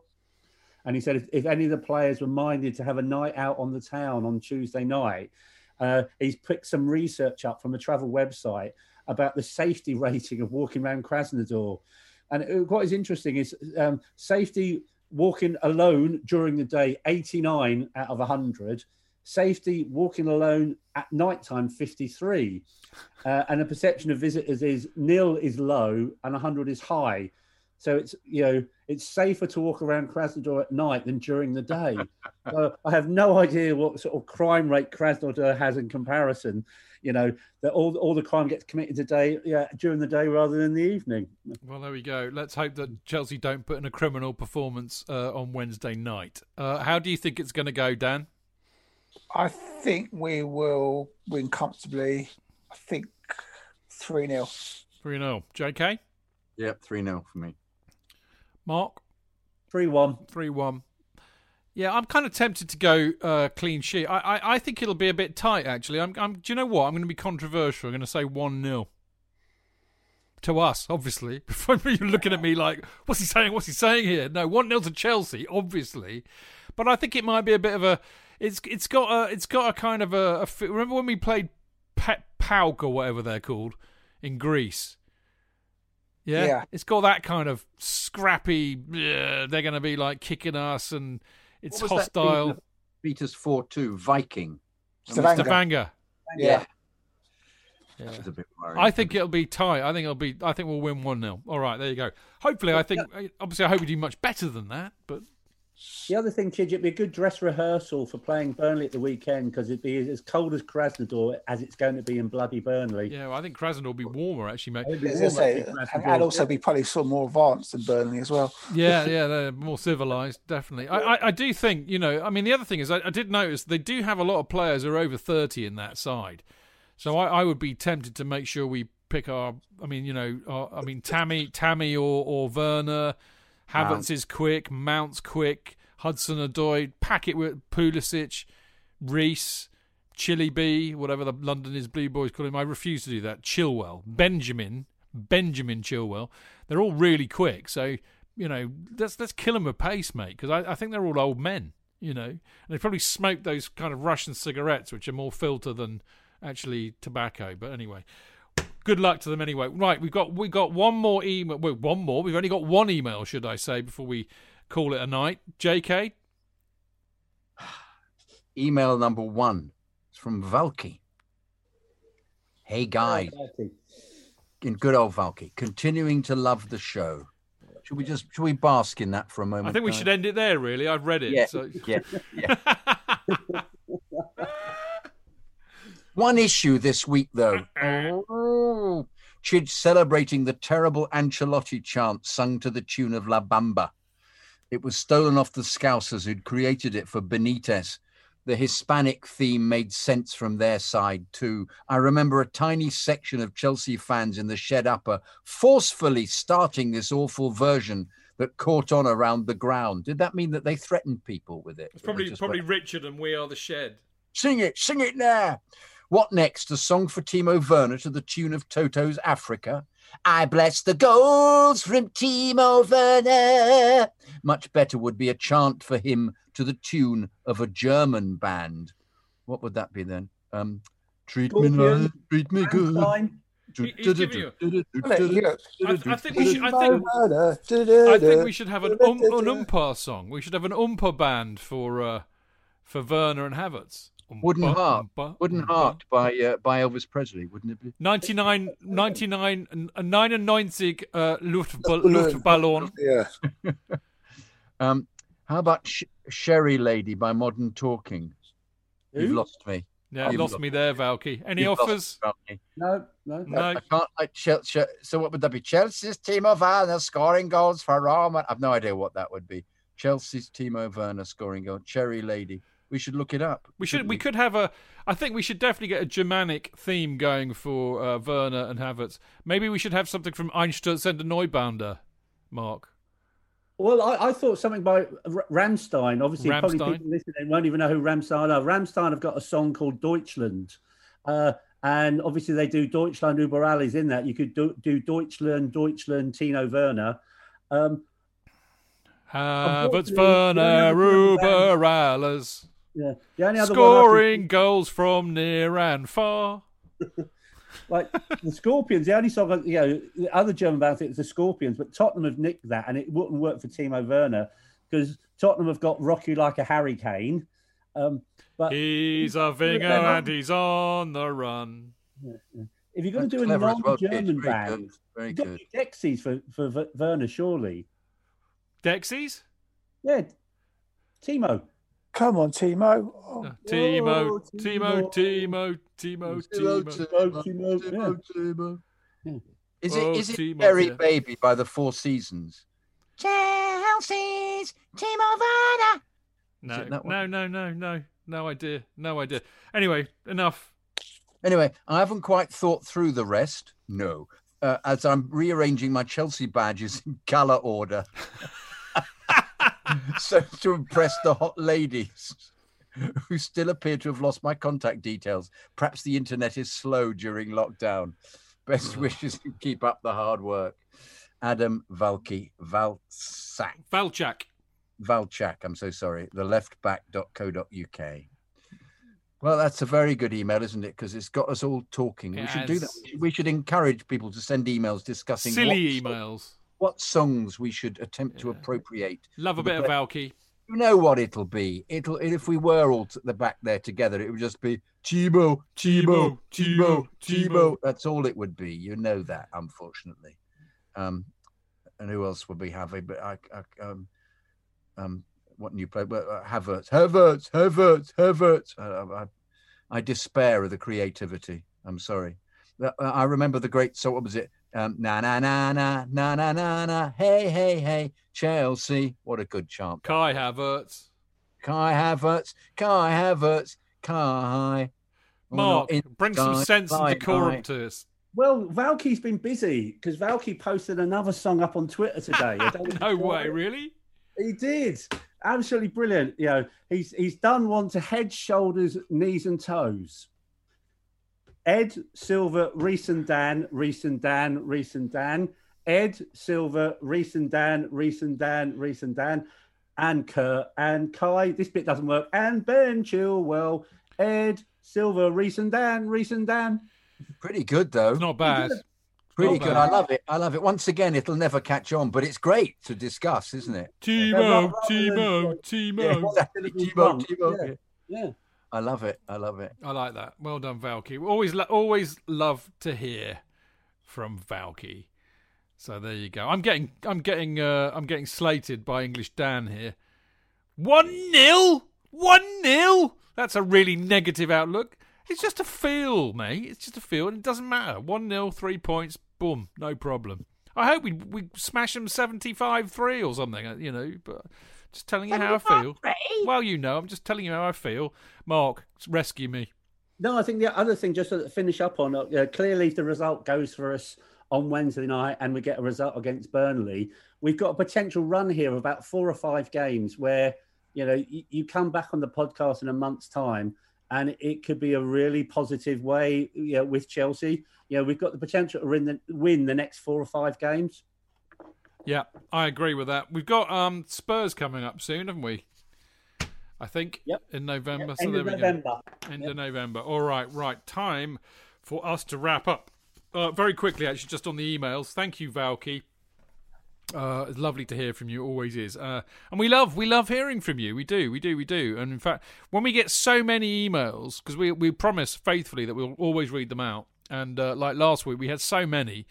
And he said if, if any of the players were minded to have a night out on the town on Tuesday night, uh, he's picked some research up from a travel website about the safety rating of walking around Krasnodar. And it- what is interesting is um, safety walking alone during the day, 89 out of 100. Safety walking alone at nighttime, 53. Uh, and the perception of visitors is nil is low and 100 is high. So it's you know it's safer to walk around Krasnodar at night than during the day. so I have no idea what sort of crime rate Krasnodar has in comparison. You know that all all the crime gets committed today yeah, during the day rather than the evening. Well, there we go. Let's hope that Chelsea don't put in a criminal performance uh, on Wednesday night. Uh, how do you think it's going to go, Dan? I think we will win comfortably. I think 3 0. 3 0. JK? Yep, 3 0 for me. Mark? 3 1. 3 1. Yeah, I'm kind of tempted to go uh, clean sheet. I, I, I think it'll be a bit tight, actually. I'm, I'm, do you know what? I'm going to be controversial. I'm going to say 1 0. To us, obviously. Before you're looking at me like, what's he saying? What's he saying here? No, 1 0 to Chelsea, obviously. But I think it might be a bit of a. It's it's got a it's got a kind of a, a remember when we played Pet Pauk or whatever they're called in Greece. Yeah? Yeah. it's got that kind of scrappy. "Ugh, they're going to be like kicking us, and it's What was hostile. beat- Beat us 4 2, Viking. Stavanger. Stavanger. Yeah. Yeah. That was a bit worrying. I think it'll be tight. I think it'll be. I think we'll win one 0 All right, there you go. Hopefully, I think. Obviously, I hope we do much better than that. But The other thing, Chidge, it'd be a good dress rehearsal for playing Burnley at the weekend because it'd be as cold as Krasnodar as it's going to be in bloody Burnley. yeah, well, I think Krasnodar will be warmer actually, mate. It'd be I was gonna warm, I say, and Krasnodar. and also be probably sort of more advanced than Burnley as well. Yeah, yeah, they're more civilized, definitely. I, I, I do think, you know, I mean, the other thing is, I, I did notice they do have a lot of players who are over 30 in that side. So I, I would be tempted to make sure we pick our, I mean, you know, our, I mean, Tammy, Tammy or, or Werner, Havertz is quick, Mount's quick, Hudson Odoi, pack it with Pulisic, Reece, Chili B, whatever the London is Blue Boys call him. I refuse to do that. Chilwell, Benjamin, Benjamin Chilwell. They're all really quick. So, you know, let's let's kill them with pace, mate, because I, I think they're all old men, you know. And they probably smoke those kind of Russian cigarettes, which are more filter than actually tobacco. But anyway, good luck to them anyway. Right, we've got we got one more email. Well, one more. We've only got one email, should I say, before we call it a night. JK, Email number one is from Valky. Hey guys, in good old Valky, continuing to love the show. Should we just should we bask in that for a moment? I think we guys? should end it there. Really, I've read it. Yeah, So. yeah, yeah. One issue this week, though. Uh-uh. Oh, Chidge celebrating the terrible Ancelotti chant sung to the tune of La Bamba. It was stolen off the Scousers who'd created it for Benitez. The Hispanic theme made sense from their side too. I remember a tiny section of Chelsea fans in the shed upper forcefully starting this awful version that caught on around the ground. Did that mean that they threatened people with it? It's probably probably went, Richard and We Are the Shed. Sing it, sing it now. What next? A song for Timo Werner to the tune of Toto's Africa. I bless the goals from Timo Werner. Much better would be a chant for him to the tune of a German band. What would that be then? Um, treat me Scorpions, nice, treat me good. Rammstein. He- you- Look, you know, I, I think we should. I think. I think we should have an um, an umpire song. We should have an umpire band for uh, for Werner and Havertz. Wooden Umpa, Heart. umpa, Wooden umpa. Heart by uh, by Elvis Presley, wouldn't it be? 99, 99, uh, 99 uh, Luftball- Luftballon. Yeah. Um, how about Sh- Sherry Lady by Modern Talking? You've lost me. Yeah, You've lost lost- me there, Valky. Any You've lost offers? me, Valky. No, no. No. I can't. I, Chel- Chel- so what would that be? Chelsea's Timo Werner scoring goals for Roma. I've no idea what that would be. Chelsea's Timo Werner scoring goal. Cherry Lady. We should look it up. We should. shouldn't We could have a. I think we should definitely get a Germanic theme going for uh, Werner and Havertz. Maybe we should have something from Einstürzende Neubauten, Mark. Well, I, I thought something by R- Rammstein. Obviously, probably people listening won't even know who Rammstein are. Rammstein have got a song called Deutschland. Uh, and obviously, they do Deutschland über alles in that. You could do, do Deutschland, Deutschland, Timo Werner. Um, Havertz, Werner, the only Alles. Yeah. The only other one could- Scoring goals from near and far. like the Scorpions, the only song, you know, the other German band, I think it's the Scorpions, but Tottenham have nicked that and it wouldn't work for Timo Werner because Tottenham have got Rocky Like a Hurricane. Um, but He's a winger and he's on the run. if you're going That's to do a clever as well, non-German Very band, good. Very you've got good. Dexys for, for Ver- Werner, surely. Dexys? Yeah, Timo. Come on, Timo. Oh, Uh, Timo, Oh, Timo, Timo, Timo, Timo, Timo. Timo, Timo, Timo. Is it Oh, is it Timo, Berry yeah. Baby by the Four Seasons? Chelsea's Timo Werner. No, no, no, no, no, No idea. No idea. Anyway, enough. Anyway, I haven't quite thought through the rest. No. Uh, as I'm rearranging my Chelsea badges in colour order. so to impress the hot ladies who still appear to have lost my contact details. Perhaps the internet is slow during lockdown. Best wishes and keep up the hard work. Adam Valky Valsak. Valchak. Valchak, I'm so sorry. The leftback.co.uk. Well, that's a very good email, isn't it? Because it's got us all talking. We should do that. We should encourage people to send emails discussing Silly emails. What songs we should attempt to appropriate. Love a bit of play- Valky. You know what it'll be. It'll if we were all at the back there together, it would just be Chibo, Chibo, Chibo, Chibo. That's all it would be. You know that, unfortunately. Um, and who else would we have? But I, I um, um, what new play? Well, uh, Havertz, Havertz, Havertz, Havertz. Uh, I, I despair of the creativity. I'm sorry. Uh, I remember the great. So what was it? Um, na na na na na na na na. Hey hey hey, Chelsea. What a good chant. Kai. Havertz. Kai Havertz, Kai Havertz, Kai. Mark, in bring some Kai, sense and decorum Kai. to us. Well, Valky's been busy because Valky posted another song up on Twitter today. I don't know No if you saw way, it. really? He did. Absolutely brilliant. You know, he's he's done one to head, shoulders, knees, and toes. Ed, Silva, Reece and Dan, Reece and Dan, Reece and Dan. Ed, Silva, Reece and Dan, Reece and Dan, Reece and Dan. And Kurt and Kai. This bit doesn't work. And Ben Chilwell. Ed, Silva, Reece and Dan, Reece and Dan. Pretty good though. It's not bad. Pretty not good. bad. I love it. I love it. Once again, it'll never catch on, but it's great to discuss, isn't it? Timo, rather Timo, than- Timo. Exactly. Syllables Timo, wrong. Timo. Yeah. I love it. I love it. I like that. Well done, Valky. Always, lo- always love to hear from Valky. So there you go. I'm getting, I'm getting, uh, I'm getting slated by English Dan here. One nil, one nil. That's a really negative outlook. It's just a feel, mate. It's just a feel, and it doesn't matter. One nil, three points, boom, no problem. I hope we we smash them 75-3 or something, uh, you know. But just telling you how I feel. Well, you know, I'm just telling you how I feel. Mark, rescue me. No, I think the other thing, just to finish up on, uh, clearly if the result goes for us on Wednesday night and we get a result against Burnley, we've got a potential run here of about four or five games where, you know, you, you come back on the podcast in a month's time and it could be a really positive way you know, with Chelsea. You know, we've got the potential to win the, win the next four or five games. Yeah, I agree with that. We've got um Spurs coming up soon, haven't we? I think Yep. in November. so End there of we November. go. End of November. All right, right. Time for us to wrap up. Uh, very quickly, actually, just on the emails. Thank you, Valky. Uh, it's lovely to hear from you. Always is, uh, and we love we love hearing from you. We do, we do, we do. And in fact, when we get so many emails, because we we promise faithfully that we'll always read them out. And uh, like last week, we had so many,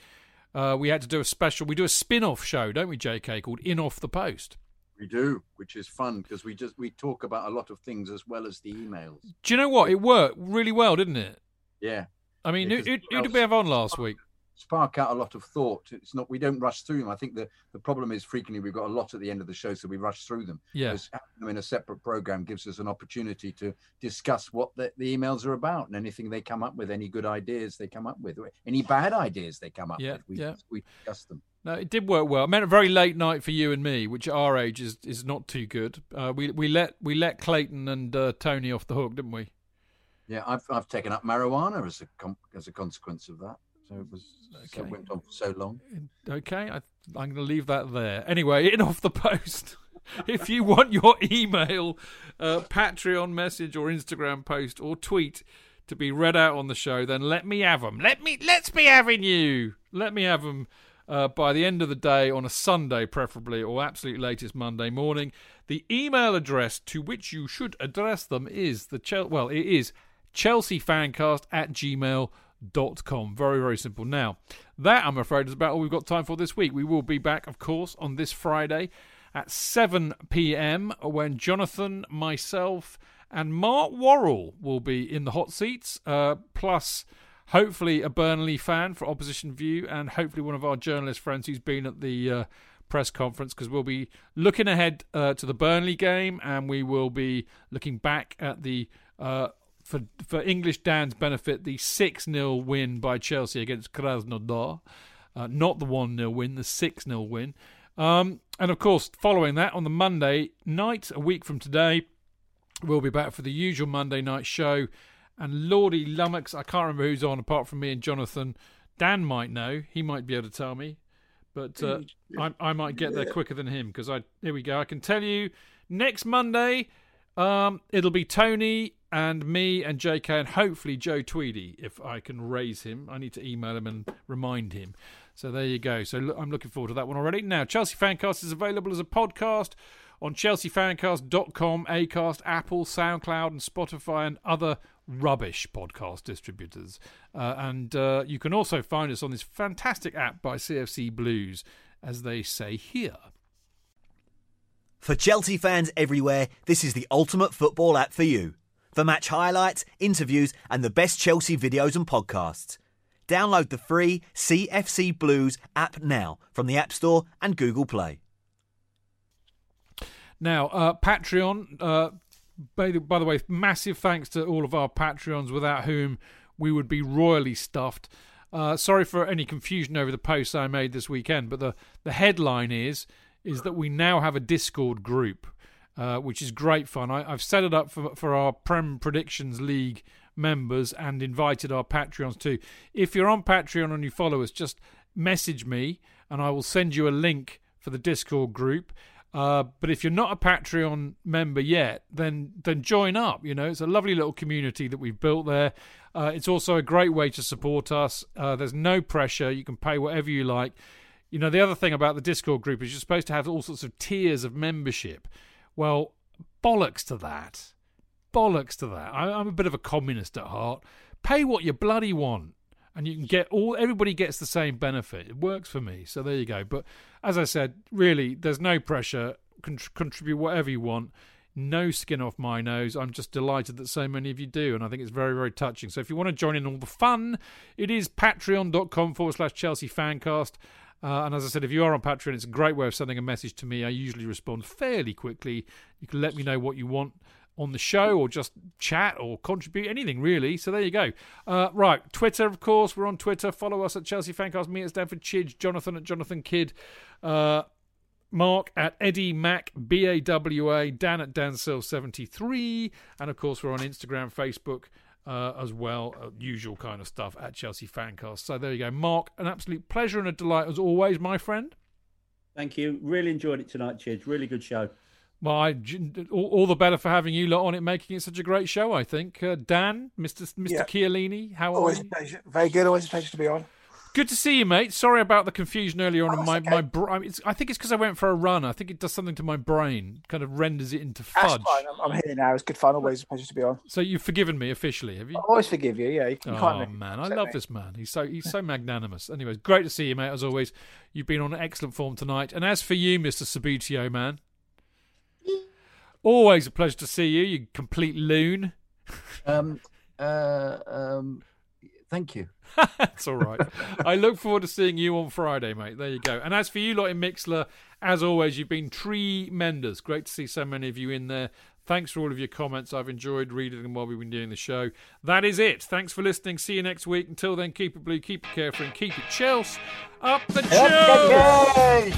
uh, we had to do a special. We do a spin-off show, don't we, J.K. called In Off the Post. We do, which is fun because we just we talk about a lot of things as well as the emails. Do you know what? It worked really well, didn't it? Yeah, I mean, who, who, who did we have on last week? Spark out a lot of thought. It's not we don't rush through them. I think the the problem is frequently we've got a lot at the end of the show, so we rush through them. Yeah. Having them in a separate program gives us an opportunity to discuss what the, the emails are about and anything they come up with, any good ideas they come up with, any bad ideas they come up Yeah, with. We, yeah. we discuss them. No, it did work well. It meant a very late night for you and me, which at our age is, is not too good. Uh, we we let we let Clayton and uh, Tony off the hook, didn't we? Yeah, I've I've taken up marijuana as a com- as a consequence of that. So it was so Okay. it went on for so long. Okay, I, I'm going to leave that there. Anyway, in off the post. if you want your email, uh, Patreon message or Instagram post or tweet to be read out on the show, then let me have them. Let me let's be having you. Let me have them uh, by the end of the day on a Sunday, preferably, or absolute latest Monday morning. The email address to which you should address them is the Chel- well, it is chelseafancast at gmail.com. Very, very simple. Now, that I'm afraid is about all we've got time for this week. We will be back, of course, on this Friday at 7 p.m. when Jonathan, myself, and Mark Worrall will be in the hot seats, uh, plus hopefully a Burnley fan for Opposition View, and hopefully one of our journalist friends who's been at the uh, press conference because we'll be looking ahead uh, to the Burnley game and we will be looking back at the. Uh, for for English Dan's benefit, the 6 0 win by Chelsea against Krasnodar. Uh, not the 1 0 win, the 6 0 win. Um, and of course, following that, on the Monday night, a week from today, we'll be back for the usual Monday night show. And Lordy Lummox, I can't remember who's on apart from me and Jonathan. Dan might know. He might be able to tell me. But uh, I, I might get there quicker than him because I. Here we go. I can tell you next Monday, um, it'll be Tony and me and JK and hopefully Joe Tweedy if I can raise him. I need to email him and remind him. So there you go. So I'm looking forward to that one already. Now, Chelsea Fancast is available as a podcast on chelseafancast.com, Acast, Apple, SoundCloud, and Spotify, and other rubbish podcast distributors. Uh, and uh, you can also find us on this fantastic app by CFC Blues, as they say here. For Chelsea fans everywhere, this is the ultimate football app for you. For match highlights, interviews, and the best Chelsea videos and podcasts. Download the free CFC Blues app now from the App Store and Google Play. Now, uh, Patreon. Uh, by, the, way, massive thanks to all of our Patreons, without whom we would be royally stuffed. Uh, sorry for any confusion over the posts I made this weekend, but the, the headline is is that we now have a Discord group, uh, which is great fun. I, I've set it up for for our Prem Predictions League members and invited our Patreons too. If you're on Patreon and you follow us, just message me and I will send you a link for the Discord group. Uh, but if you're not a Patreon member yet, then then join up. You know, it's a lovely little community that we've built there. Uh, it's also a great way to support us. Uh, there's no pressure. You can pay whatever you like. You know, the other thing about the Discord group is you're supposed to have all sorts of tiers of membership. Well, bollocks to that. Bollocks to that. I, I'm a bit of a communist at heart. Pay what you bloody want and you can get all everybody gets the same benefit. It works for me so there you go. But as i said really there's no pressure. Con- contribute whatever you want. No skin off my nose. I'm just delighted that so many of you do and i think it's very very touching. So if you want to join in all the fun it is patreon.com forward slash chelsea fancast uh, and as I said, if you are on Patreon, it's a great way of sending a message to me. I usually respond fairly quickly. You can let me know what you want on the show or just chat or contribute anything really. So there you go. Uh, right, Twitter, of course. We're on Twitter. Follow us at Chelsea Fancast. Me at Stamford Chidge. Jonathan at Jonathan Kydd. Uh, Mark at Eddie Mac BAWA. Dan at DanSil73. And of course, we're on Instagram, Facebook. Uh, as well, uh, usual kind of stuff at Chelsea Fancast. So there you go, Mark. An absolute pleasure and a delight as always, my friend. Thank you. Really enjoyed it tonight, Chidge. Really good show. Well, I, all, all, the better for having you lot on it, making it such a great show. I think uh, Dan, Mister Mister yeah. Chiellini, how always are you? Pleasure. Very good. Always a pleasure to be on. Good to see you, mate. Sorry about the confusion earlier on. Oh, my okay. my br- I, mean, I think it's because I went for a run. I think it does something to my brain, kind of renders it into fudge. That's fine. I'm, I'm here now. It's good fun. Always a pleasure to be on. So you've forgiven me officially, have you? I always forgive you. Yeah. You, you oh can't man, I love me. this man. He's so he's so magnanimous. Anyways, great to see you, mate. As always, you've been on excellent form tonight. And as for you, Mister Subbuteo, man, always a pleasure to see you. You complete loon. Um. Uh. Um. Thank you. That's all right. I look forward to seeing you on Friday, mate. There you go. And as for you lot in Mixlr, as always, you've been tremendous. Great to see so many of you in there. Thanks for all of your comments. I've enjoyed reading them while we've been doing the show. That is it. Thanks for listening. See you next week. Until then, keep it blue, keep it carefree, and keep it Chelsea. Up the Chelsea!